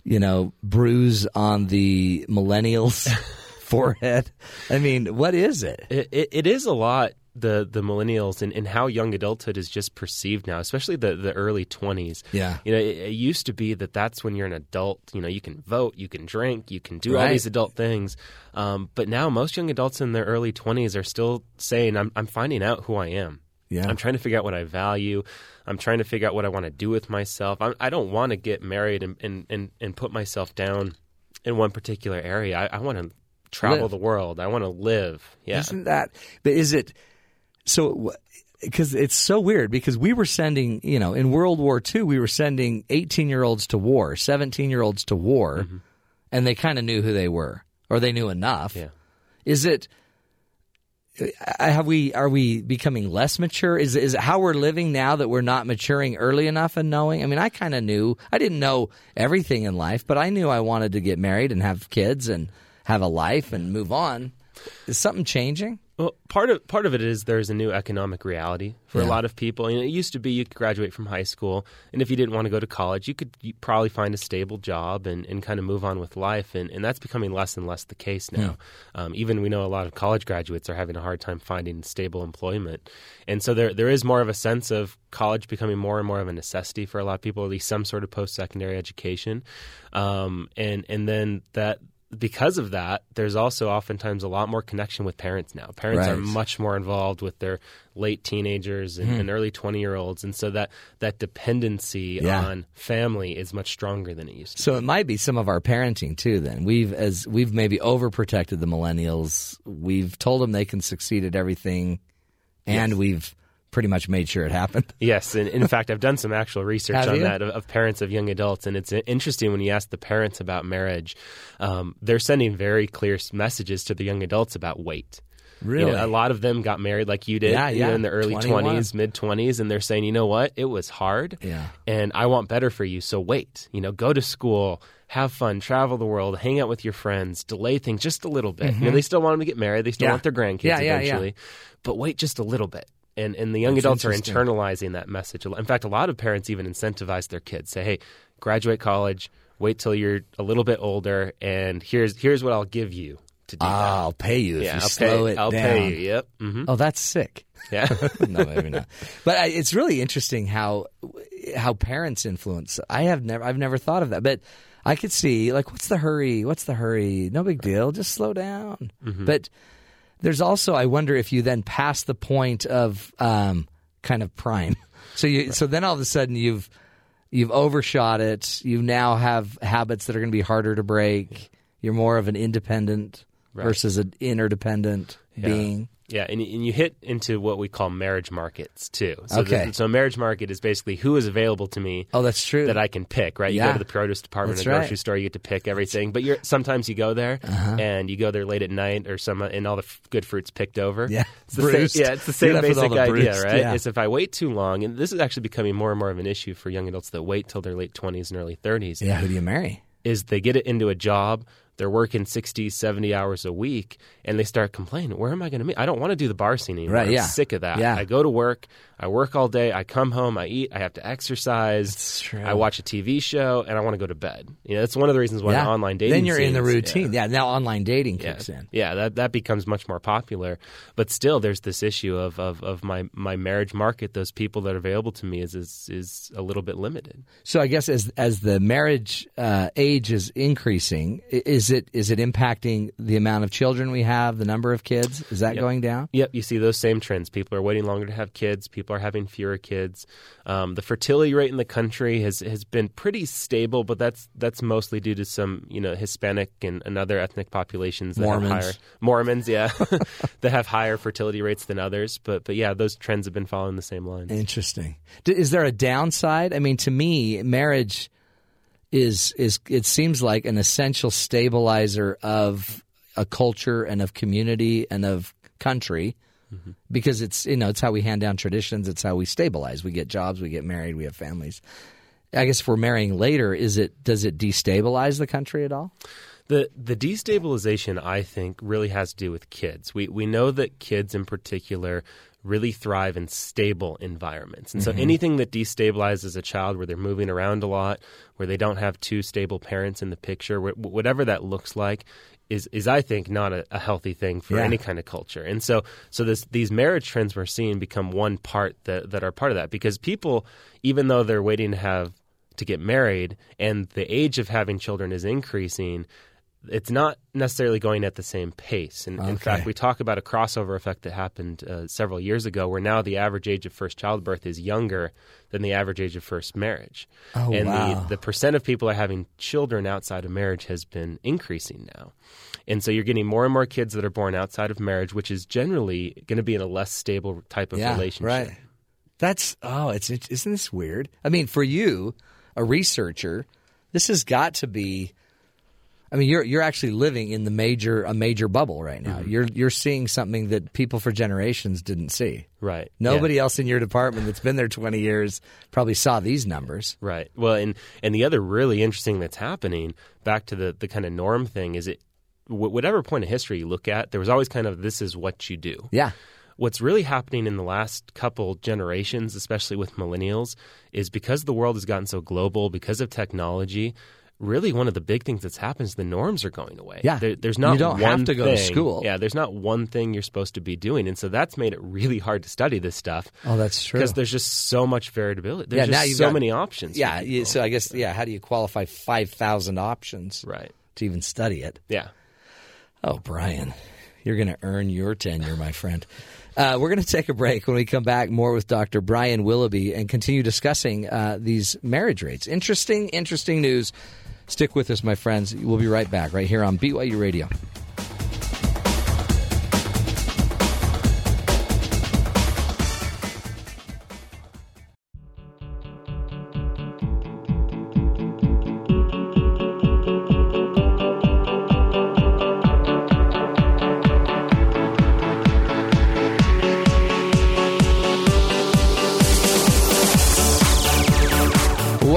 you know, bruise on the millennials' forehead? I mean, what is it? It, it, it is a lot. The the millennials and, and how young adulthood is just perceived now, especially the, the early twenties. Yeah. you know, it, it used to be that that's when you're an adult. You know, you can vote, you can drink, you can do all these adult things. Um, but now most young adults in their early twenties are still saying, "I'm I'm finding out who I am. Yeah. I'm trying to figure out what I value. I'm trying to figure out what I want to do with myself. I'm, I don't want to get married and, and, and, and put myself down in one particular area. I, I want to travel Live. the world. I want to live. Yeah. Isn't that? But is it? So, because it's so weird because we were sending, you know, in World War II, we were sending 18 year olds to war, 17 year olds to war, mm-hmm. and they kind of knew who they were, or they knew enough. Yeah. Is it? Uh, have we are we becoming less mature? Is is it how we're living now that we're not maturing early enough and knowing? I mean, I kind of knew I didn't know everything in life, but I knew I wanted to get married and have kids and have a life and move on. Is something changing? Well, part of part of it is there's a new economic reality for Yeah. a lot of people. You know, it used to be you could graduate from high school, and if you didn't want to go to college, you could probably find a stable job and, and kind of move on with life. And, and that's becoming less and less the case now. Um, even we know a lot of college graduates are having a hard time finding stable employment, and so there there is more of a sense of college becoming more and more of a necessity for a lot of people, at least some sort of post secondary education, um, and and then that because of that, there's also oftentimes a lot more connection with parents now. Parents are much more involved with their late teenagers and, Hmm. and early 20 year olds. And so that, that dependency Yeah. on family is much stronger than it used to So it might be some of our parenting too. Then we've as we've maybe overprotected the millennials. We've told them they can succeed at everything, and we've pretty much made sure it happened. Yes, and in fact, I've done some actual research on you? that of, of parents of young adults, and it's interesting when you ask the parents about marriage, um, they're sending very clear messages to the young adults about wait. You know, a lot of them got married like you did Yeah, you know, in the early 20s, mid 20s, and they're saying, you know what, it was hard, Yeah. and I want better for you, so wait. You know, go to school, have fun, travel the world, hang out with your friends, delay things just a little bit. You know, they still want them to get married, they still Mm-hmm. Yeah. want their grandkids Yeah, yeah, yeah. eventually, but wait just a little bit. And, and the young That's adults are internalizing that message. In fact, a lot of parents even incentivize their kids. Say, "Hey, graduate college, wait till you're a little bit older, and here's here's what I'll give you to do Ah, I'll pay you if. Yeah, you I'll slow pay. it I'll down. pay you. Yep. hmm Oh, that's sick. Yeah. no, maybe not. But I, it's really interesting how how parents influence. I have never I've never thought of that, but I could see like what's the hurry? What's the hurry? No big deal. Just slow down. But there's also I wonder if you then pass the point of um, kind of prime. So you so then all of a sudden you've you've overshot it. You now have habits that are going to be harder to break. You're more of an independent versus an interdependent being. Yeah, and, and you hit into what we call marriage markets too. So Okay. the, so a marriage market is basically who is available to me Oh, that's true. that I can pick, right? You Yeah. go to the produce department That's at a grocery right. store, you get to pick everything. But you're sometimes you go there Uh-huh. and you go there late at night or some and all the f- good fruits picked over. Yeah. it's the Bruised. same. Yeah, it's the same basic the idea, bruised, right? yeah. Is if I wait too long, and this is actually becoming more and more of an issue for young adults that wait till their late twenties and early thirties. yeah, who do you marry? Is they get it into a job. They're working 60, 70 hours a week, and they start complaining, Where am I going to meet? I don't want to do the bar scene anymore. Right, I'm yeah. sick of that. Yeah. I go to work, I work all day, I come home, I eat, I have to exercise, That's true. I watch a TV show, and I want to go to bed. You know, that's one of the reasons why yeah. the online dating Then you're in the routine. Yeah. now online dating Yeah. kicks in. Yeah, that that becomes much more popular. But still, there's this issue of, of, of my, my marriage market. Those people that are available to me is is, is a little bit limited. So I guess as as the marriage uh, age is increasing, i- is it is it impacting the amount of children we have, the number of kids? Is that Yep. going down? Yep, you see those same trends. People are waiting longer to have kids. People are having fewer kids. Um, the fertility rate in the country has has been pretty stable, but that's that's mostly due to some you know Hispanic and, and other ethnic populations that Mormons. have higher Mormons, yeah, that have higher fertility rates than others. But but yeah, those trends have been following the same lines. Interesting. Is there a downside? I mean, to me, marriage is is it seems like an essential stabilizer of a culture and of community and of country mm-hmm. because it's you know it's how we hand down traditions. It's how we stabilize. We get jobs. We get married. We have families. I guess if we're marrying later, is it does it destabilize the country at all? The the destabilization, I think, really has to do with kids. We we know that kids in particular really thrive in stable environments. And so mm-hmm. anything that destabilizes a child where they're moving around a lot, where they don't have two stable parents in the picture, wh- whatever that looks like is is I think not a, a healthy thing for Yeah. any kind of culture. And so so this these marriage trends we're seeing become one part that that are part of that because people even though they're waiting to have to get married and the age of having children is increasing it's not necessarily going at the same pace. And in fact, we talk about a crossover effect that happened uh, several years ago, where now the average age of first childbirth is younger than the average age of first marriage. Oh, and wow. the, the percent of people are having children outside of marriage has been increasing now. And so you're getting more and more kids that are born outside of marriage, which is generally going to be in a less stable type of yeah, relationship. right. That's oh, it's it- isn't this weird? I mean, for you, a researcher, this has got to be. I mean, you're you're actually living in the major a major bubble right now. Mm-hmm. You're you're seeing something that people for generations didn't see. Right. Nobody Yeah. else in your department that's been there 20 years probably saw these numbers. Right. Well, and and the other really interesting that's happening back to the the kind of norm thing is it wh- whatever point of history you look at, there was always kind of this is what you do. Yeah. What's really happening in the last couple generations, especially with millennials, is because the world has gotten so global, because of technology, really one of the big things that's happened is the norms are going away. Yeah. There, there's not You don't one have to go to thing- school. Yeah, there's not one thing you're supposed to be doing. And so that's made it really hard to study this stuff. Oh, that's true. Because there's just so much variability. There's Yeah, now just you've so got- many options. Yeah. So I guess yeah. How do you qualify five thousand options Right. to even study it? Yeah. Oh, Brian, you're going to earn your tenure, my friend. Uh, we're going to take a break. When we come back, more with Dr. Brian Willoughby and continue discussing uh, these marriage rates. Interesting, interesting news. Stick with us, my friends. We'll be right back right here on BYU Radio.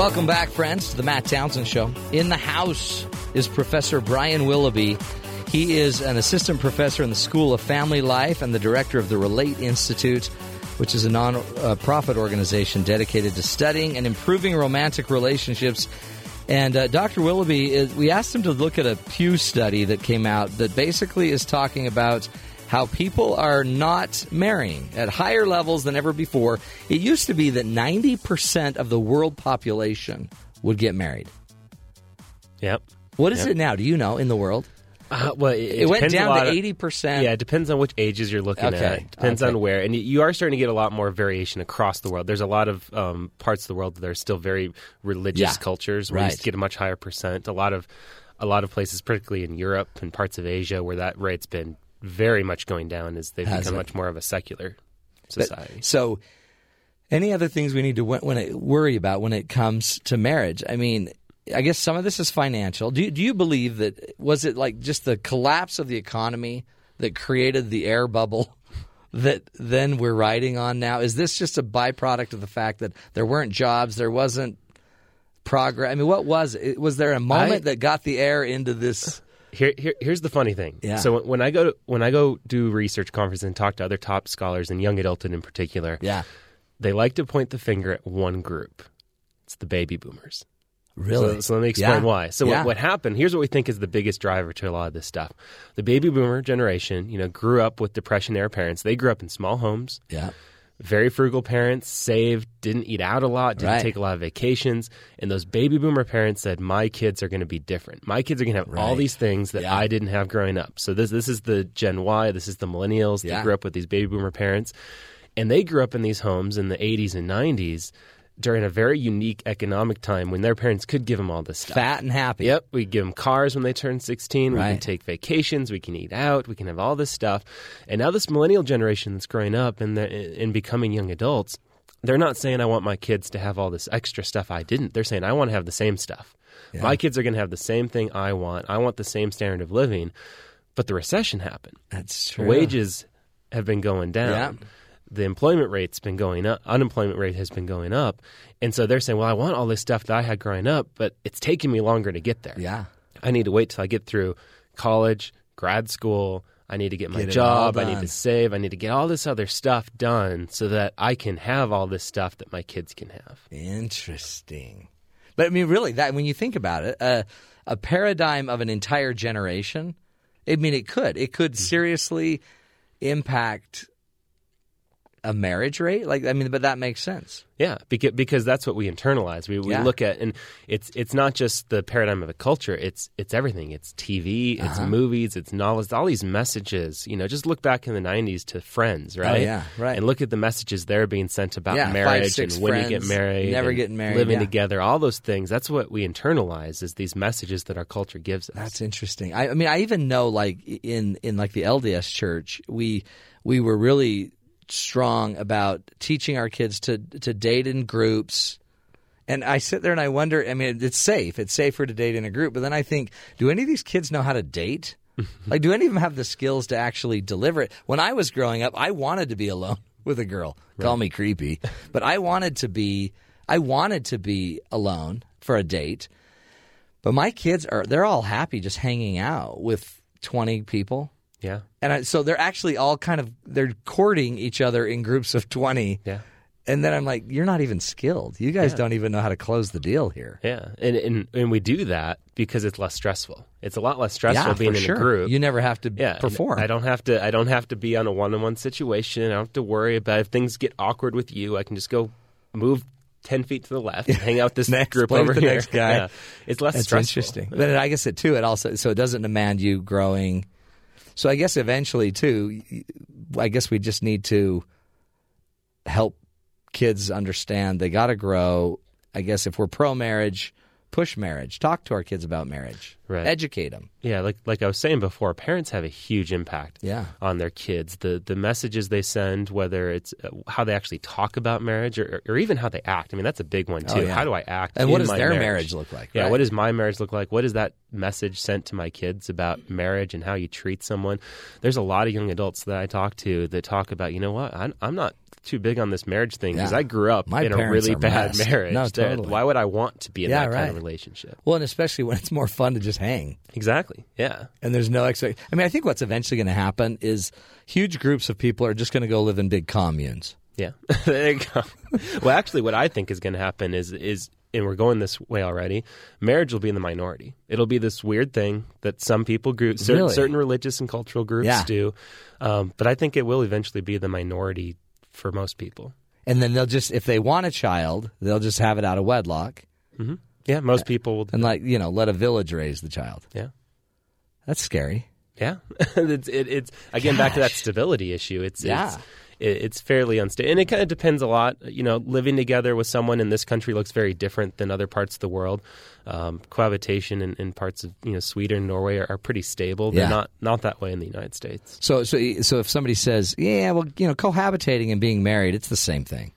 Welcome back, friends, to the Matt Townsend Show. In the house is Professor Brian Willoughby. He is an assistant professor in the School of Family Life and the director of the Relate Institute, which is a non-profit organization dedicated to studying and improving romantic relationships. And uh, Dr. Willoughby, is, we asked him to look at a Pew study that came out that basically is talking about how people are not marrying at higher levels than ever before. It used to be that 90% of the world population would get married. Yep. What is Yep. it now? Do you know in the world? Uh, well, it, It, went down to 80%. Yeah, it depends on which ages you're looking Okay, at. Depends okay. on where, and you are starting to get a lot more variation across the world. There's a lot of um, parts of the world that are still very religious Yeah, cultures, where right. you get a much higher percent. A lot of a lot of places, particularly in Europe and parts of Asia, where that rate's been very much going down as they've Has become it? much more of a secular But- society. So, any other things we need to when it, worry about when it comes to marriage? I mean, I guess some of this is financial. Do you, do you believe that was it like just the collapse of the economy that created the air bubble that then we're riding on now? Is this just a byproduct of the fact that there weren't jobs, there wasn't progress? I mean, what was it? Was there a moment I- that got the air into this? Here, here, here's the funny thing. Yeah. So when, I go to, when I go do research conferences and talk to other top scholars and young adulthood in particular, Yeah, they like to point the finger at one group. It's the baby boomers. really. So, so let me explain Yeah. why. So Yeah. what, what happened? Here's what we think is the biggest driver to a lot of this stuff. The baby boomer generation, you know, grew up with depression era parents. They grew up in small homes, Yeah, very frugal parents, saved, didn't eat out a lot, didn't Right. take a lot of vacations, and those baby boomer parents said, "My kids are going to be different. My kids are going to have all these things that Yeah. I didn't have growing up." So this this is the Gen Y. This is the millennials. Yeah. They grew up with these baby boomer parents, and they grew up in these homes in the 80s and 90s. During a very unique economic time when their parents could give them all this stuff. fat and happy. Yep, we give them cars when they turn 16. We can take vacations. We can eat out. We can have all this stuff. And now this millennial generation that's growing up and and becoming young adults, they're not saying I want my kids to have all this extra stuff I didn't. They're saying I want to have the same stuff. My kids are going to have the same thing I want. I want the same standard of living. But the recession happened. That's true. Wages have been going down. Yeah. The employment rate's been going up. Unemployment rate has been going up. And so they're saying, well, I want all this stuff that I had growing up, but it's taking me longer to get there. Yeah. I need to wait till I get through college, grad school. I need to get my Get job. I need to save. I need to get all this other stuff done so that I can have all this stuff that my kids can have. Interesting. But I mean, really, that when you think about it, uh, a paradigm of an entire generation. I mean, it could. It could seriously impact a marriage rate. Like, I mean, but that makes sense. Yeah, because because that's what we internalize. We, we Yeah. look at, and it's it's not just the paradigm of a culture. It's it's everything. It's TV, it's Uh-huh. movies, it's novels, all these messages. You know, just look back in the '90s to Friends, right? Oh, yeah, right. And look at the messages they're being sent about Yeah, marriage six and when you get married, never getting married, living yeah. together. All those things. That's what we internalize is these messages that our culture gives us. That's interesting. I, I mean, I even know, like in in like the LDS Church, we we were really strong about teaching our kids to to date in groups. And I sit there and I wonder. I mean, it's safe. It's safer to date in a group. But then I think, do any of these kids know how to date? like, do any of them have the skills to actually deliver it? When I was growing up, I wanted to be alone with a girl. Call me creepy, but I wanted to be. I wanted to be alone for a date. But my kids are they're all happy just hanging out with twenty people, Yeah. and I, so they're actually all kind of they're courting each other in groups of twenty. Yeah. And then I'm like, you're not even skilled. You guys Yeah. don't even know how to close the deal here. Yeah, and, and and we do that because it's less stressful. It's a lot less stressful yeah, being in sure. a group. You never have to yeah, perform. I don't have to. I don't have to be on a one-on-one situation. I don't have to worry about if things get awkward with you. I can just go move ten feet to the left, and hang out with this Next, group over the here. next guy. Yeah. It's less That's stressful. interesting. But I guess it too. It also so it doesn't demand you growing. So I guess eventually too. I guess we just need to help kids understand they got to grow. I guess if we're pro marriage, push marriage. Talk to our kids about marriage. Right. Educate them. Yeah, like like I was saying before, parents have a huge impact Yeah. on their kids. The the messages they send, whether it's uh, how they actually talk about marriage or, or even how they act. I mean, that's a big one too. Oh, yeah. How do I act? And what does my their marriage? marriage look like? Yeah, right? what does my marriage look like? What is that message sent to my kids about marriage and how you treat someone? There's a lot of young adults that I talk to that talk about, you know what, I'm, I'm not too big on this marriage thing because Yeah. I grew up My in a really bad messed. marriage. No, totally. Why would I want to be in Yeah, that kind of relationship? Well, and especially when it's more fun to just hang. Exactly. Yeah. and there's no. I mean, I think what's eventually going to happen is huge groups of people are just going to go live in big communes. Yeah, there you go. well, actually, what I think is going to happen is is, and we're going this way already. Marriage will be in the minority. It'll be this weird thing that some people group, certain, Really? certain religious and cultural groups Yeah. do, um, but I think it will eventually be the minority for most people. And then they'll just, if they want a child, they'll just have it out of wedlock mm-hmm. Yeah, most people will. and like you know, let a village raise the child. Yeah, That's scary. yeah. it's it, it's again back to that stability issue. It's Yeah. It's, it- it's fairly unstable, and it kind of depends a lot. You know, living together with someone in this country looks very different than other parts of the world. Um, cohabitation in, in parts of you know Sweden and Norway are, are pretty stable. They're Yeah. not not that way in the United States. So, so, so if somebody says, "Yeah, well, you know, cohabitating and being married, it's the same thing,"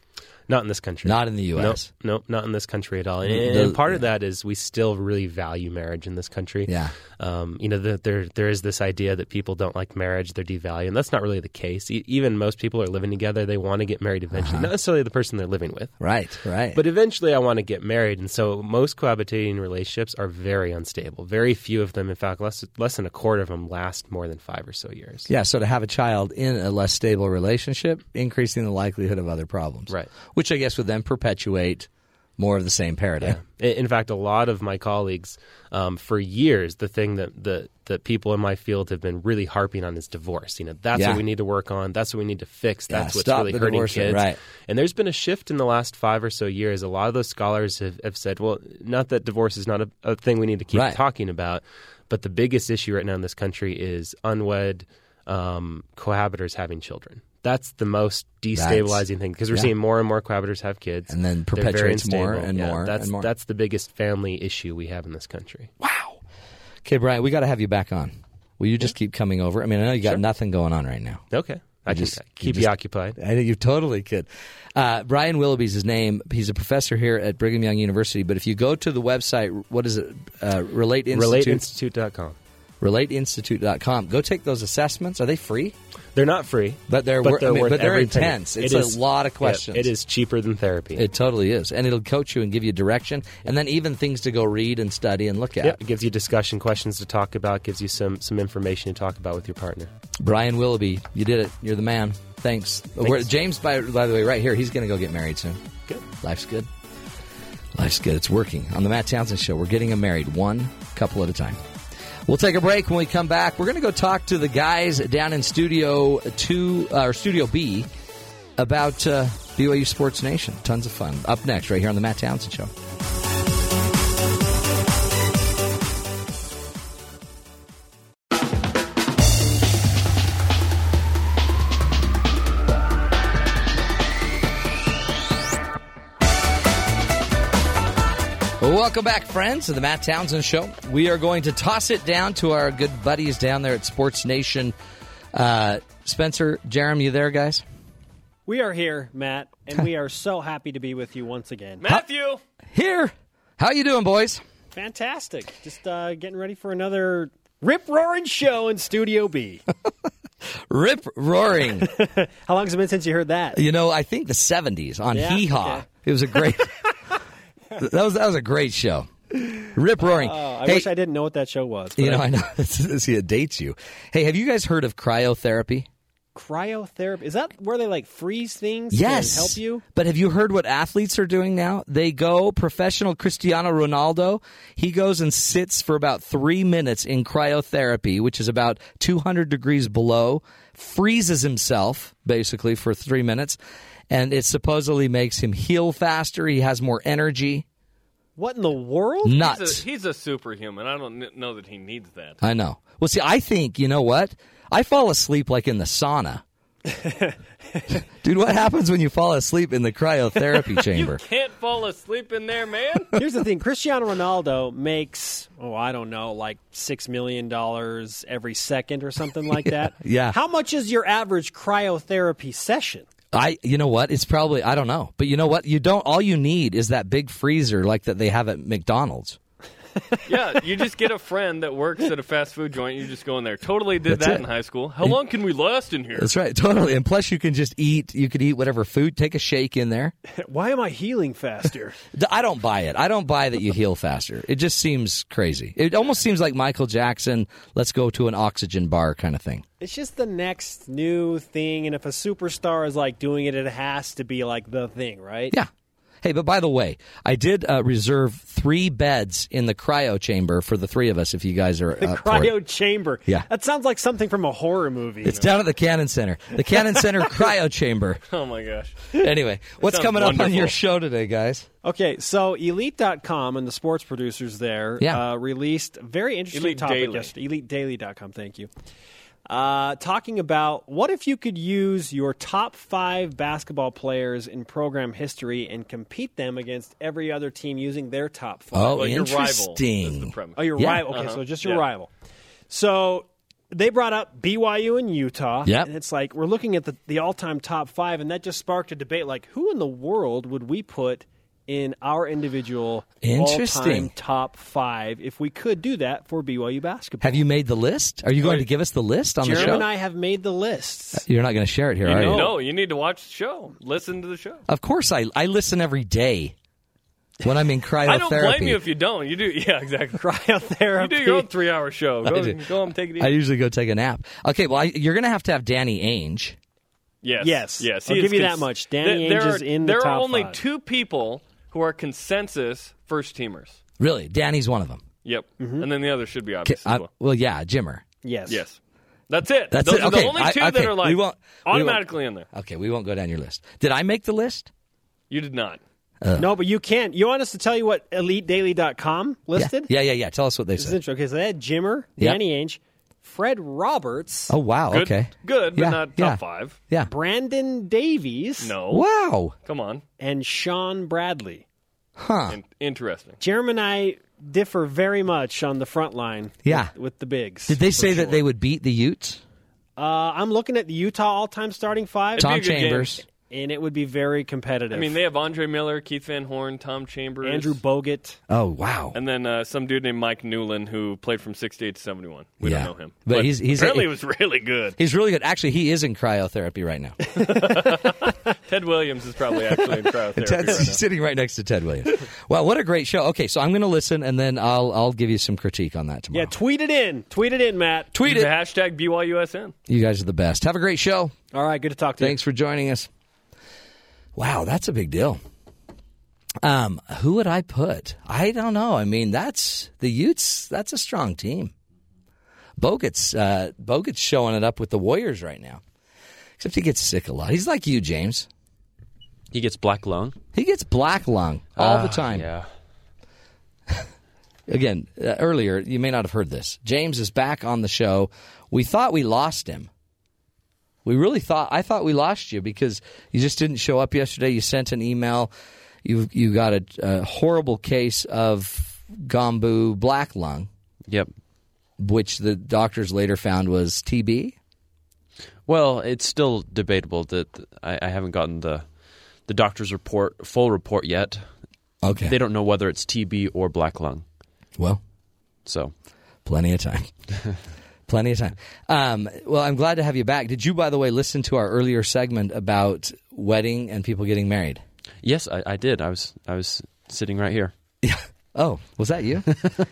Not in this country. not in the U.S. Nope, nope, not in this country at all. And, The- and part of that is we still really value marriage in this country. Yeah. Um, you know, the, there there is this idea that people don't like marriage; they're devaluing. That's not really the case. E- even most people are living together; they want to get married eventually. Not necessarily the person they're living with, Right, right. but eventually, I want to get married. And so, most cohabitating relationships are very unstable. Very few of them, in fact, less less than a quarter of them last more than five or so years. yeah, so to have a child in a less stable relationship, increasing the likelihood of other problems. Right. Which I guess would then perpetuate more of the same paradigm. In in fact, a lot of my colleagues, um, for years, the thing that, that that people in my field have been really harping on is divorce. You know, that's Yeah. what we need to work on. That's what we need to fix. Yeah, That's what's really hurting divorce rate, kids. right. And there's been a shift in the last five or so years. A lot of those scholars have, have said, well, not that divorce is not a, a thing we need to keep Right. talking about, but the biggest issue right now in this country is unwed um, cohabitors having children. That's the most destabilizing thing because we're yeah. seeing more and more cohabitors have kids, And then perpetuates more and Yeah, more That's and more. that's the biggest family issue we have in this country. Wow. Okay, Brian, we got to have you back on. Will you just keep coming over? I mean, I know you got nothing going on right now. Okay, I just- keep you you, just- occupied. I think you totally could. Uh, Brian Willoughby's his name. He's a professor here at Brigham Young University. But if you go to the website, what is it? Uh, Relate Institute. RelateInstitute.com. RelateInstitute.com. Go take those assessments. Are they free? They're not free, But they're, but they're mean, worth but they're every penny. intense. It's a lot of questions. it is cheaper than therapy. It totally is, and it'll coach you and give you direction, and then even things to go read and study and look at. Yep, it gives you discussion questions to talk about. Gives you some some information to talk about with your partner. Brian Willoughby, you did it. You're the man. Thanks. We're- James, by, by the way, right here, he's going to go get married soon. Good. Life's good. Life's good. It's working. On the Matt Townsend Show, we're getting them married one couple at a time. We'll take a break. When we come back, we're going to go talk to the guys down in Studio Two uh, or Studio B about uh, BYU Sports Nation. Tons of fun. Up next, right here on the Matt Townsend Show. Welcome back, friends, to the Matt Townsend Show. We are going to toss it down to our good buddies down there at Sports Nation. Uh, Spencer, Jeremy, you there, guys? We are here, Matt, and we are so happy to be with you once again. Matthew! Here. How you doing, boys? Fantastic. Just uh, getting ready for another rip roaring show in Studio B. Rip roaring. How long has it been since you heard that? you know, I think the '70s on Yeah, Hee Haw. okay. It was a great. that was that was a great show. Rip roaring. Oh, I hey, wish I didn't know what that show was. you know, I- I know. See, it dates you. Hey, have you guys heard of cryotherapy? cryotherapy is that where they like freeze things Yes. to help you? But have you heard what athletes are doing now? They go professional Cristiano Ronaldo. He goes and sits for about three minutes in cryotherapy, which is about 200 degrees below, freezes himself basically for three minutes, and it supposedly makes him heal faster. He has more energy. What in the world? Nuts. He's a, he's a superhuman. I don't know that he needs that. I know. Well, see, I think, you know what? I fall asleep like in the sauna. Dude, what happens when you fall asleep in the cryotherapy chamber? You can't fall asleep in there, man. Here's the thing: Cristiano Ronaldo makes oh I don't know like six million dollars every second or something like that. yeah. How much is your average cryotherapy session? I, you know what? It's probably I don't know, but you know what? You don't. All you need is that big freezer like that they have at McDonald's. Yeah, you just get a friend that works at a fast food joint. You just go in there. Totally did That's that it. in high school. How long can we last in here? That's right, totally. And plus, you can just eat. You could eat whatever food. Take a shake in there. Why am I healing faster? I don't buy it. I don't buy that you heal faster. It just seems crazy. It almost seems like Michael Jackson. Let's go to an oxygen bar kind of thing. it's just the next new thing, and if a superstar is like doing it, it has to be like the thing, right? Yeah. Hey, but by the way, I did uh, reserve three beds in the cryo chamber for the three of us. If you guys are The up for it. cryo chamber. Yeah. That sounds like something from a horror movie. It's down at the Cannon Center. The Cannon Center cryo chamber. Oh my gosh. Anyway, what's coming up on your show today, guys? Okay, so Elite.com and the sports producers there Yeah. uh, released a very interesting Elite topic Daily. yesterday. EliteDaily.com, thank you. Uh, talking about what if you could use your top five basketball players in program history and compete them against every other team using their top five? Oh, Like your rival interesting. Oh, your Yeah. rival. Okay, Uh-huh. so just your Yeah. rival. So they brought up BYU and Utah. Yep. And it's like we're looking at the, the all time top five, and that just sparked a debate like, who in the world would we put in our individual Interesting. all-time top five if we could do that for BYU basketball? Have you made the list? Are you going to give us the list on the Jeremy show? and I have made the lists. Uh, you're not going to share it here, You are need, you? no, you need to watch the show. Listen to the show. Of course, I I listen every day when I'm in cryotherapy. I don't blame you if you don't. You do. Yeah, exactly. Cryotherapy. You do your own three-hour show. I Go, do. go home, take it easy. I usually go take a nap. Okay, well, I, you're going to have to have Danny Ainge. Yes. Yes. Yes. I'll give you that much. Danny there Ainge are, is in the There top are only five. two people who are consensus first teamers. Really, Danny's one of them. Yep. Mm-hmm. And then the other should be obvious I- as well. well, yeah, Jimmer. Yes. Yes. That's it. That's Those it. are Okay, the only I- two okay, that are we like won't- we won't- automatically in there. Okay, we won't go down your list. Did I make the list? You did not. No, but you can't. You want us to tell you what EliteDaily.com listed? Yeah, yeah, yeah. Tell us what they This is said. interesting. Okay, so they had Jimmer, Yep. Danny Ainge, Fred Roberts, Oh, wow. Good. Okay. Good, but Yeah, not top yeah. five. Yeah. Brandon Davies, No. Wow. Come on. and Shawn Bradley. Huh. In- interesting. Jeremy and I differ very much on the front line Yeah. with, with the bigs. Did they for say that they would beat the Utes? Uh, I'm looking at the Utah all-time starting five, Tom a good game. Chambers. and it would be very competitive. I mean, they have Andre Miller, Keith Van Horn, Tom Chambers, Andrew Bogut. Oh, wow. and then uh, some dude named Mike Newlin who played from 68 to 71. We Yeah. don't know him. But he's- he's- apparently he was really good. He's really good. Actually, he is in cryotherapy right now. Ted Williams is probably actually in cryotherapy Ted's right now. sitting right next to Ted Williams. Wow, what a great show. Okay, so I'm going to listen, and then I'll I'll give you some critique on that tomorrow. Yeah, tweet it in. Tweet it in, Matt. Tweet Use it. the hashtag BYUSN. You guys are the best. Have a great show. All right, good to talk to you. Thanks for joining us. Wow, that's a big deal. Um, who would I put? I don't know. I mean, that's the Utes. That's a strong team. Bogut's uh, Bogut's showing it up with the Warriors right now. Except he gets sick a lot. He's like you, James. He gets black lung He gets black lung all the Ah, time. Yeah. Again, uh, earlier you may not have heard this. James is back on the show. We thought we lost him. We really thought I thought we lost you because you just didn't show up yesterday. You sent an email. You you got a, a horrible case of Gombu black lung, Yep. which the doctors later found was TB. Well, it's still debatable that I, I haven't gotten the the doctor's report, full report yet. Okay. They don't know whether it's TB or black lung. well, So plenty of time. plenty of time. Um, well, I'm glad to have you back. Did you, by the way, listen to our earlier segment about wedding and people getting married? yes, I, I did. I was I was sitting right here. Yeah. Oh, was that you?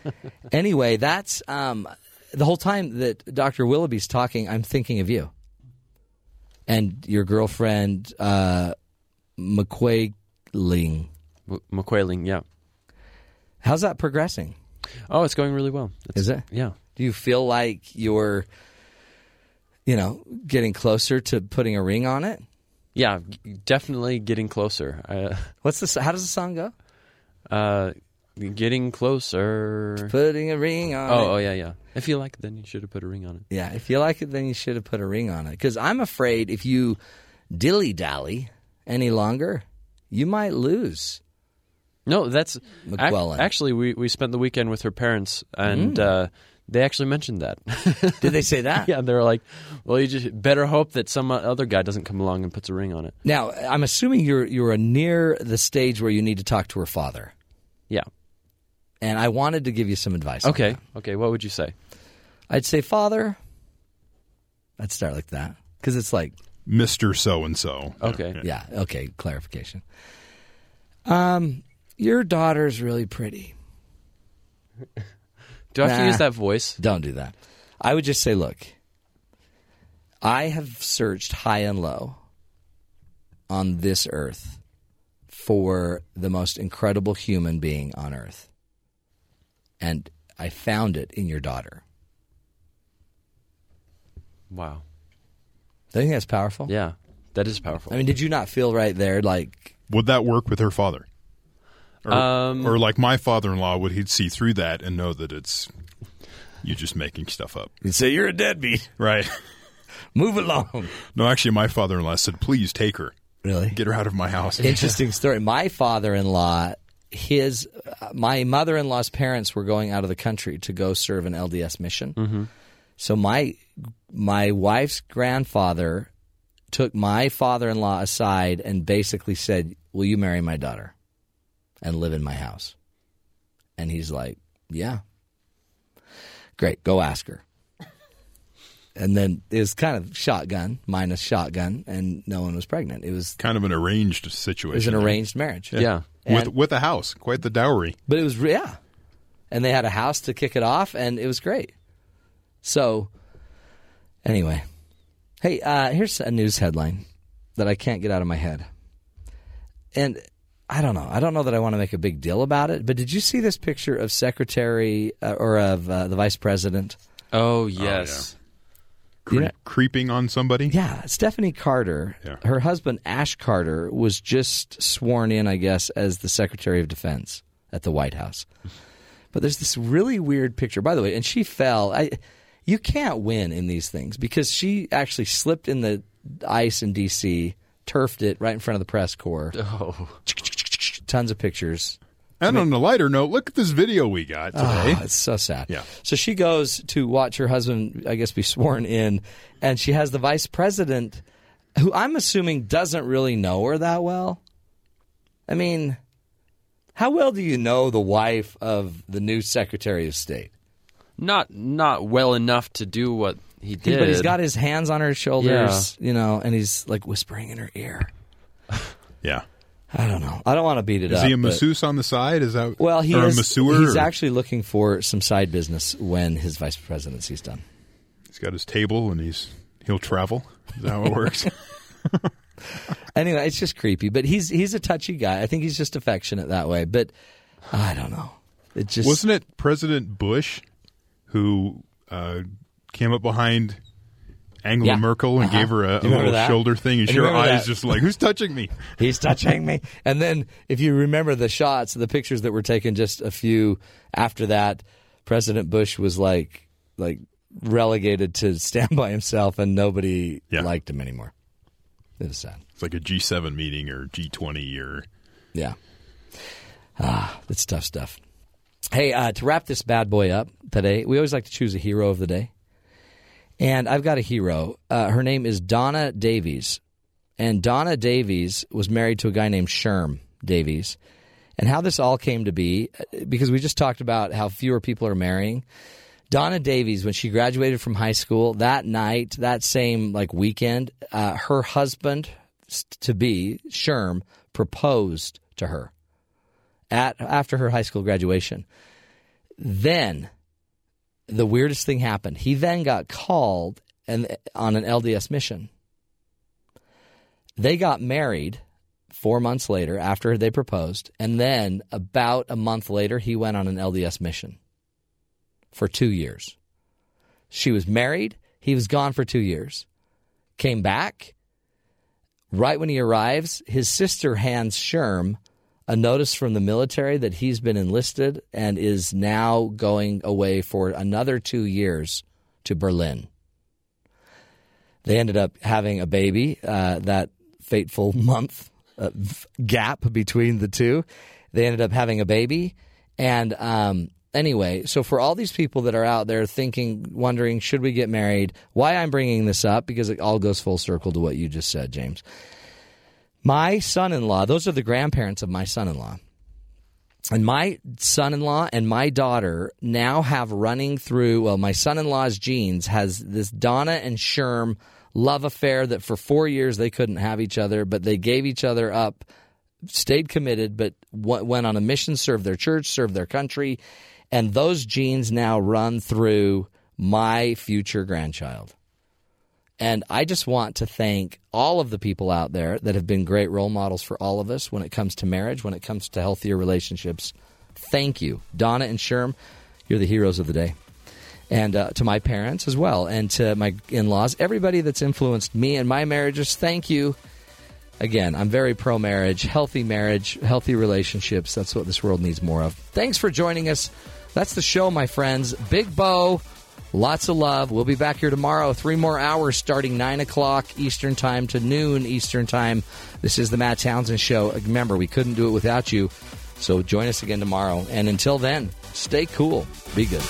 anyway, that's um, the whole time that Dr. Willoughby's talking, I'm thinking of you and your girlfriend, uh, McQuaigling. M- McQuailing, yeah. How's that progressing? Oh, it's going really well. It's, Is it? Yeah. Do you feel like you're, you know, getting closer to putting a ring on it? Yeah, definitely getting closer. Uh, What's the? How does the song go? uh, getting closer. Putting a ring on it. Oh, oh yeah, yeah. If you like it, then you should have put a ring on it. Yeah, if you like it, then you should have put a ring on it. Because I'm afraid if you dilly dally any longer, you might lose. No, that's ac- actually we we spent the weekend with her parents, and uh, they actually mentioned that. Did they say that? yeah, they were like, "Well, you just better hope that some other guy doesn't come along and puts a ring on it." Now, I'm assuming you're you're near the stage where you need to talk to her father, Yeah. and I wanted to give you some advice. on Okay. that. Okay. What would you say? I'd say, Father. I'd start like that because it's like, Mister So and So. Okay. yeah, okay, clarification. Um, your daughter's really pretty. Do I have to use that voice? Don't do that. I would just say, look, I have searched high and low on this earth for the most incredible human being on earth. And I found it in your daughter. Wow. Do you think that's powerful? Yeah, that is powerful. I mean, did you not feel right there like, Would that work with her father? Or, Um, or like my father-in-law, would he'd see through that and know that it's you're just making stuff up? you'd say, you're a deadbeat. Right. Move along. No, actually, my father-in-law said, "Please take her, Really? get her out of my house." Interesting story. My father-in-law, his, uh, my mother-in-law's parents were going out of the country to go serve an LDS mission. So my my wife's grandfather took my father-in-law aside and basically said, "Will you marry my daughter and live in my house?" And he's like, "Yeah." Great, go ask her. And then it was kind of shotgun minus shotgun, and no one was pregnant. It was kind of an arranged situation. it was an arranged marriage. yeah. with And- with a house, quite the dowry. But it was yeah, and they had a house to kick it off, and it was great. So, anyway, hey, uh, here's a news headline that I can't get out of my head, and I don't know. I don't know that I want to make a big deal about it. But did you see this picture of Secretary uh, or of uh, the Vice President? Oh yes. Cre- Yeah. Creeping on somebody. Yeah, Stephanie Carter. Yeah. Her husband Ash Carter was just sworn in, I guess, as the Secretary of Defense at the White House. But there's this really weird picture, by the way, and she fell. I, you can't win in these things because she actually slipped in the ice in D.C., turfed it right in front of the press corps. Oh. Tons of pictures. And on a lighter note, look at this video we got ah, today. Oh, it's so sad. Yeah. So she goes to watch her husband, I guess, be sworn in, and she has the vice president, who I'm assuming doesn't really know her that well. I mean, how well do you know the wife of the new Secretary of State? Not not well enough to do what he He- did. But he's got his hands on her shoulders, you know, and he's like whispering in her ear. yeah. I don't know. I don't want to beat it Is up. Is he a but- masseuse on the side? Is that Well, he or is. a masseur? He's or- actually looking for some side business when his vice presidency's done. he's got his table and he's he'll travel. Is that how it works? Anyway, it's just creepy, but he's he's a touchy guy. I think he's just affectionate that way. But I don't know. It just Wasn't it President Bush who uh, came up behind Angela Yeah. Merkel and Uh-huh. gave her a, a Do you remember little that? shoulder thing, and you her eyes that? just like, "Who's touching me?" he's touching me. And then if you remember the shots, the pictures that were taken just a few after that, President Bush was like like relegated to stand by himself, and nobody Yeah. liked him anymore. It was sad. It's like a G7 meeting or G20 or Yeah. Ah, that's tough stuff. Hey, uh, to wrap this bad boy up today, we always like to choose a hero of the day. And I've got a hero. Uh, her name is Donna Davies. And Donna Davies was married to a guy named Sherm Davies. And how this all came to be, uh, because we just talked about how fewer people are marrying. Donna Davies, when she graduated from high school, that night, that same like weekend, uh, her husband to be Sherm proposed to her, at after her high school graduation. Then the weirdest thing happened. He then got called and on an LDS mission. They got married four months later after they proposed, and then about a month later, he went on an LDS mission for two years. She was married, he was gone for two years. Came back. Right when he arrives, his sister hands Sherm a notice from the military that he's been enlisted and is now going away for another two years to Berlin. They ended up having a baby uh, that fateful month uh, gap between the two. They ended up having a baby. And um, anyway, so for all these people that are out there thinking, wondering, should we get married? Why I'm bringing this up, because it all goes full circle to what you just said, James. My son in law, those are the grandparents of my son in law. And my son in law and my daughter now have running through, well, my son in law's genes has this Donna and Sherm love affair that for four years they couldn't have each other, but they gave each other up, stayed committed, but went on a mission, served their church, served their country. And those genes now run through my future grandchild. And I just want to thank all of the people out there that have been great role models for all of us when it comes to marriage, when it comes to healthier relationships. Thank you. Donna and Sherm, you're the heroes of the day. And uh, to my parents as well, and to my in laws, everybody that's influenced me and my marriages, thank you. Again, I'm very pro marriage, healthy marriage, healthy relationships. That's what this world needs more of. Thanks for joining us. That's the show, my friends. Big Bo. Lots of love. We'll be back here tomorrow. Three more hours starting 9 o'clock Eastern Time to noon Eastern Time. This is the Matt Townsend Show. Remember, we couldn't do it without you. So join us again tomorrow. And until then, stay cool. Be good.